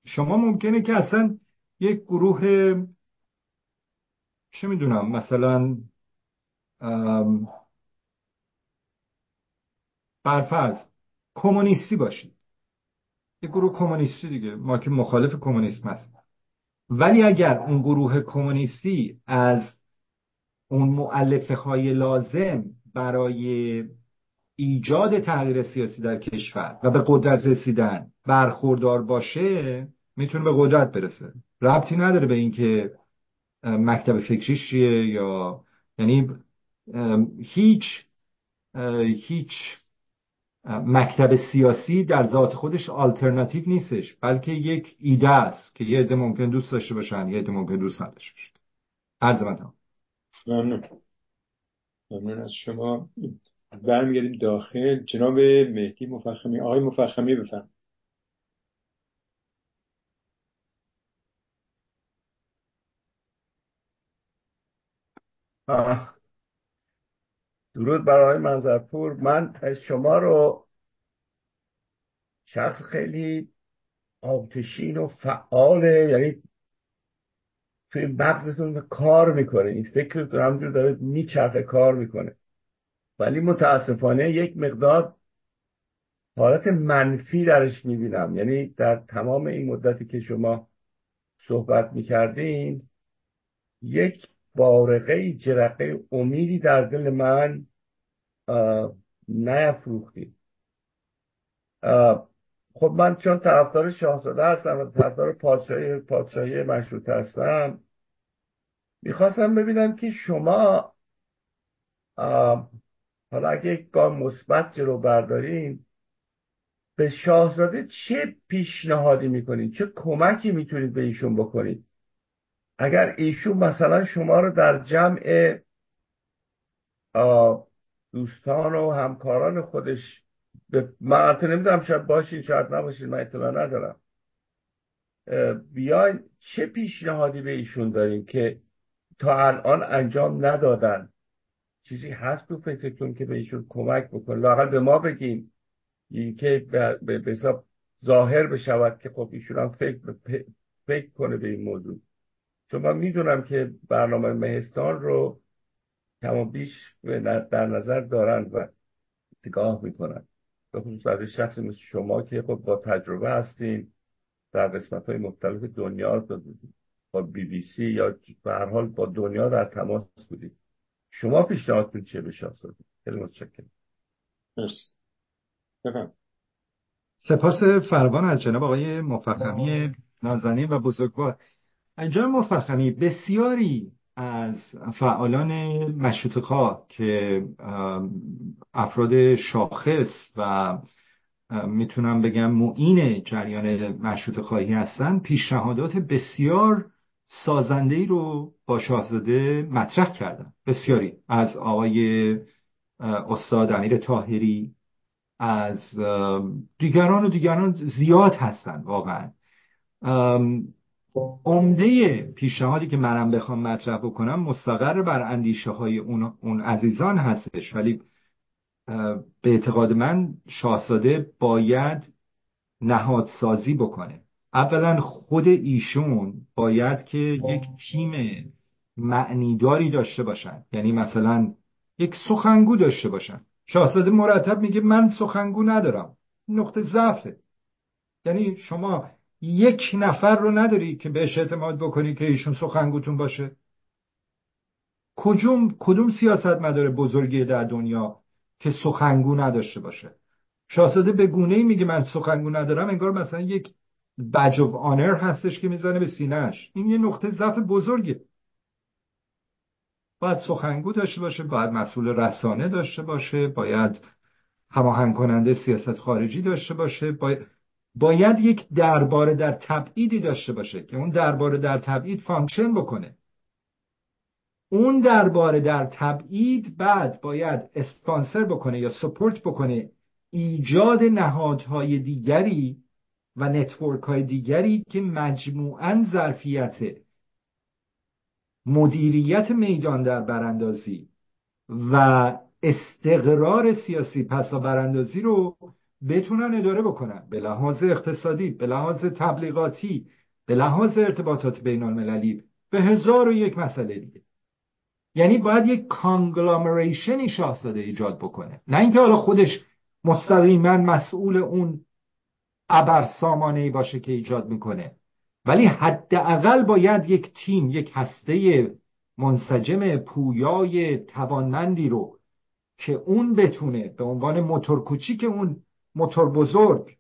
شما ممکنه که اصلا یک گروه چه می‌دونم مثلا برفرض کمونیستی باشید یه گروه کمونیستی دیگه. ما که مخالف کمونیسم هست ولی اگر اون گروه کمونیستی از اون معلفه های لازم برای ایجاد تغییر سیاسی در کشور و به قدرت رسیدن برخوردار باشه می‌تونه به قدرت برسه. ربطی نداره به اینکه مکتب فکریش چیه یا یعنی هیچ هیچ مکتب سیاسی در ذات خودش آلترناتیو نیستش بلکه یک ایده است که یه عده ممکن دوست داشته باشن یه عده ممکن دوست نداشته باشن. عرض من ممنون. ممنون از شما. برمیگردیم داخل. جناب مهدی مفخمی آقای مفخمی بفرم درود برای منظرپور. من از شما رو شخص خیلی آتشین و فعاله. یعنی توی مغزتون کار می‌کنه. این فکرتون همجور داره میچرخه کار می‌کنه. ولی متاسفانه یک مقدار حالت منفی درش می‌بینم. یعنی در تمام این مدتی که شما صحبت می‌کردین یک بارقه جرقه امیدی در دل من نیفروختید خب من چون طرفدار شاهزاده هستم و طرفدار پادشاهی پادشاهی مشروط هستم می‌خواستم ببینم که شما حالا اگه یک گام مثبت جلو بردارین به شاهزاده چه پیشنهادی می‌کنید چه کمکی می‌تونید به ایشون بکنید اگر ایشون مثلا شما رو در جمع دوستان و همکاران خودش به من نمی‌دونم شاید باشین شاید نباشین من اطلاع ندارم. بیاین چه پیشنهادی به ایشون داریم که تا الان انجام ندادن؟ چیزی هست تو فکرتون که به ایشون کمک بکن لاقل به ما بگیم که به حساب ظاهر بشود که خب ایشون هم فکر, فکر کنه به این موضوع. چون من می‌دونم که برنامه مهستان رو کما بیش در نظر دارن و نگاه می‌کنن. به خصوص از شخص مثل شما که خب با تجربه هستین در قسمت های مختلف دنیا با بی بی سی یا به هر حال با دنیا در تماس بودید شما پیشنهادتون چیه به شاهزاده خیلی متشکرم. سپاس فروان از جناب آقای مفخمی نازنین و بزرگوار. انجام مفخمی بسیاری از فعالان مشروط خواه که افراد شاخص و می‌تونم بگم معین جریان مشروط خواهی هستن پیشنهادات بسیار سازنده ای رو با شاهزاده مطرح کردن بسیاری از آقای استاد امیر تاهری از دیگران و دیگران زیاد هستن واقعا. عمده پیشنهادی که منم بخوام مطرح بکنم مستقر بر اندیشه های اون, اون عزیزان هستش. ولی به اعتقاد من شاهزاده باید نهادسازی بکنه. اولا خود ایشون باید که یک تیم معنیداری داشته باشن. یعنی مثلا یک سخنگو داشته باشن. شاهزاده مرتب میگه من سخنگو ندارم. نقطه ضعفه. یعنی شما یک نفر رو نداری که بهش اعتماد بکنی که ایشون سخنگوتون باشه. کجوم کدوم سیاست مداره بزرگی در دنیا که سخنگو نداشته باشه؟ شاهزاده به گونه ای میگه من سخنگو ندارم انگار مثلا یک badge of honor هستش که می‌زنه به سینهش این یه نقطه ضعف بزرگه. باید سخنگو داشته باشه باید مسئول رسانه داشته باشه باید هماهنگ کننده سیاست خارجی داشته باشه باید, باید یک دربار در تبعیدی داشته باشه که اون دربار در تبعید function بکنه. اون دربار در تبعید بعد باید اسپانسر بکنه یا support بکنه ایجاد نهادهای دیگری و network های دیگری که مجموعا ظرفیت مدیریت میدان در براندازی و استقرار سیاسی پسا براندازی رو بتونن اداره بکنن. به لحاظ اقتصادی به لحاظ تبلیغاتی به لحاظ ارتباطات بین المللی به هزار و یک مسئله دیگه. یعنی باید یک conglomeration ی شاهزاده ایجاد بکنه. نه اینکه حالا خودش مستقیما مسئول اون ابر سامانه باشه که ایجاد می‌کنه. ولی حداقل باید یک تیم یک هسته منسجم پویای توانمندی رو که اون بتونه به عنوان موتور کوچیک اون موتور بزرگ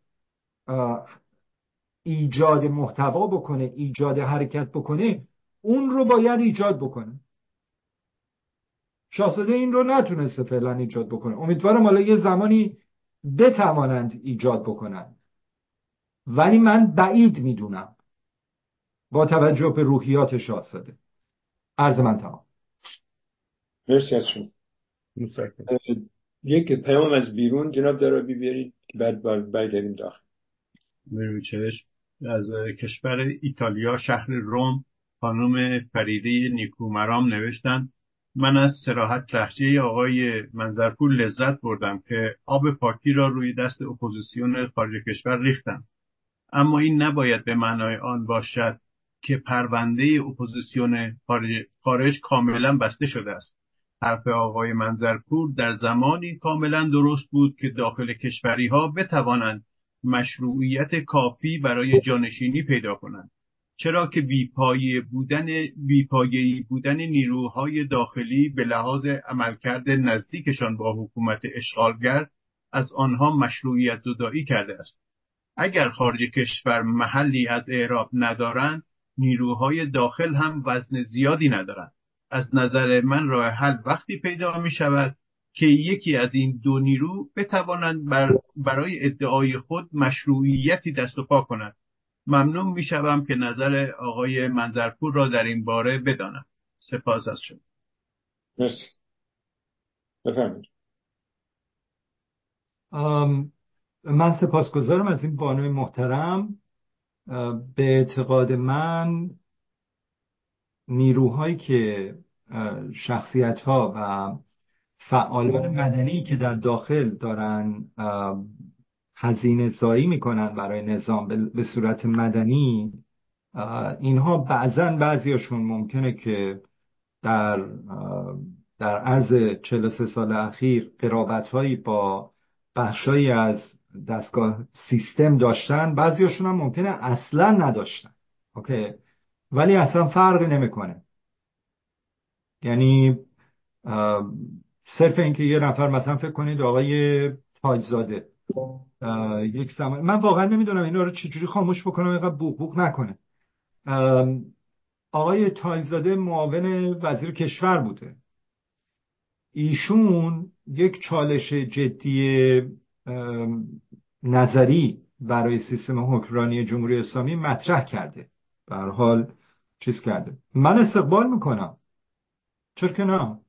ایجاد محتوا بکنه ایجاد حرکت بکنه اون رو باید ایجاد بکنه. شاهزاده این رو نتونسته فعلا ایجاد بکنه. امیدوارم حالا یه زمانی بتوانند ایجاد بکنند. ولی من بعید می‌دونم. با توجه به روحیات شاهزاده عرض من تمام. مرسی از شما. یک پیام از بیرون. جناب دارابی بیارید که بعد برگردیم داخل. چشم. از کشور ایتالیا شهر روم خانم فریده نیکومرام نوشتن من از صراحت لهجه آقای منظرپور لذت بردم که آب پاکی را روی دست اپوزیسیون خارج کشور ریختن. اما این نباید به معنای آن باشد که پرونده اپوزیسیون خارج, کاملا بسته شده است. حرف آقای منظرپور در زمانی کاملا درست بود که داخل کشوری ها بتوانند مشروعیت کافی برای جانشینی پیدا کنند. چرا که بیپایه بودن بیپایه‌ای بودن نیروهای داخلی به لحاظ عملکرد نزدیکشان با حکومت اشغالگر از آنها مشروعیت زدایی کرده است. اگر خارج کشور محلی از اعراب ندارند نیروهای داخل هم وزن زیادی ندارند. از نظر من راه حل وقتی پیدا می شود که یکی از این دو نیرو بتوانند بر برای ادعای خود مشروعیتی دست و پا کنند. ممنون می‌شوم که نظر آقای منظرپور را در این باره بدانم. سپاس از شما. مرسی. بفرمایید. من سپاسگزارم از این بانوی محترم. به اعتقاد من نیروهایی که شخصیت ها و فعالان مدنی که در داخل دارن هزینه زایی می‌کنن برای نظام به صورت مدنی اینها بعضا بعضیاشون ممکنه که در در عرض 43 سال اخیر قرابت هایی با بخشایی از دستگاه سیستم داشتن بعضیاشون هم ممکنه اصلا نداشتن. اوکی؟ ولی اصلا فرقی نمی‌کنه. یعنی صرف اینکه یه نفر مثلا فکر کنید آقای تاجزاده یک زمان من واقعا نمی‌دونم اینا رو چجوری خاموش بکنم اینقدر بوق بوق نکنه. آقای تایزاده معاون وزیر کشور بوده. ایشون یک چالش جدی نظری برای سیستم حکمرانی جمهوری اسلامی مطرح کرده. به حال چیز کرده. من استقبال می‌کنم. چرا که نه؟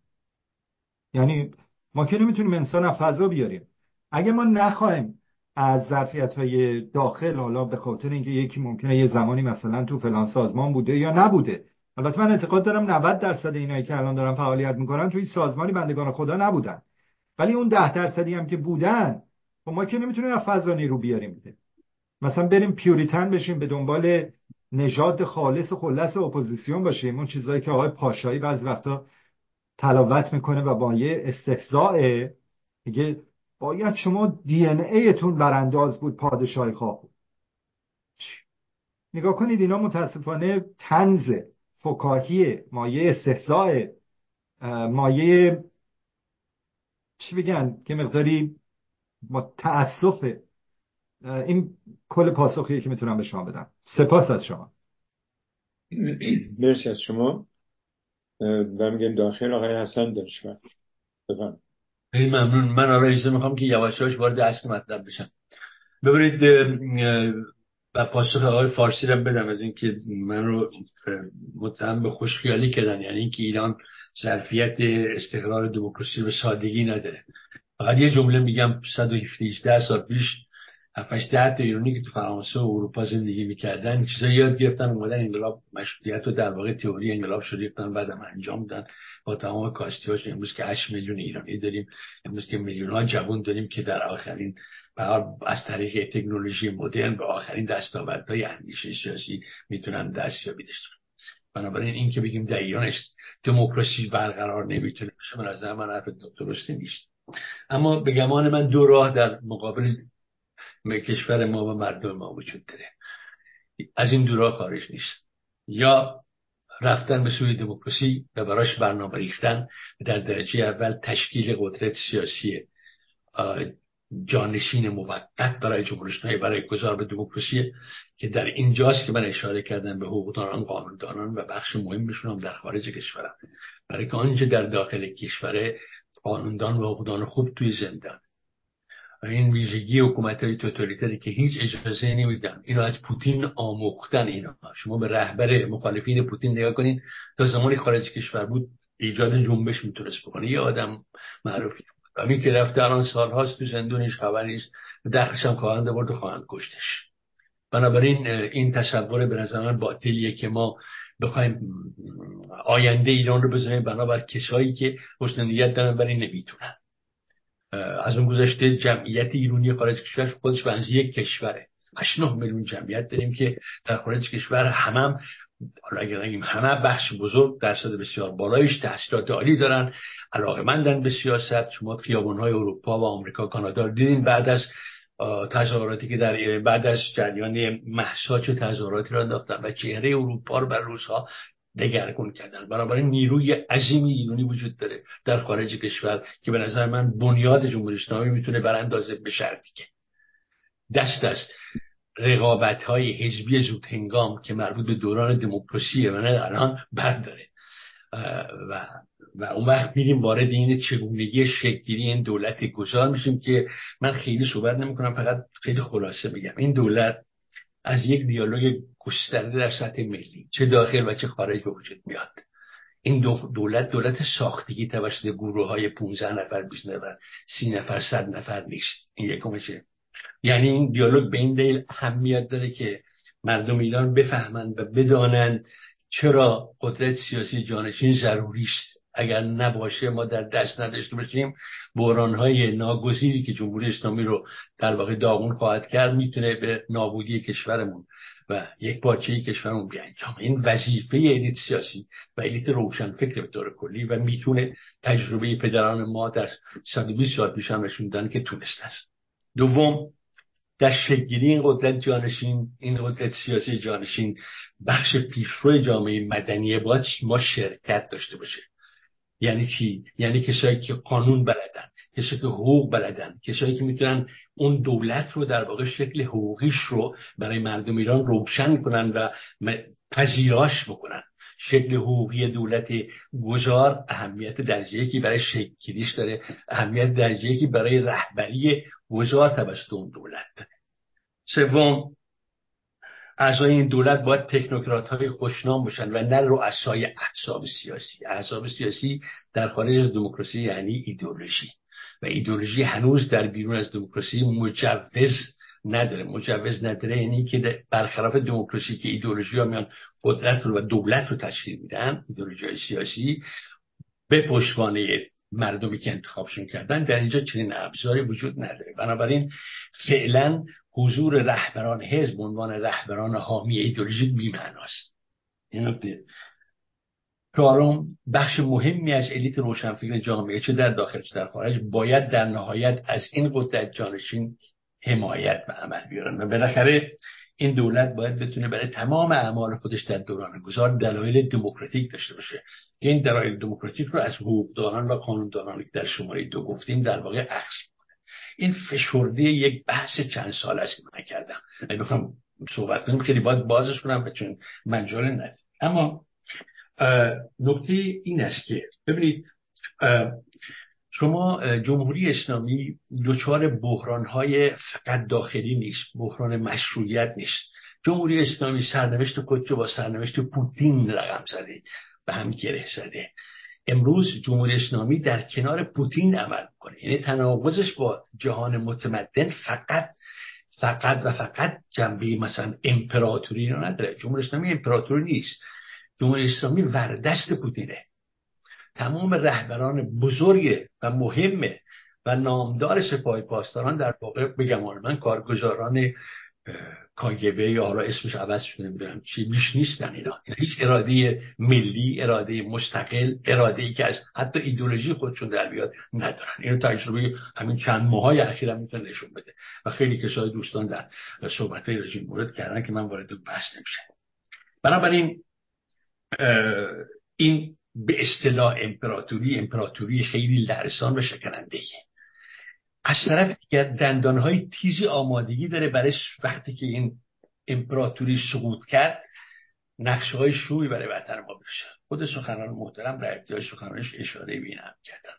یعنی ما که نمی‌تونیم انسان فضا بیاریم. اگه ما نخواهیم از ظرفیت های داخل حالا به خاطر اینکه یکی ممکنه یه زمانی مثلا تو فلان سازمان بوده یا نبوده. البته من اعتقاد دارم 90 درصد اینایی که الان دارن فعالیت می‌کنن توی سازمانی بندگان خدا نبودن. ولی اون ده درصدی هم که بودن خب ما که نمی‌تونیم از فضا نیرو بیاریم بده مثلا بریم پیوریتن بشیم به دنبال نژاد خالص و خلص اپوزیسیون باشیم. اون چیزایی که آقای پاشایی بعضی وقتا تلاوت می‌کنه و با یه استهزاء میگه باید شما DNA تون برانداز بود پادشاهی خواه بود. نگاه کنید اینا متاسفانه طنز فکاهی مایه استهزاء مایه چی بگن؟ که مقداری با تأسفه این کل پاسخیه که می‌تونم به شما بدم. سپاس از شما. مرسی از شما. برمیگردیم داخل آقای حسن دانشور بفهم خیلی ممنون. من آره اجازه می‌خوام که یواش یواش وارد اصل مطلب بشم. ببینید و پاسخ آقای فارسی رو بدم از اینکه من رو متهم به خوشخیالی کردن. یعنی اینکه ایران ظرفیت استقرار دموکراسی به سادگی نداره. فقط یه جمله میگم 117 سال پیش 7 ده تا ایرانی که تو فرانسه و اروپا زندگی می‌کردن چیزا یاد گرفتن اومدن انقلاب مشروطیت و در واقع تئوری انقلاب شده گرفتن بعدم انجام دادن. با تمام کاستیاش امروز که 8 میلیون ایرانی داریم امروز که میلیون ها جوان داریم که در آخرین از طریق تکنولوژی مدرن به آخرین دستاوردهای اندیشه سیاسی می‌تونن دستیابی داشته بنابراین این که بگیم در ایران دموکراسی برقرار نمی‌تونه بشه من از من حرف درستی نیست. اما به گمان من دو راه در مقابل کشور ما و مردم ما وجود داره. از این دو راه خارج نیست. یا رفتن به سوی دموکراسی و براش برنامه ریختن در درجه اول تشکیل قدرت سیاسی جانشین موقت برای جمهوری برای گذار به دموکراسی که در اینجاست که من اشاره کردم به حقوقدانان قانوندانان و بخش مهمشون هم در خارج کشورم. برای که آنچه در داخل کشور قانوندان و حقوقدان خوب توی زندان. این ویژگی حکومت های توتالیتری که هیچ اجازه نمیدن. اینو از پوتین آموختن اینا. شما به رهبر مخالفین پوتین نگاه کنین. تا زمانی خارج کشور بود ایجاد جنبش می‌تونست بکنه. یه آدم معروفی و می که رفته الان سالهاست تو زندونش خبر نیست. دخلش هم خواهند برد و خواهند کشتش. بنابراین این تصور به نظر باطلیه که ما بخوایم آینده ایران رو بزنیم بنابر کسایی که حسن نیت دارن ولی نمی‌تونن. از اون گذشته جمعیت ایرانی خارج کشور خودش به یک کشوره 8 میلیون جمعیت داریم که در خارج کشور همم حالا اگر نگیم همه بخش بزرگ درصد بسیار بالایش تحصیلات عالی دارن علاقه مندن به سیاست. شما خیابون های اروپا و آمریکا کانادا دیدین بعد از تظاهراتی که در بعد از جریان محسا چه تظاهراتی را انداختن و چهره اروپا رو بر روزها دگرگون کردن. بنابراین نیروی عظیمی ایرانی وجود داره در خارج کشور که به نظر من بنیاد جمهوری اسلامی می‌تونه بر اندازه به شرطی که دست است رقابت های حزبی زود هنگام که مربوط به دوران دموکراسی و نه الان بد داره و و اون وقت میریم وارد این چگونگی شکلی این دولت گذار میشیم که من خیلی صحبت نمی کنم فقط خیلی خلاصه میگم این دولت از یک دیالوگ گسترده در سطح ملی چه داخل و چه خارج به وجود میاد. این دولت دولت ساختگی توسط گروه های 15 نفر 20 نفر 30 نفر 100 نفر نیست. این یکمشه یعنی این دیالوگ به این دلیل اهمیت داره که مردم ایران بفهمند و بدانند چرا قدرت سیاسی جانشین ضروری است؟ اگر نباشه ما در دست نداشته باشیم های ناگزیری که جمهوری اسلامی رو در واقع داغون خواهد کرد می‌تونه به نابودی کشورمون و یک پارچه کشورمون بیانجام. این وظیفه الیت سیاسی و الیت روشنفکر به طور کلی و می‌تونه تجربه پدران ما در 120 سال پیش هم نشوندن که تونست است. دوم در شکلی این قدرت جانشین این قدرت سیاسی جانشین بخش پیشرو جامعه مدنی باید ما شرکت داشته باشه. یعنی چی؟ یعنی کسایی که قانون بلدن کسایی که حقوق بلدن کسایی که می‌تونن اون دولت رو در واقع شکل حقوقیش رو برای مردم ایران روشن کنن و پذیراش بکنن. شکل حقوقی دولت گذار اهمیت درجه که برای شکلیش داره اهمیت درجه که برای رهبری گذار توسط اون دولت. سوم اعضای این دولت باید تکنوکرات های خوشنام باشن و نه رؤسای احزاب سیاسی. احزاب سیاسی در خارج از دموکراسی یعنی ایدئولوژی. و ایدئولوژی هنوز در بیرون از دموکراسی مجوز نداره. مجوز نداره یعنی که برخلاف دموکراسی که ایدئولوژی ها میان قدرت رو و دولت رو تشکیل میدن ایدئولوژی سیاسی به پشتوانه مردمی که انتخابشون کردن در اینجا چنین ابزاری وجود نداره. بنابراین فعلا حضور رهبران حزب عنوان رهبران حامی ایدئولوژیک بیمعناست این نکته. چهارم بخش مهمی از الیت روشنفکر جامعه چه در داخل چه در خارج باید در نهایت از این قدرت جانشین حمایت به عمل بیارن. و بالاخره این دولت باید بتونه برای تمام اعمال خودش در دوران گذار دلایل دموکراتیک داشته باشه. که این دلایل دموکراتیک رو از حقوقدانان و قانوندانان در شماره دو گفتیم در واقع اخذ کنه این فشرده یک بحث چند سال است که من کردم. اگه بخوام صحبت کنیم خیلی باید بازش کنم چون منجال ندید. اما نکته این است که ببینید شما جمهوری اسلامی دچار بحرانهای فقط داخلی نیست بحران مشروعیت نیست. جمهوری اسلامی سرنوشت خودشو با سرنوشت پوتین رقم زده به هم گره زده. امروز جمهوری اسلامی در کنار پوتین عمل کنه یعنی تناقضش با جهان متمدن فقط فقط و فقط جنبه مثلا امپراتوری رو نداره. جمهوری اسلامی امپراتوری نیست. جمهوری اسلامی وردست پوتینه. تمام رهبران بزرگ و مهم و نامدار سپاه پاسداران در واقع به من کارگزاران کاگبه یا حالا اسمش عوض شده نمی‌دونم چی بیش نیستن اینا. هیچ اراده ملی اراده مستقل اراده ای که از حتی ایدولوژی خودشون در بیاد ندارن. اینو تجربه همین چند ماهای اخیر هم می‌تونه نشون بده. و خیلی کسای دوستان در صحبت رژیم مورد کردن که من وارد بحث نمیشه بنابراین این به اصطلاح امپراتوری امپراتوری خیلی لرزان و شکننده از طرف دیگر دندانهای تیزی آمادگی داره برای وقتی که این امپراتوری سقوط کرد نقشه های شوی برای وطن ما بشه خود سخنان محترم در ابتدای سخنانش اشاره بینم کردن.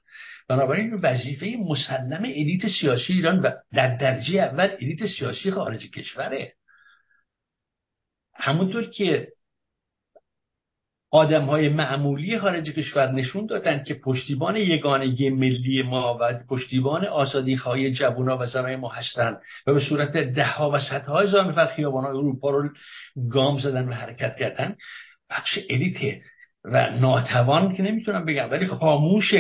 بنابراین وظیفه مسلم الیت سیاسی ایران و در درجه اول الیت سیاسی خارج کشوره. همونطور که آدم های معمولی خارج کشور نشون دادن که پشتیبان یگانگی ملی ما و پشتیبان آزادی خواهی جوونا و زنای ما هستند و به صورت ده ها و صدها هزار نفر خیابان اروپا رو گام زدن و حرکت کردن. بخش الیته و ناتوان که نمی‌تونم بگم ولی خاموش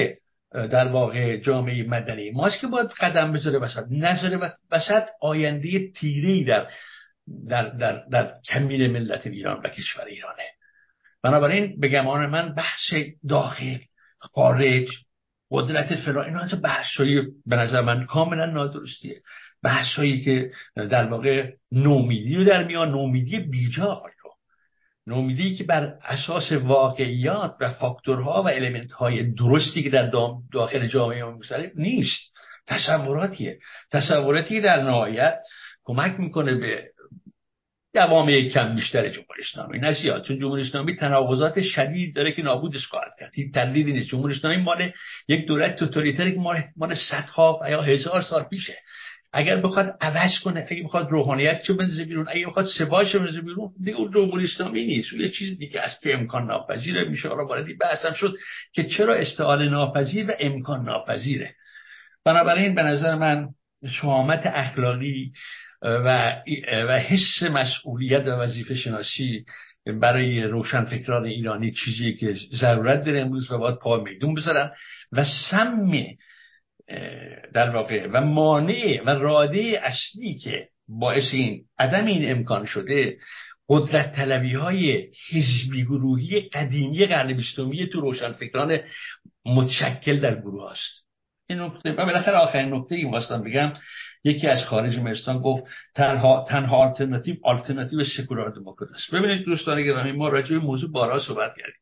در واقع جامعه مدنی ماست که باید قدم بذاره وسط. نظر وسط آینده تیری در در, در, در کمین ملت ایران و کشور ایرانه. بنابراین به گمان من بحث داخل خارج قدرت فرا اینا از بحثایی به نظر من کاملا نادرستیه. بحثایی که در واقع نومیدی رو در میان نومیدی بیجا رو. نومیدی که بر اساس واقعیات و فاکتورها و المنت های درستی که در داخل جامعه ما نیست. تصوراتیه. تصوراتی در نهایت کمک می‌کنه به دوام کم بیشتر جمهوری اسلامی نه زیاد چون جمهوری اسلامی تناقضات شدید داره که نابودش خواهد کرد. این تردیدی نیست. جمهوری اسلامی مال یک دولت توتالیتری که مال مال صدها یا هزار سال پیشه. اگر بخواد عوض کنه اگه بخواد روحانیت چه بنزه بیرون اگه بخواد سباش بنزه بیرون دیگه اون جمهوری اسلامی نیست یه چیز دیگه از که امکان ناپذیره. میشه حالا وارد بحثم شد که چرا استعال ناپذیر و امکان ناپذیره. بنابراین به نظر من شهامت اخلاقی و, و حس مسئولیت و وظیفه شناسی برای روشنفکران ایرانی چیزی که ضرورت داره امروز و باید پا میدون بذارن و سم در واقع و مانع و راده اصلی که باعث این عدم این امکان شده قدرت طلبی های حزبی گروهی قدیمی قرن بیستمی تو روشنفکران متشکل در گروه هست این نکته و بالاخره آخرین نکته این بگم. یکی از خارج مهستان گفت تنها تنها آلترناتیو آلترناتیو سکولار دموکراسی. ببینید دوستان گرامی ما راجع به موضوع بارها صحبت کردیم.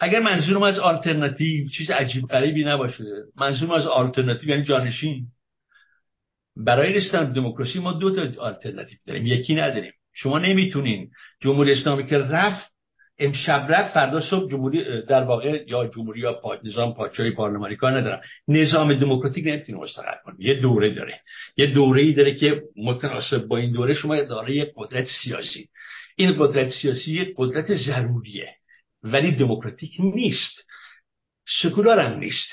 اگر منظورم از آلترناتیو چیز عجیب غریبی نباشه منظورم از آلترناتیو یعنی جانشین. برای رسیدن دموکراسی ما دو تا آلترناتیو داریم یکی نداریم. شما نمی‌تونین جمهوری اسلامی که رفت امشب رفت فردا صبح جمهوری در واقع یا جمهوری یا پا... نظام پادشاهی پارلمانی کار ندارم نظام دموکراتیک نمی‌تونه مستقر کنه. یه دوره داره. یه دوره ای داره که متناسب با این دوره شما داره قدرت سیاسی. این قدرت سیاسی قدرت ضروریه. ولی دموکراتیک نیست. سکولار هم نیست.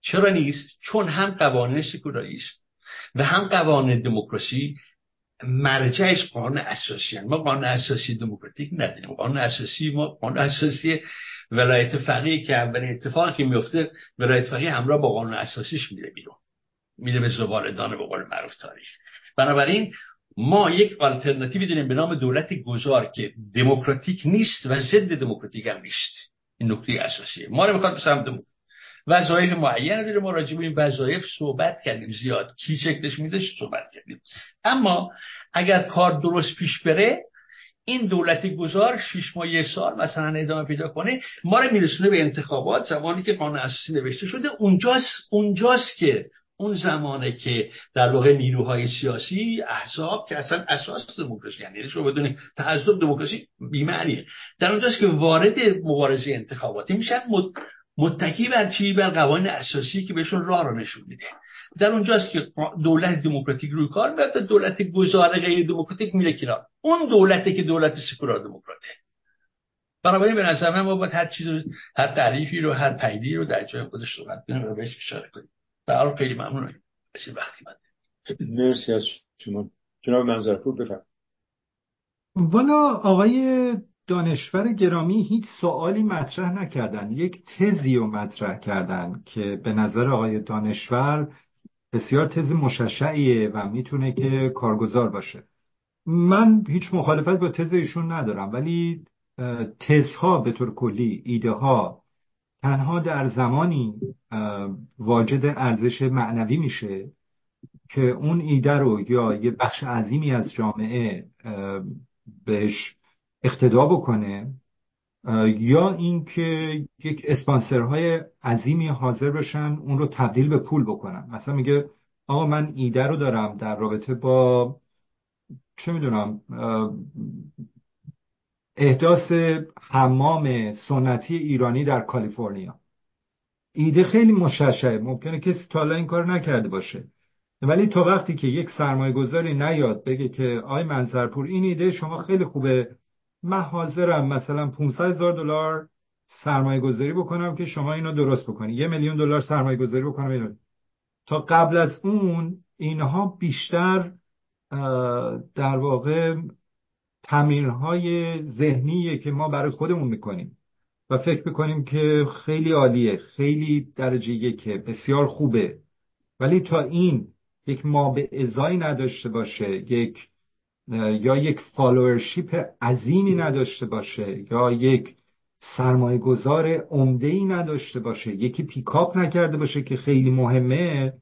چرا نیست؟ چون هم قوانین سکولاریست و هم قوانین دموکراسی مرجعش قانون اساسی ما قانون اساسی دموکراتیک نداریم. قانون اساسی ما قانون اساسی ولایت فقیه که اولین اتفاقی میفته ولایت فقیه همراه با قانون اساسیش میره بیرون. میره به زبال دانه به قول معروف تاریخ. بنابراین ما یک آلترناتیوی داریم به نام دولت گذار که دموکراتیک نیست و ضد دموکراتیک هم نیست. این نکته اساسیه. ما رو می‌خواد به سمت وظایف معینه داره ما راجع به این وظایف صحبت کردیم. زیاد کی شکلش میده صحبت کردیم. اما اگر کار درست پیش بره این دولت گذار شش ماه یه سال مثلا ادامه پیدا کنه ما رو میرسونه به انتخابات. زمانی که قانون اساسی نوشته شده اونجاست اونجاست که اون زمانه که در واقع نیروهای سیاسی احزاب که اصلا اساس دموکراسی یعنی شما بدونید تعذب دموکراسی بیمعنیه. در اونجاست که وارد مبارزه انتخاباتی میشن. متکی بر چی؟ بر قوانین اساسی که بهشون راه رو نشون میده. در اونجاست که دولت دموکراتیک روی کار میاد دولت گزاره غیر دموکراتیک میره کنار. اون دولته که دولت سکولار دموکراته. بنابراین به نظر من ما باید هر چیز رو هر تعریفی رو هر پیدی رو در جای خودش صحبت کنیم و بهش اشاره کنیم. در خیلی ممنونم. وقتی من مرسی از شما. جناب منظرپور بفرمایید. والا آقای دانشور گرامی هیچ سوالی مطرح نکردن یک تزی رو مطرح کردن که به نظر آقای دانشور بسیار تز مششعیه و می‌تونه که کارگزار باشه. من هیچ مخالفت با تز ایشون ندارم ولی تزها به طور کلی ایده ها تنها در زمانی واجد ارزش معنوی میشه که اون ایده رو یا یه بخش عظیمی از جامعه بهش اقتدا بکنه یا اینکه یک اسپانسرهای عظیمی حاضر بشن اون رو تبدیل به پول بکنن. مثلا میگه آقا من ایده رو دارم در رابطه با چه می‌دونم احداث حمام سنتی ایرانی در کالیفرنیا. ایده خیلی مشعشعه. ممکنه کسی تا این کار نکرده باشه. ولی تا وقتی که یک سرمایه گذاری نیاد بگه که آی منظرپور این ایده شما خیلی خوبه. من حاضرم مثلا 500 هزار دلار سرمایه گذاری بکنم که شما اینو درست بکنی. یه میلیون دلار سرمایه گذاری بکنم اینو. تا قبل از اون اینها بیشتر در واقع تمرینهای ذهنیه که ما برای خودمون می‌کنیم. و فکر می‌کنیم که خیلی عالیه خیلی درجه یکه بسیار خوبه. ولی تا این یک ما به ازایی نداشته باشه یک یا یک followership عظیمی نداشته باشه یا یک سرمایه گذار عمده ای نداشته باشه یکی pick up نکرده باشه که خیلی مهمه.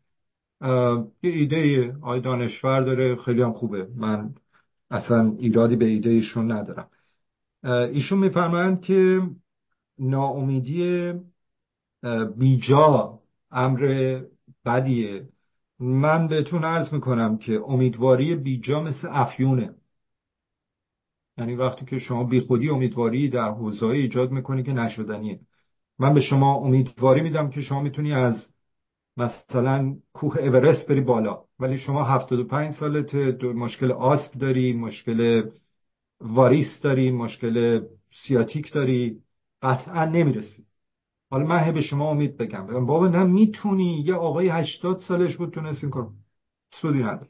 یه ایده آی دانشور داره خیلی هم خوبه. من اصلا ایرادی به ایده ایشون ندارم ایشون میفرمایند که ناامیدی بیجا امر بدیه. من بهتون عرض می‌کنم که امیدواری بیجا مثل افیونه. یعنی وقتی که شما بیخودی امیدواری در حوزه ایجاد می‌کنی که نشدنیه. من به شما امیدواری میدم که شما می‌تونی از مثلا کوه اورست بری بالا. ولی شما 75 سالت مشکل آسپ داری مشکل واریس داری مشکل سیاتیک داری قطعا نمی‌رسی. حالا من به شما امید بگم. بگم بابا نه می‌تونی. یه آقای 80 سالش بود تونست این کار سودی نداره.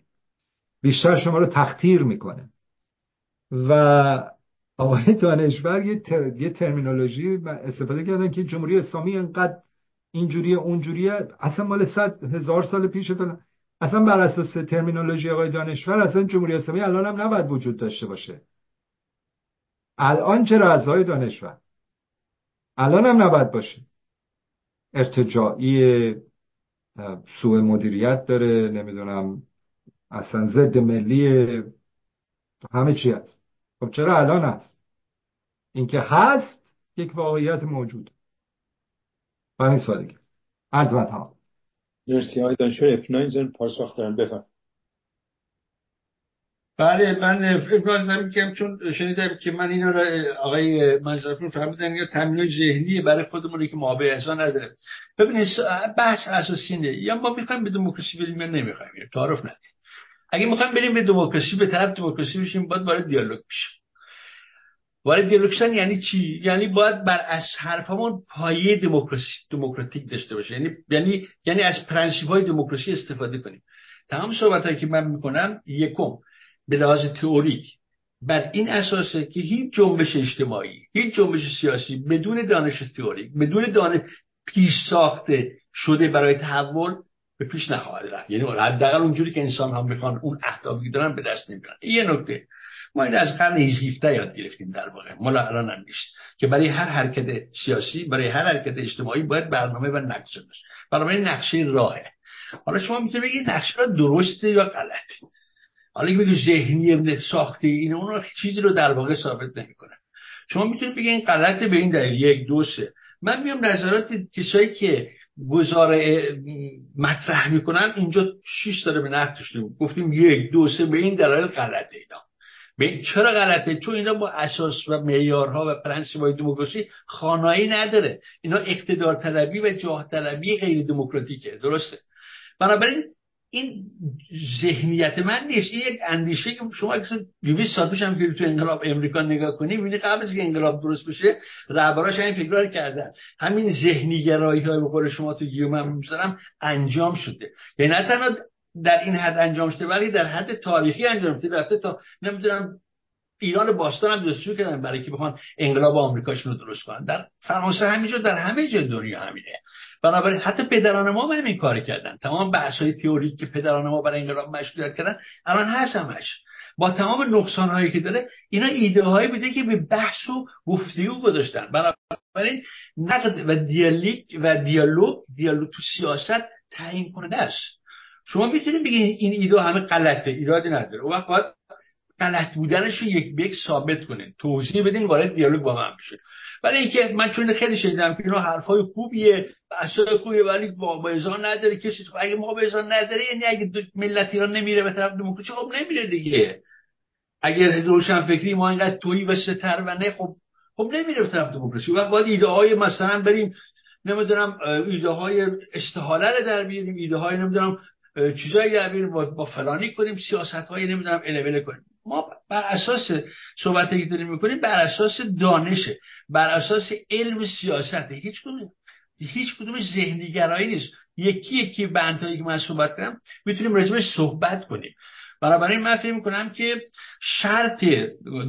بیشتر شما رو تختیر می‌کنه. و آقای دانشور یه, یه ترمینولوژی استفاده کردن که جمهوری اسلامی انقدر اینجوریه اونجوریه. اصلا مال صد هزار سال پیش فلان. اصلا بر اساس ترمینولوژی آقای دانشور اصلا جمهوری اسلامی الان هم نباید وجود داشته باشه. الان چرا از آقای دانشور؟ الان هم نباید باشه. ارتجاعی سوء مدیریت داره نمی‌دونم اصلا ضد ملی همه چی هست. خب چرا الان هست؟ اینکه هست یک واقعیت موجود. همین سادگی. عرض من تمام. مرسی های دانشور. افناینزن پاسخ دارم بفرم بله من فکر می‌کنم چون شنیدم که من اینا را آقای منظرپور فهمیدن یا تمرین ذهنی برای خودمون که ما به انسان نداره. ببینید بحث اساسی اینه. یا ما می‌خوایم به دموکراسی بریم یا نمی‌خوایم تعارف ندیم اگه می‌خوایم بریم به دموکراسی به طرف دموکراسی بشیم باید وارد دیالوگ بشیم. وارد دیالوگ شدن یعنی چی؟ یعنی باید بر از حرفمون پایه دموکراسی دموکراتیک داشته باشه. یعنی یعنی یعنی از پرنسیپ های دموکراسی استفاده کنیم. تمام صحبت هایی که من می‌کنم یکم. به لحاظ تئوریک. بر این اساسه که هیچ جنبش اجتماعی هیچ جنبش سیاسی بدون دانش تئوریک بدون دانش پیش ساخته شده برای تحول به پیش نخواهد رفت. یعنی حداقل اونجوری که انسان ها می‌خوان اون اهدافی دارن به دست نمیارن. یه نکته. ما این از قرن 17 یاد گرفتیم در واقع. مال الان هم نیست. که برای هر حرکت سیاسی برای هر حرکت اجتماعی باید برنامه و نقشه باشه. برنامه نقشه راهه. حالا شما می‌تونید بگید نقشه را درسته یا غلطه؟ حالا که بگید ذهنی ساخته این اون چیزی رو در واقع ثابت نمی‌کنه. شما می‌تونید بگید این غلطه به این دلیل. یک دو سه. من میام نظرات کسایی که گزاره مطرح می‌کنن اینجا شیش داره به نقد گفتیم یک دو سه. به این دلایل غلطه اینا. به چرا غلطه؟ چون اینا با اساس و معیارها و های دموکراسی خانایی نداره. اینا اقتدار طلبی و جاه طلبی غیر دموکراتیکه درسته. بنابراین این ذهنیت من نیست. این یک اندیشه که شما اگه 200 سال پیش هم که تو انقلاب امریکا نگاه کنی می‌بینی قبل از که انقلاب درست بشه رهبراش این فکر کردن. همین ذهنی گرایی های به شما تو گیوم می‌ذارم انجام شده. یعنی نه تنها در این حد انجام شده ولی در حد تاریخی انجام شده. رفته تا نمی‌دونم ایران باستان هم دستور کردن برای که بخوان انقلاب آمریکاشون رو درست کنن. در فرانسه همینجا در همه جای دنیا همینه. بنابراین حتی پدران ما هم این کار کردن. تمام بحث های تئوریک که پدران ما برای انقلاب مشروعیت کردن الان هست همش با تمام نقصان هایی که داره اینا ایده هایی بوده که به بحث و گفتگو گذاشتن. بنابراین نقد و دیالیک و دیالوگ دیالوگ تو سیاست تعیین کننده است. شما می‌تونید بگید این ایده همه غلطه ایرادی نداره. و وقت غلط بودنش رو یک به یک ثابت کنید توضیح بدین وارد دیالوگ با من بشه. ولی اینکه من چون خیلی شنیدم که اینا حرفای خوبیه بحثای خوبیه ولی مابعضا نداره کسی خب اگه مابعضا نداره یعنی اگه ملت ایران نمیره به طرف دموکراسی خب نمیره دیگه. اگر روشن فکری ما اینقدر تویی و ستر و نه خب خب نمیره به طرف دموکراسی. و باید ایده های مثلا بریم نمی‌دونم ایده های استحاله رو در بیاریم ایده های نمی‌دونم چیزایی در بیاریم با, فلانی کنیم سیاست های نمی‌دونم الوله کنیم. ما بر اساس صحبتی که داریم می‌کنیم بر اساس دانشه بر اساس علم سیاست. هیچ کدوم هیچ کدوم ذهنی گرایی نیست. یکی یکی بندهایی که من صحبت کردم می‌تونیم راجبش صحبت کنیم. بنابراین من فکر می‌کنم که شرط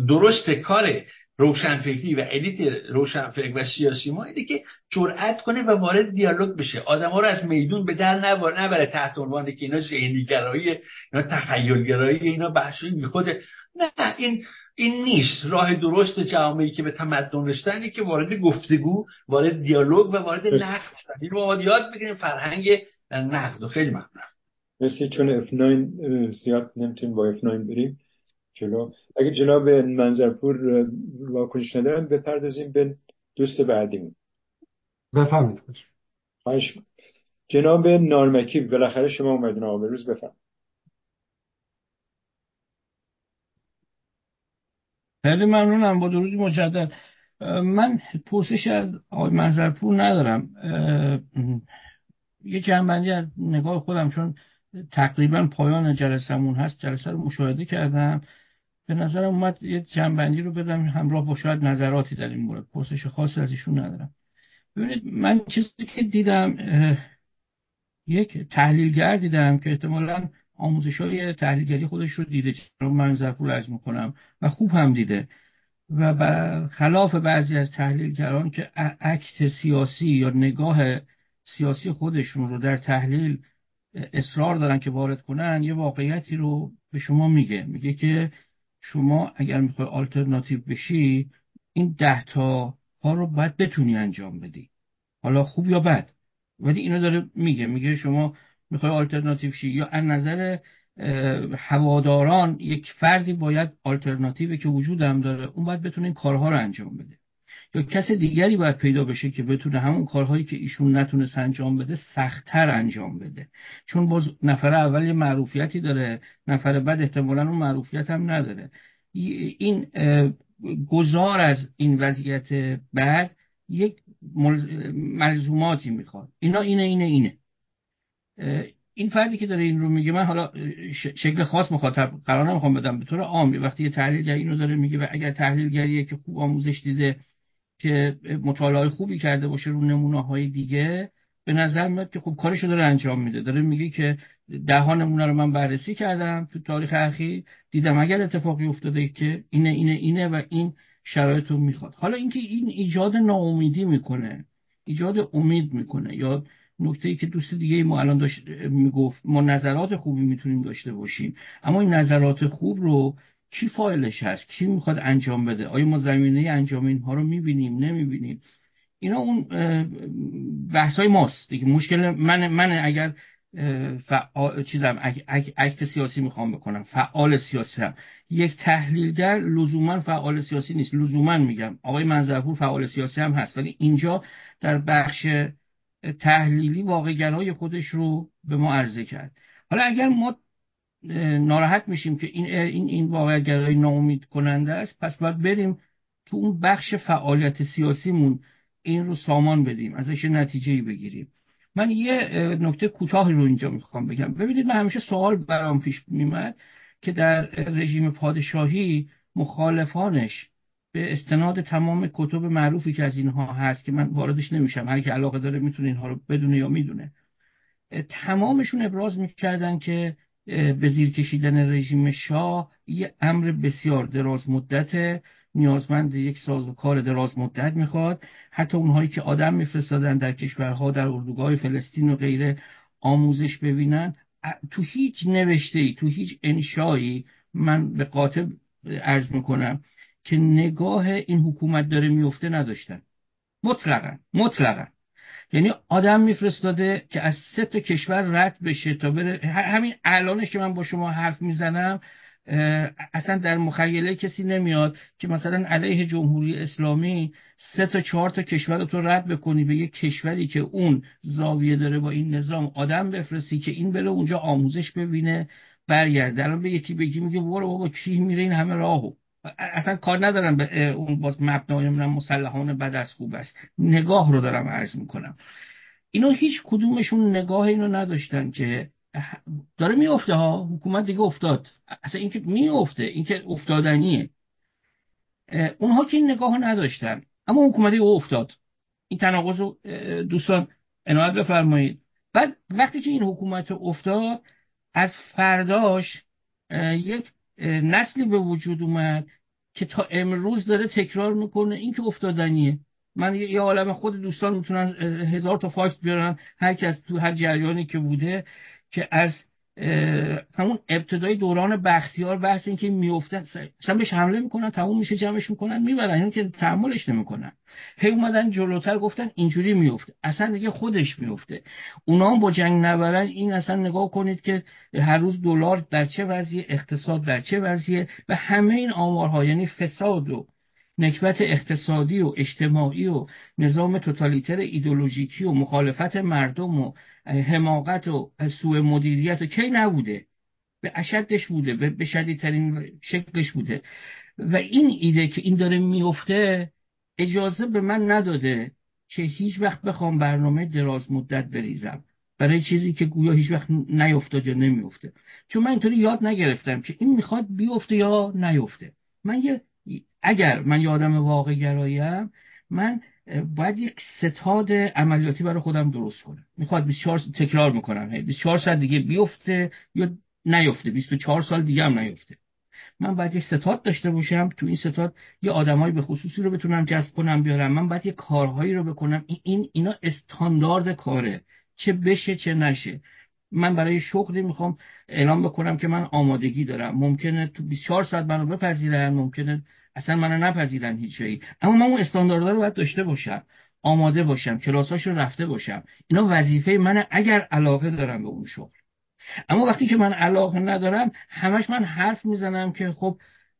درست کار روشنفکری و الیت روشنفکر و سیاسی ما اینه که جرأت کنه و وارد دیالوگ بشه. آدم ها رو از میدون به در نبره تحت عنوان که اینا ذهنیگرایی اینا تخیلگرایی اینا بحثی میخوده نه این این نیست. راه درست جامعه که به تمدن رسیدن که وارد گفتگو وارد دیالوگ و وارد نقد شدن. این رو یاد بگیریم فرهنگ نقد. و خیلی ممنون مثل چون F9 زیاد نمی‌تونیم با F9 بریم. جلو. اگه جناب منظرپور واکنش ندارن بپردازیم به دوست بعدیمون. بفهمید خواهش جناب نارمکی بالاخره شما اومدین. آقا روز بفهم خیلی ممنونم. با درود مجدد. من پرسش از آقای منظرپور ندارم. یه جنبندی از نگاه خودم چون تقریبا پایان جلسمون هست. جلسه رو مشاهده کردم. به نظرم اومد یه جنبندی رو بدم همراه با شاید نظراتی در این مورد. پرسش خاصی از ایشون ندارم. ببینید من چیزی که دیدم یک تحلیلگر دیدم که احتمالا آموزش های تحلیلگری خودش رو دیده رو من ظرفور از می‌کنم و خوب هم دیده. و خلاف بعضی از تحلیلگران که اکت سیاسی یا نگاه سیاسی خودشون رو در تحلیل اصرار دارن که وارد کنن یه واقعیتی رو به شما میگه. میگه که شما اگر می‌خوای آلترناتیو بشی این ده تا ها رو باید بتونی انجام بدی. حالا خوب یا بد؟ ولی اینو داره میگه. میگه شما می‌خوای آلترناتیو شی یا از نظر هواداران یک فردی باید آلترناتیوی که وجود هم داره اون باید بتونه این کارها رو انجام بده. یا کس دیگری باید پیدا بشه که بتونه همون کارهایی که ایشون نتونست انجام بده سختتر انجام بده. چون باز نفر اول یه معروفیتی داره نفر بعد احتمالا اون معروفیت هم نداره. این گذار از این وضعیت بعد یک ملزوماتی می‌خواد. اینا اینه اینه اینه. این فردی که داره این رو میگه من حالا شکل خاص مخاطب قرار نمی‌خوام بدم. به طور عام وقتی یه تحلیلگر اینو داره میگه و اگر تحلیلگریه که خوب آموزش دیده که مطالعه خوبی کرده باشه رو نمونه های دیگه به نظر میاد که خب کارشو داره انجام میده. داره میگه که ده ها نمونه رو من بررسی کردم تو تاریخ اخیر دیدم اگر اتفاقی افتاده که اینه اینه اینه و این شرایط رو می‌خواد. حالا اینکه این ایجاد ناامیدی می‌کنه ایجاد امید می‌کنه یا نکته ای که دوست دیگه ما الان داشت می‌گفت ما نظرات خوبی می‌تونیم داشته باشیم اما این نظرات خوب رو کی فایلش هست؟ کی می‌خواد انجام بده؟ آیا ما زمینه انجام اینها رو می‌بینیم؟ نمی‌بینیم. اینا اون بحث های ماست. دیگه مشکل من من اگر فعال چیزم اکت سیاسی می‌خوام بکنم. فعال سیاسی هم. یک تحلیلگر لزوما فعال سیاسی نیست. لزوما میگم. آقای منظرپور فعال سیاسی هم هست. ولی اینجا در بخش تحلیلی واقعگرای خودش رو به ما عرضه کرد. حالا اگر ما ناراحت میشیم که این این این واقعگرای ناامید کننده است. پس باید بریم تو اون بخش فعالیت سیاسیمون این رو سامان بدیم ازش نتیجه بگیریم. من یه نکته کوتاهی رو اینجا می‌خوام بگم. ببینید من همیشه سوال برام پیش میمد که در رژیم پادشاهی مخالفانش به استناد تمام کتب معروفی که از اینها هست که من واردش نمیشم هر کی علاقه داره می‌تونه اینها رو بدونه یا می‌دونه تمامشون ابراز می‌کردن که به زیر کشیدن رژیم شاه یه امر بسیار دراز مدته نیازمند یک ساز و کار دراز مدت می‌خواد. حتی اونهایی که آدم میفرستادن در کشورها در اردوگاه فلسطین و غیره آموزش ببینن. تو هیچ نوشته ای تو هیچ انشایی من به قاطع ارز می‌کنم که نگاه این حکومت داره میفته نداشتن. مطلقا مطلقا. یعنی آدم میفرستاده که از سه تا کشور رد بشه تا بره. همین الانش که من با شما حرف می‌زنم اصلا در مخیله کسی نمیاد که مثلا علیه جمهوری اسلامی سه تا چهار تا کشور رو تو رد بکنی به یک کشوری که اون زاویه داره با این نظام آدم بفرستی که این بره اونجا آموزش ببینه برگرده. الان به یکی بگی میگه برو بابا کی میره؟ این همه راهو. اصلا کار ندارم به اون باز مبنای مسلحان بد از خوب است. نگاه رو دارم عرض می‌کنم. اینو هیچ کدومشون نگاه اینو نداشتن که داره میفته ها؟ حکومت دیگه افتاد. اصلا اینکه میفته اینکه افتادنیه. اونها که این نگاه نداشتن. اما حکومت دیگه افتاد. این تناقض رو دوستان عنایت بفرمایید. بعد وقتی که این حکومت افتاد از فرداش یک نسلی به وجود اومد که تا امروز داره تکرار می‌کنه. این که افتادنیه. من یه عالم خود دوستان می‌تونن هزار تا فاکت بیارن. هر کس تو هر جریانی که بوده که از همون ابتدای دوران بختیار بحث این که میفتن اصلا بهش حمله می‌کنن تموم میشه جمعش می‌کنن می‌برن این که تحملش نمی‌کنن. هی اومدن جلوتر گفتن اینجوری میفته اصلا دیگه خودش میفته اونا هم با جنگ نبرن این اصلا نگاه کنید که هر روز دلار در چه وضعیه اقتصاد در چه وضعیه و همه این آمارها یعنی فساد و نکبت اقتصادی و اجتماعی و نظام توتالیتر ایدولوژیکی و مخالفت مردم و حماقت و سوء مدیریت و کی نبوده؟ به اشدش بوده به شدیدترین شکلش بوده. و این ایده که این داره میفته اجازه به من نداده که هیچ وقت بخوام برنامه دراز مدت بریزم. برای چیزی که گویا هیچ وقت نیفتاد یا نمیفته. چون من اینطوری یاد نگرفتم که این می‌خواد بیفته یا نیفته. من یه اگر من یه آدم واقع گراییم من باید یک ستاد عملیاتی برای خودم درست کنم. می‌خواد 24 تکرار می‌کنم. 24 سال دیگه بیفته یا نیفته. 24 سال دیگه هم نیفته. من باید یک ستاد داشته باشم تو این ستاد یه آدمایی به خصوصی رو بتونم جذب کنم بیارم. من باید یه کارهایی رو بکنم. این اینا استاندارد کاره. چه بشه چه نشه. من برای شغلی می‌خوام اعلام بکنم که من آمادگی دارم. ممکنه تو 24 ساعت منو بپذیرن ممکنه اصلا منو نپذیرن هیچ جایی اما من اون استانداردها رو باید داشته باشم آماده باشم کلاساش رو رفته باشم. اینا وظیفه منه اگر علاقه دارم به اون شغل. اما وقتی که من علاقه ندارم همش من حرف می‌زنم که خب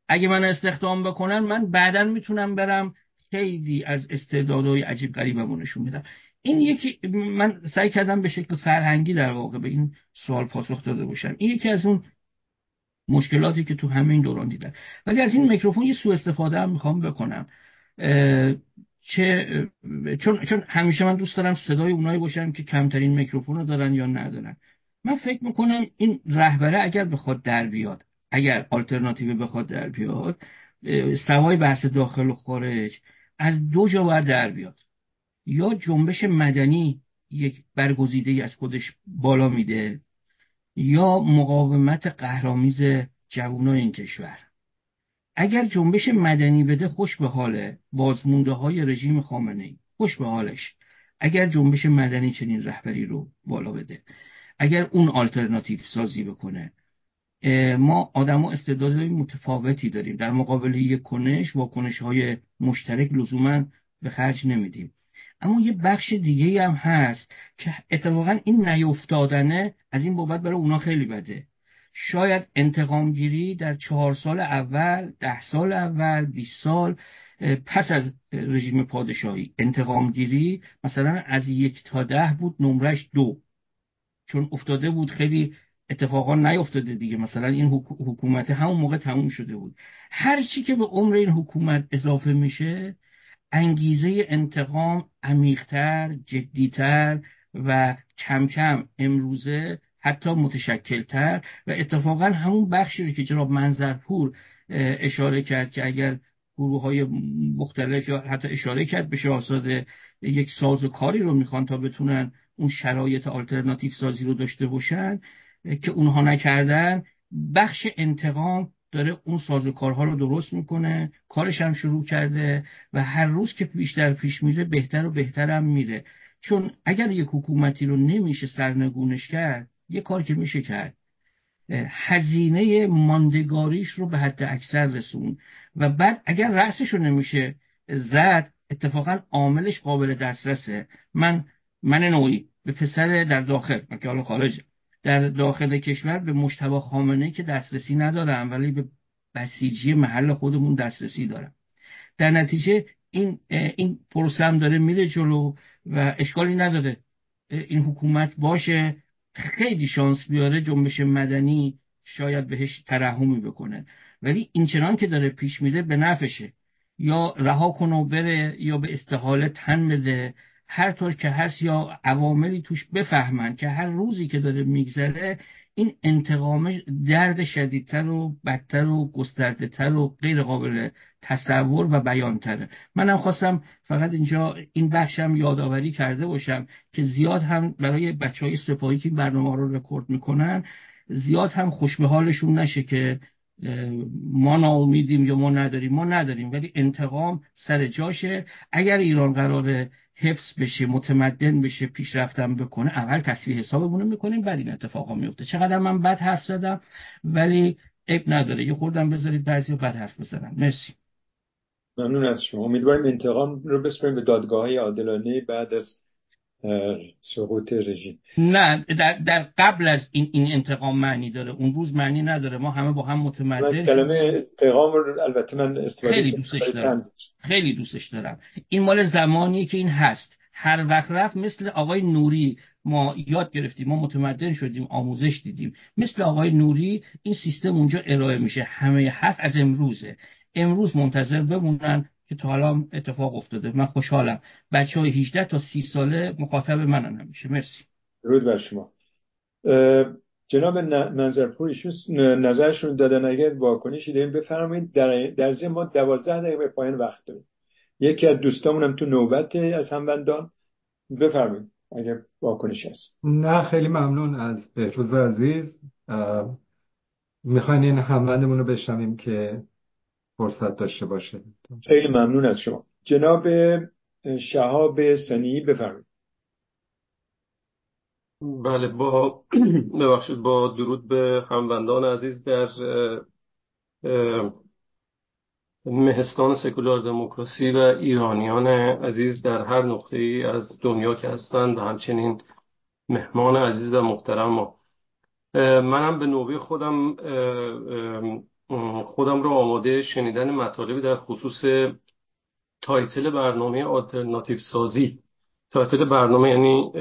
اگه من استخدام بکنن من بعدا می‌تونم برم خیلی از استعدادهای عجیب غریبمو نشون میدم این یکی من سعی کردم به شکل فرهنگی در واقع به این سوال پاسخ داده باشم. این یکی از اون مشکلاتی که تو همه این دوران دیدن. ولی از این میکروفون یه سوء استفاده هم می‌خوام بکنم. چه چون چون همیشه من دوست دارم صدای اونایی باشم که کمترین میکروفون رو دارن یا ندارن. من فکر می‌کنم این رهبره اگر بخواد در بیاد اگر آلترناتیو بخواد در بیاد سوای بحث داخل و خارج از دو جا باید در بیاد. یا جنبش مدنی یک برگزیده از خودش بالا میده یا مقاومت قهرامیز جوانای این کشور. اگر جنبش مدنی بده خوش به حاله. بازمونده های رژیم خامنه ای خوش به حالش. اگر جنبش مدنی چنین رهبری رو بالا بده. اگر اون آلترناتیو سازی بکنه. ما آدم و استعدادهای متفاوتی داریم. در مقابل یک کنش واکنش های مشترک لزوما به خرج نمیدیم. اما یه بخش دیگه هم هست که اتفاقا این نیفتادنه از این بابت برای اونا خیلی بده. شاید انتقامگیری در چهار سال اول ده سال اول 20 سال پس از رژیم پادشاهی. انتقامگیری مثلا از یک تا ده بود نمرش دو. چون افتاده بود خیلی اتفاقا نیفتاده دیگه. مثلا این حکومت همون موقع تموم شده بود. هر چی که به عمر این حکومت اضافه میشه انگیزه انتقام عمیقتر جدیتر و کم کم امروزه حتی متشکلتر و اتفاقا همون بخشی رو که جناب منظرپور اشاره کرد که اگر گروه های مختلف یا حتی اشاره کرد به شاهزاده یک ساز و کاری رو می‌خوان تا بتونن اون شرایط آلترناتیو سازی رو داشته باشن که اونها نکردن بخش انتقام داره اون سازوکارها رو درست می‌کنه کارش هم شروع کرده و هر روز که بیشتر پیش میره بهتر و بهتر هم میره. چون اگر یک حکومتی رو نمیشه سرنگونش کرد یه کار که میشه کرد هزینه ماندگاریش رو به حد اکثر رسون. و بعد اگر رأسش رو نمیشه زد اتفاقا عاملش قابل دسترسه. من من نوعی به پسر در داخل من که حالا خارج در داخل کشور به مشتبه خامنه که دسترسی ندارم ولی به بسیجی محل خودمون دسترسی دارم. در نتیجه این این پروسه هم داره میره جلو و اشکالی نداره. این حکومت باشه خیلی شانس بیاره جنبش مدنی شاید بهش ترحمی بکنه. ولی این چنان که داره پیش میره به نفشه یا رها کنه بره یا به استحاله تن بده. هر طور که هست یا عواملی توش بفهمن که هر روزی که داره میگذره این انتقامش درد شدیدتر و بدتر و گسترده تر و غیر قابل تصور و بیانتره. منم خواستم فقط اینجا این بخشم یادآوری کرده باشم که زیاد هم برای بچه های سپاهی که برنامه رو رکورد می‌کنن زیاد هم خوش حالشون نشه که ما ناامیدیم یا ما نداریم. ما نداریم ولی انتقام سر جاشه. اگر ایران قراره حفظ بشه متمدن بشه پیشرفتم بکنه اول تصویح حسابمون رو می‌کنیم بعد این اتفاقا میفته چقدر من بد حرف زدم ولی عیب نداره. یه خوردم بذارید بعضی بد حرف بزنم. مرسی. ممنون از شما. امیدواریم انتقام رو بسپریم به دادگاه های عادلانه بعد از سقوط رژیم. نه در, در قبل از این این انتقام معنی داره. اون روز معنی نداره. ما همه با هم متمدن کلمه انتقام رو البته من استفاده خیلی دوستش دارم. خیلی دوستش دارم. این مال زمانی که این هست. هر وقت رفت مثل آقای نوری ما یاد گرفتیم. ما متمدن شدیم آموزش دیدیم. مثل آقای نوری این سیستم اونجا ارائه میشه. همه حرف از امروزه. امروز منتظر بمونن. که تا حالا اتفاق افتاده. من خوشحالم. بچه های 18 تا 30 ساله مخاطب منن همیشه. مرسی. درود بر شما. جناب منظرپور ایشون نظرشون دادن اگر واکنشی داریم بفرمایید. در, در ضمن ما 12 دقیقه به پایان وقت داریم. یکی از دوستامونم تو نوبت از هموندان. بفرمایید اگر واکنش هست. نه خیلی ممنون از بهروز عزیز. می‌خواین این هموندمون رو بشنویم که فرصت داشته باشه. خیلی ممنون از شما. جناب شهاب سنی بفرمایید. بله با ببخشید با درود به هموندان عزیز در مهستان سکولار دموکراسی و ایرانیان عزیز در هر نقطه ای از دنیا که هستند و همچنین مهمان عزیز و محترم ما. منم به نوبه خودم خودم رو آماده شنیدن مطالبی در خصوص title برنامه آلترناتیو سازی. title برنامه یعنی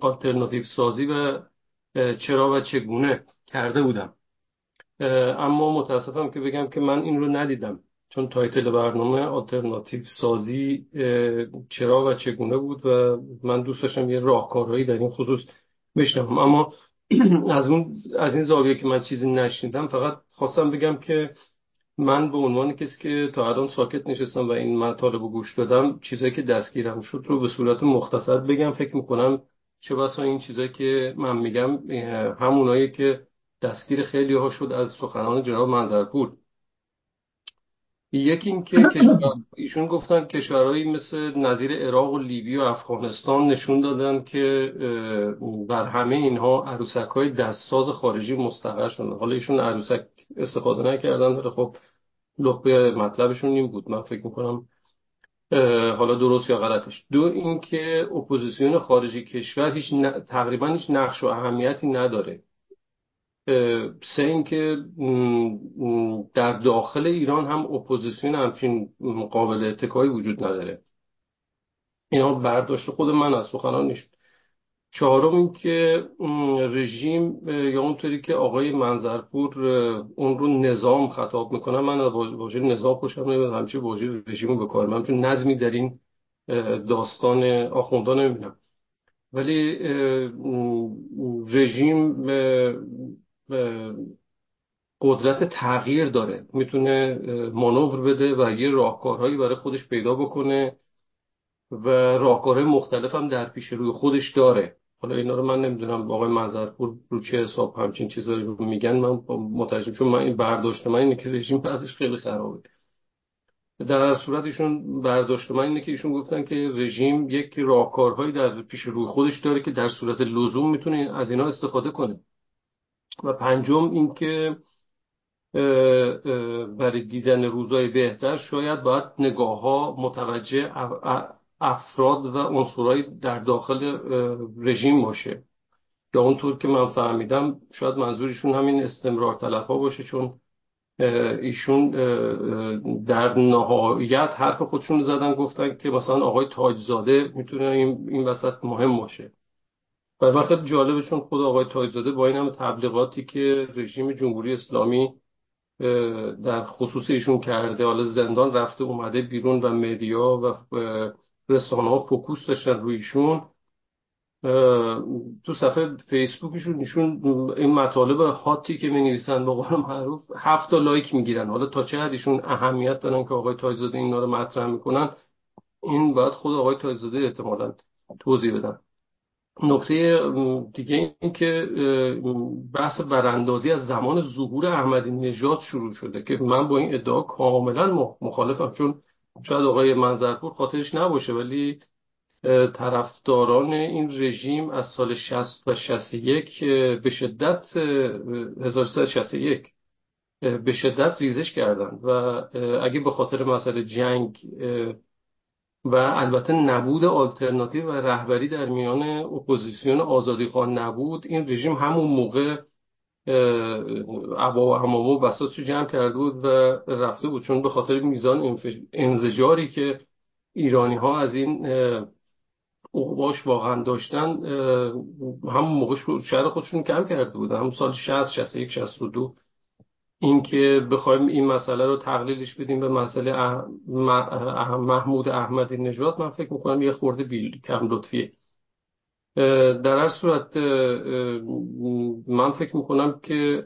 آلترناتیو سازی و چرا و چگونه کرده بودم. اما متاسفم که بگم که من این رو ندیدم چون title برنامه آلترناتیو سازی چرا و چگونه بود و من دوست داشتم یه راهکارهایی در این خصوص بشنوم. اما از اون از این زاویه که من چیزی نشنیدم فقط خواستم بگم که من به عنوان کسی که تا الان ساکت نشستم و این مطالب رو گوش دادم چیزایی که دستگیرم شد رو به صورت مختصر بگم. فکر می‌کنم چه بسا این چیزایی که من میگم همونایی که دستگیر خیلی ها شد از سخنان جناب منظرپور. یکی این که ایشون گفتن کشورهایی مثل نظیر عراق و لیبی و افغانستان نشون دادن که بر همه اینها عروسک های دستساز خارجی مستقر شدن حالا ایشون عروسک استفاده نکردن خب لقبه مطلبشون این بود. من فکر می‌کنم حالا درست یا غلطش. دو اینکه اپوزیسیون خارجی کشور هیچ تقریبا هیچ نقش و اهمیتی نداره. سه اینکه در داخل ایران هم اپوزیسیون همچین قابل اتکایی وجود نداره. اینا برداشت خود من از سخنان نیست. چهارم اینکه رژیم یا اونطوری که آقای منظرپور اون رو نظام خطاب می‌کنه. من واژه نظام خوشم نمیاد همچی واژه رژیم رو کار من چون نظمی در این داستان آخوندان نمی‌بینم. ولی رژیم قدرت تغییر داره. می‌تونه مانور بده و یه راهکارهایی برای خودش پیدا بکنه و راهکارهای مختلف هم در پیش روی خودش داره. حالا اینا رو من نمی‌دونم. آقای منظرپور رو چه حساب همچین چیزایی رو میگن؟ من مترجم چون من این برداشت من اینه که رژیم پسش خیلی خرابه. در هر صورت ایشون برداشت من اینه که ایشون گفتن که رژیم یک راهکارهایی در پیش روی خودش داره که در صورت لزوم می‌تونه از اینا استفاده کنه. و پنجم اینکه برای دیدن روزای بهتر شاید باید نگاه ها متوجه افراد و عنصرهای در داخل رژیم باشه. یا اونطور که من فهمیدم شاید منظورشون همین استمرار طلب ها باشه چون ایشون در نهایت حرف خودشون زدن گفتن که مثلا آقای تاجزاده می‌تونه این وسط مهم باشه. و من خیلی جالبه چون خود آقای تاجزاده با این هم تبلیغاتی که رژیم جمهوری اسلامی در خصوص ایشون کرده حالا زندان رفته اومده بیرون و media و رسانه ها focus داشتن روی ایشون تو صفحه فیسبوکشون ایشون این مطالب hot ی که می نویسن به قول معروف هفت لایک می‌گیرن. حالا تا چه حد ایشون اهمیت دارن که آقای تاجزاده اینا رو مطرح می‌کنن این باید خود آقای تاجزاده احتمالا توضیح بدن. نکته دیگه این که بحث براندازی از زمان ظهور احمدی نژاد شروع شده که من با این ادعا کاملا مخالفم. چون شاید آقای منظرپور خاطرش نباشه ولی طرفداران این رژیم از سال 60 و 61 به شدت 1361 به شدت ریزش کردند. و اگه به خاطر مسئله جنگ و البته نبود آلترناتیو و رهبری در میان اپوزیسیون آزادیخواه نبود. این رژیم همون موقع عبا و عمامه و بساطشو جمع کرده بود و رفته بود. چون به خاطر میزان انزجاری که ایرانی ها از این اوباش واقعا داشتن همون موقع شر خودشونو کم کرده بودن همون سال 60 61 62 اینکه بخوایم این مسئله رو تقلیلش بدیم به مسئله محمود احمدی نژاد من فکر می‌کنم یه خورده بیل کم لطفیه. در هر صورت من فکر می‌کنم که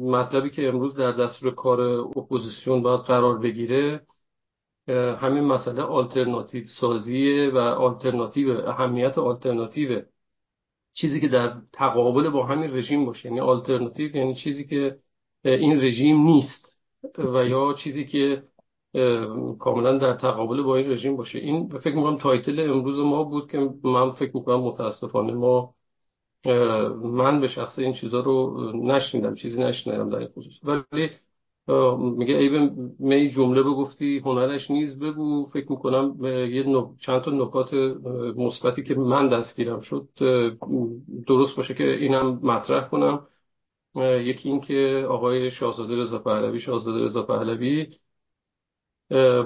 مطلبی که امروز در دستور کار اپوزیسیون باید قرار بگیره همین مسئله آلترناتیو سازیه و آلترناتیو اهمیت آلترناتیو چیزی که در تقابل با همین رژیم باشه. یعنی آلترناتیو یعنی چیزی که این رژیم نیست. و یا چیزی که کاملا در تقابل با این رژیم باشه. این فکر می‌کنم title امروز ما بود که من فکر می‌کنم متاسفانه ما من به شخصه این چیزا رو نشنیدم چیزی نشنیدم در این خصوص. ولی میگه عیب می جمله بگفتی هنرش نیز بگو. فکر می‌کنم یه چند تا نکات مثبتی که من دستگیرم شد درست باشه که اینم مطرح کنم. یکی این که آقای شاهزاده رضا پهلوی شاهزاده رضا پهلوی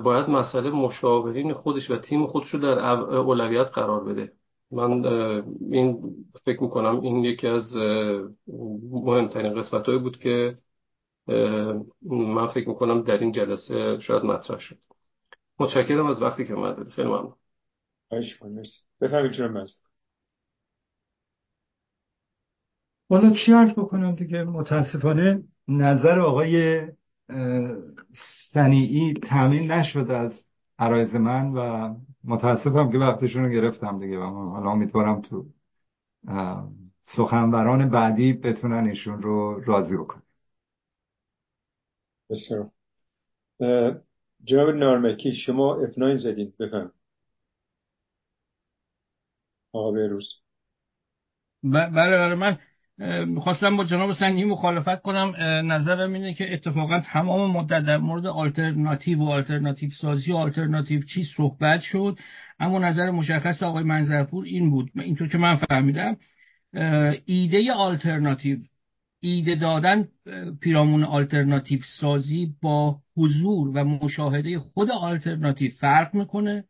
باید مسئله مشاورین خودش و تیم خودش رو در اولویت قرار بده. من این فکر می‌کنم این یکی از مهمترین قسمت بود که من فکر می‌کنم در این جلسه شاید مطرح شد. متشکرم از وقتی که اومدید. خیلی ممنون. بفهمید چرا حالا چی عرض بکنم دیگه؟ متاسفانه نظر آقای سنیعی تامین نشد از عرایز من و متاسفم که وقتشون رو گرفتم دیگه و حالا امیدوارم تو سخنوران بعدی بتونن ایشون رو راضی بکنن. بسیار. جناب نارمکی شما افناین زدید بفهم. آقا بیروز بله بله من می‌خواستم با جناب سنگی مخالفت کنم نظرم اینه که اتفاقا تمام مدت در مورد آلترناتیو و آلترناتیو سازی و آلترناتیو چی صحبت شد. اما نظر مشخص آقای منظرپور این بود. اینطور که من فهمیدم ایده آلترناتیو ایده دادن پیرامون آلترناتیو سازی با حضور و مشاهده خود آلترناتیو فرق می‌کنه.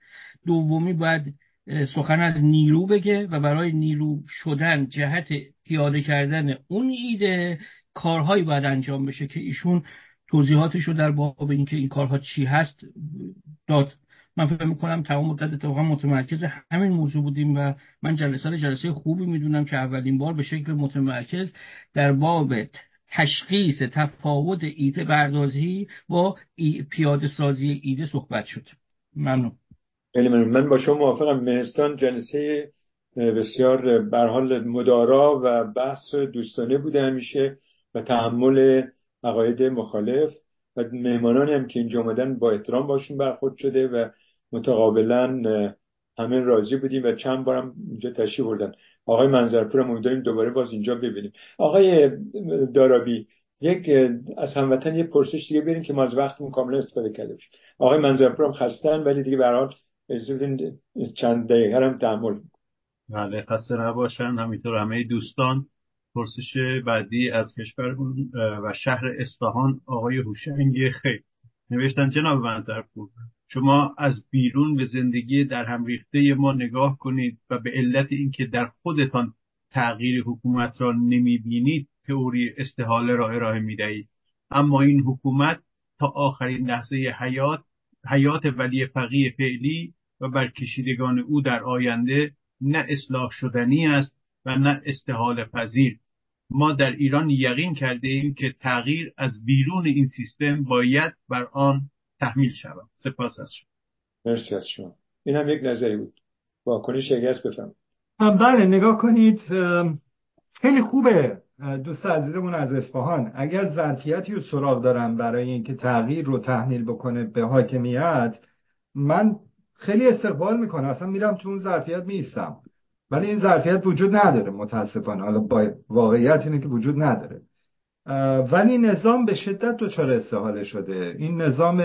دومی باید سخن از نیرو بگه و برای نیرو شدن جهت پیاده کردن اون ایده کارهایی باید انجام بشه که ایشون توضیحاتش رو در باب اینکه این کارها چی هست داد. من فکر می‌کنم تمام مدت اتفاقا متمرکز همین موضوع بودیم و من جلسه جلسه خوبی می‌دونم که اولین بار به شکل متمرکز در باب تشخیص تفاوت ایده بردازی با پیاده سازی ایده صحبت شد. ممنون. خیلی من با شما موافقم. مهستان جلسه بسیار بر حال مدارا و بحث دوستانه بوده همیشه و تحمل عقاید مخالف و مهمانانی هم که اینجا آمدن با احترام باشون برخورد شده و متقابلا همه راضی بودیم و چند بارم اینجا تشریف بردن. آقای منظرپور هم امیدواریم دوباره باز اینجا ببینیم. آقای دارابی یک از هموطن یه پرسش دیگه بریم که ما از وقتمون کاملا استفاده کرده باشیم. آقای منظرپور هم خستن ولی دیگه به حال چند دقیقه هم تحمل بله خسته نباشن. همینطور همه دوستان پرسش بعدی از کشور و شهر اصفهان آقای هوشنگ خیر. نوشتن جناب منظرپور شما از بیرون به زندگی در هم ریخته ما نگاه کنید و به علت اینکه در خودتان تغییر حکومت را نمی‌بینید تئوری استحاله را ارائه می‌دهید. اما این حکومت تا آخرین لحظه حیات حیات ولی فقیه فعلی و برکشیدگان او در آینده نه اصلاح شدنی است و نه استحال پذیر. ما در ایران یقین کرده ایم که تغییر از بیرون این سیستم باید بر آن تحمیل شود. سپاس از شما. مرسی از شما. این هم یک نظری بود. واکنش است بفهم بله نگاه کنید خیلی خوبه. دوست عزیزمون از اصفهان اگر ظرفیتی رو سراغ دارم برای اینکه تغییر رو تحمیل بکنه به حاکمیت من خیلی استقبال می‌کنم اصلا میرم تو اون ظرفیت میستم ولی این ظرفیت وجود نداره متاسفانه. حالا واقعیت اینه که وجود نداره. ولی نظام به شدت دچار استحاله شده. این نظام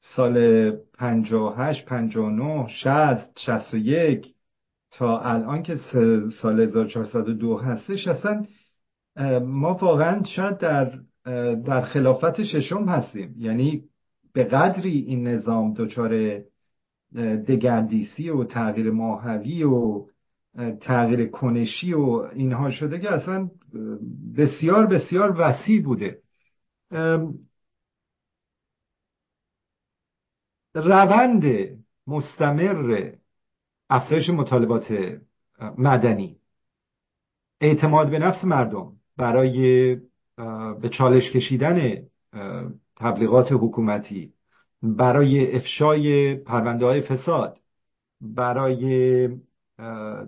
سال 58 59 60 61 تا الان که سال 1402 هستش اصلا ما واقعا شاید در در خلافت ششم هستیم. یعنی به قدری این نظام دچار دگردیسی و تغییر ماهوی و تغییر کنشی و اینها شده که اصلا بسیار بسیار وسیع بوده. روند مستمر افزایش مطالبات مدنی. اعتماد به نفس مردم برای به چالش کشیدن تبلیغات حکومتی. برای افشای پرونده های فساد برای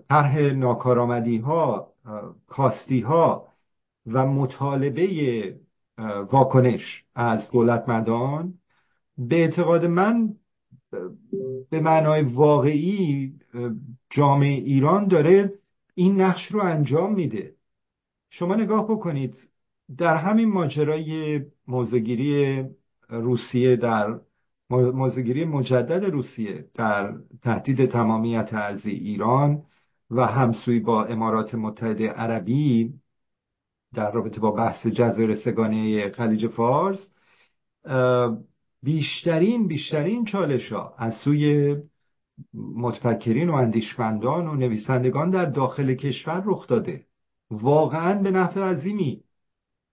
طرح ناکارآمدی ها کاستی ها و مطالبه واکنش از دولت مردان به اعتقاد من به معنای واقعی جامعه ایران داره این نقش رو انجام میده. شما نگاه بکنید در همین ماجرای موزگیری روسیه در موزگیری مجدد روسیه در تهدید تمامیت ارزی ایران و همسوی با امارات متحده عربی در رابطه با بحث جزایر سگانه خلیج فارس بیشترین بیشترین چالش ها از سوی متفکرین و اندیشمندان و نویسندگان در داخل کشور رخ داده. واقعا به نفع عظیمی.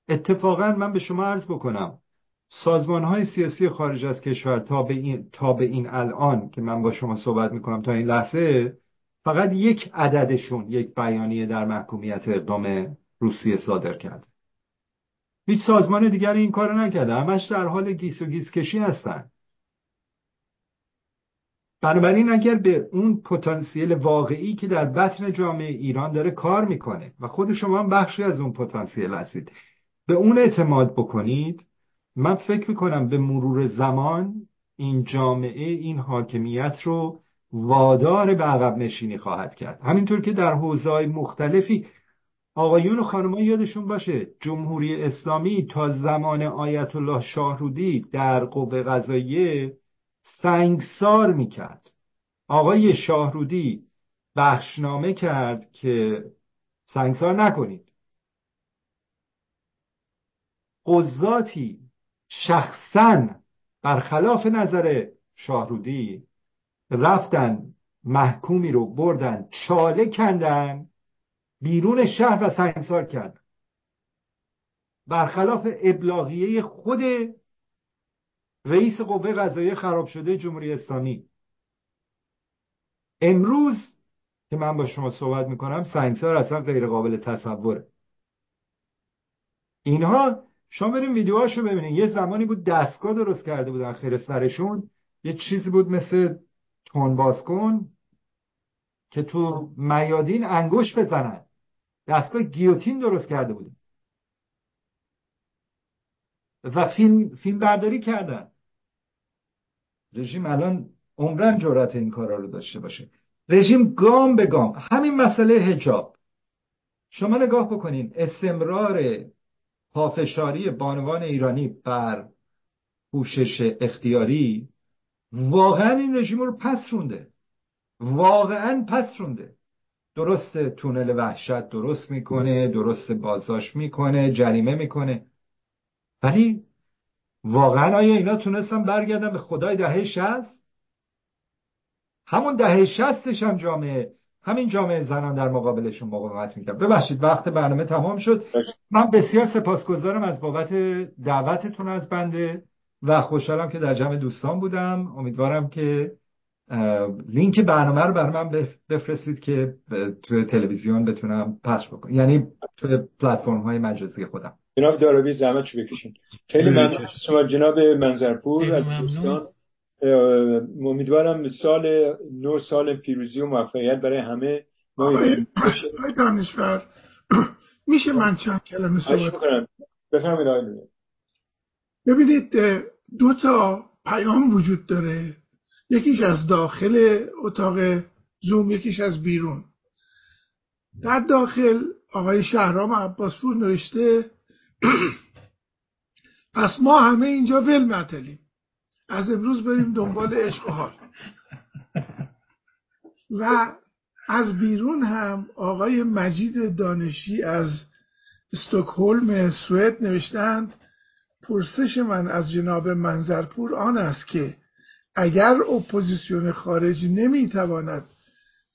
اتفاقا من به شما عرض بکنم سازمان های سیاسی خارج از کشور تا به این, تا به این الان که من با شما صحبت می‌کنم تا این لحظه فقط یک عددشون یک بیانیه در محکومیت اقدام روسیه صادر کرده. هیچ سازمان دیگر این کار نکرده. همش در حال گیس و گیس کشی هستن. بنابراین اگر به اون پتانسیل واقعی که در بطن جامعه ایران داره کار می‌کنه و خود شما هم بخشی از اون پتانسیل هستید به اون اعتماد بکنید من فکر می‌کنم به مرور زمان این جامعه این حاکمیت رو وادار به عقب نشینی خواهد کرد. همینطور که در حوزه‌های مختلفی آقایون و خانمها یادشون باشه جمهوری اسلامی تا زمان آیت الله شاهرودی در قوه قضاییه سنگسار می‌کرد. آقای شاهرودی بخشنامه کرد که سنگسار نکنید. قضاتی شخصا برخلاف نظر شاهرودی رفتن محکومی رو بردن چاله کندن بیرون شهر و سنگسار کردن. برخلاف ابلاغیه خود رئیس قوه قضاییه خراب شده جمهوری اسلامی. امروز که من با شما صحبت می‌کنم سنگسار اصلا غیر قابل تصوره. اینها شما بریم ویدیوهاشو ببینید یه زمانی بود دستگاه درست کرده بودن خیر سرشون. یه چیزی بود مثل تون باز کن که تو میادین انگوش بزنن. دستگاه گیوتین درست کرده بودن. و فیلم, فیلم برداری کردن. رژیم الان عمرن جرأت این کارا رو داشته باشه. رژیم گام به گام. همین مسئله هجاب شما نگاه بکنین. استمرار پافشاری بانوان ایرانی بر پوشش اختیاری واقعا این رژیم رو پس رونده. واقعا پس رونده. درست تونل وحشت درست می‌کنه درست بازداشت می‌کنه جریمه می‌کنه. ولی واقعا آیا اینا تونستن برگردن به خدای دهه شست همون دهه شستش هم جامعه همین جامعه زنان در مقابلشون مقاومت می‌کرد. ببخشید وقت برنامه تمام شد. من بسیار سپاسگزارم از بابت دعوتتون از بنده و خوشحالم که در جمع دوستان بودم. امیدوارم که لینک برنامه رو برای من بفرستید که توی تلویزیون بتونم پخش بکنم. یعنی توی پلتفرم های مجازی خودم. جناب دارابی زحمت چو بکشین خیلی ممنون. شما جناب منظرپور از دوستان امیدوارم سال نو سال پیروزی و موفقیت برای همه. آقای دانشور. میشه من چند کلمه صحبت کنم؟ بفرمایید ببینید دو تا پیام وجود داره. یکیش از داخل اتاق زوم یکیش از بیرون. در داخل آقای شهرام عباسپور نوشته پس ما همه اینجا ول معتلیم از امروز بریم دنبال عشق و حال. و از بیرون هم آقای مجید دانشی از استکهلم سوئد نوشتند پرسش من از جناب منظرپور آن است که اگر اپوزیسیون خارج نمی‌تواند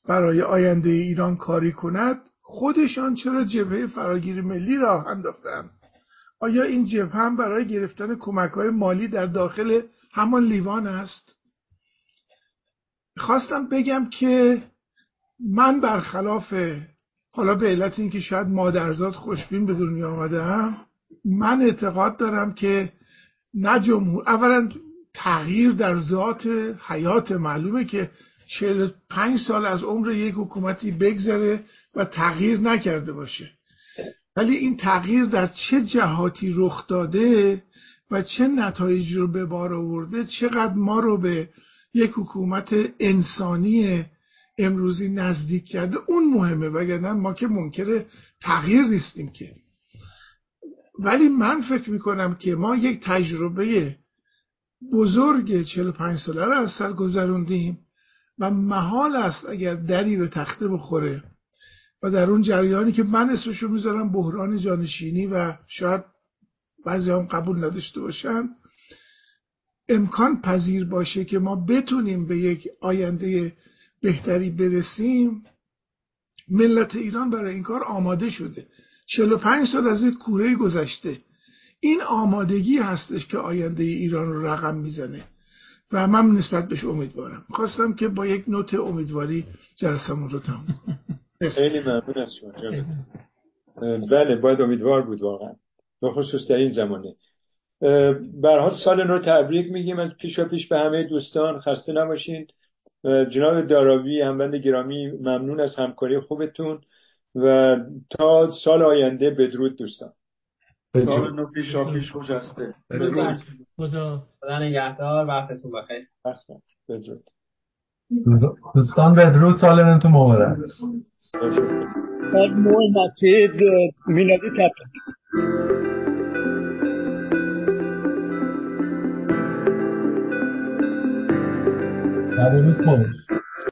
برای آینده ایران کاری کند خودشان چرا جبهه فراگیر ملی راه انداختند آیا این جبهه هم برای گرفتن کمک های مالی در داخل همان لیوان است؟ خواستم بگم که من برخلاف حالا به علت اینکه شاید مادرزاد خوشبین به دنیا آمده من اعتقاد دارم که نه جمهور اولا تغییر در ذات حیات معلومه که 45 سال از عمر یک حکومتی بگذره و تغییر نکرده باشه. ولی این تغییر در چه جهاتی رخ داده و چه نتایج رو به بار آورده چقدر ما رو به یک حکومت انسانی امروزی نزدیک کرده اون مهمه وگرنه ما که منکر تغییر نیستیم که. ولی من فکر می‌کنم که ما یک تجربه بزرگ 45 ساله رو از سر گذروندیم و محال است اگر دری به تخته بخوره و در اون جریانی که من اسمشو می‌ذارم بحران جانشینی و شاید بعضی هم قبول نداشته باشن امکان پذیر باشه که ما بتونیم به یک آینده بهتری برسیم ملت ایران برای این کار آماده شده. 45 سال از یک کوره گذشته. این آمادگی هستش که آینده ایران رو رقم می‌زنه. و من نسبت بهش امیدوارم. خواستم که با یک نوت امیدواری جلسمون رو تموم خیلی ممنون از شما بله باید امیدوار بود واقعا. به خصوص در این زمانه حال سال نو تبریک میگیم. از پیش و پیش به همه دوستان خسته نباشین. جناب داراوی همبند گرامی ممنون از همکاری خوبتون و تا سال آینده بدرود دوستان. سال نو پیش پیش خوشسته بدرود. خدا. نگهدار. وقتتون بخیر. بدرود. دوستان بدرود. سال نوتون مبارک. نوع مسجد میلادی تبریک روز خوش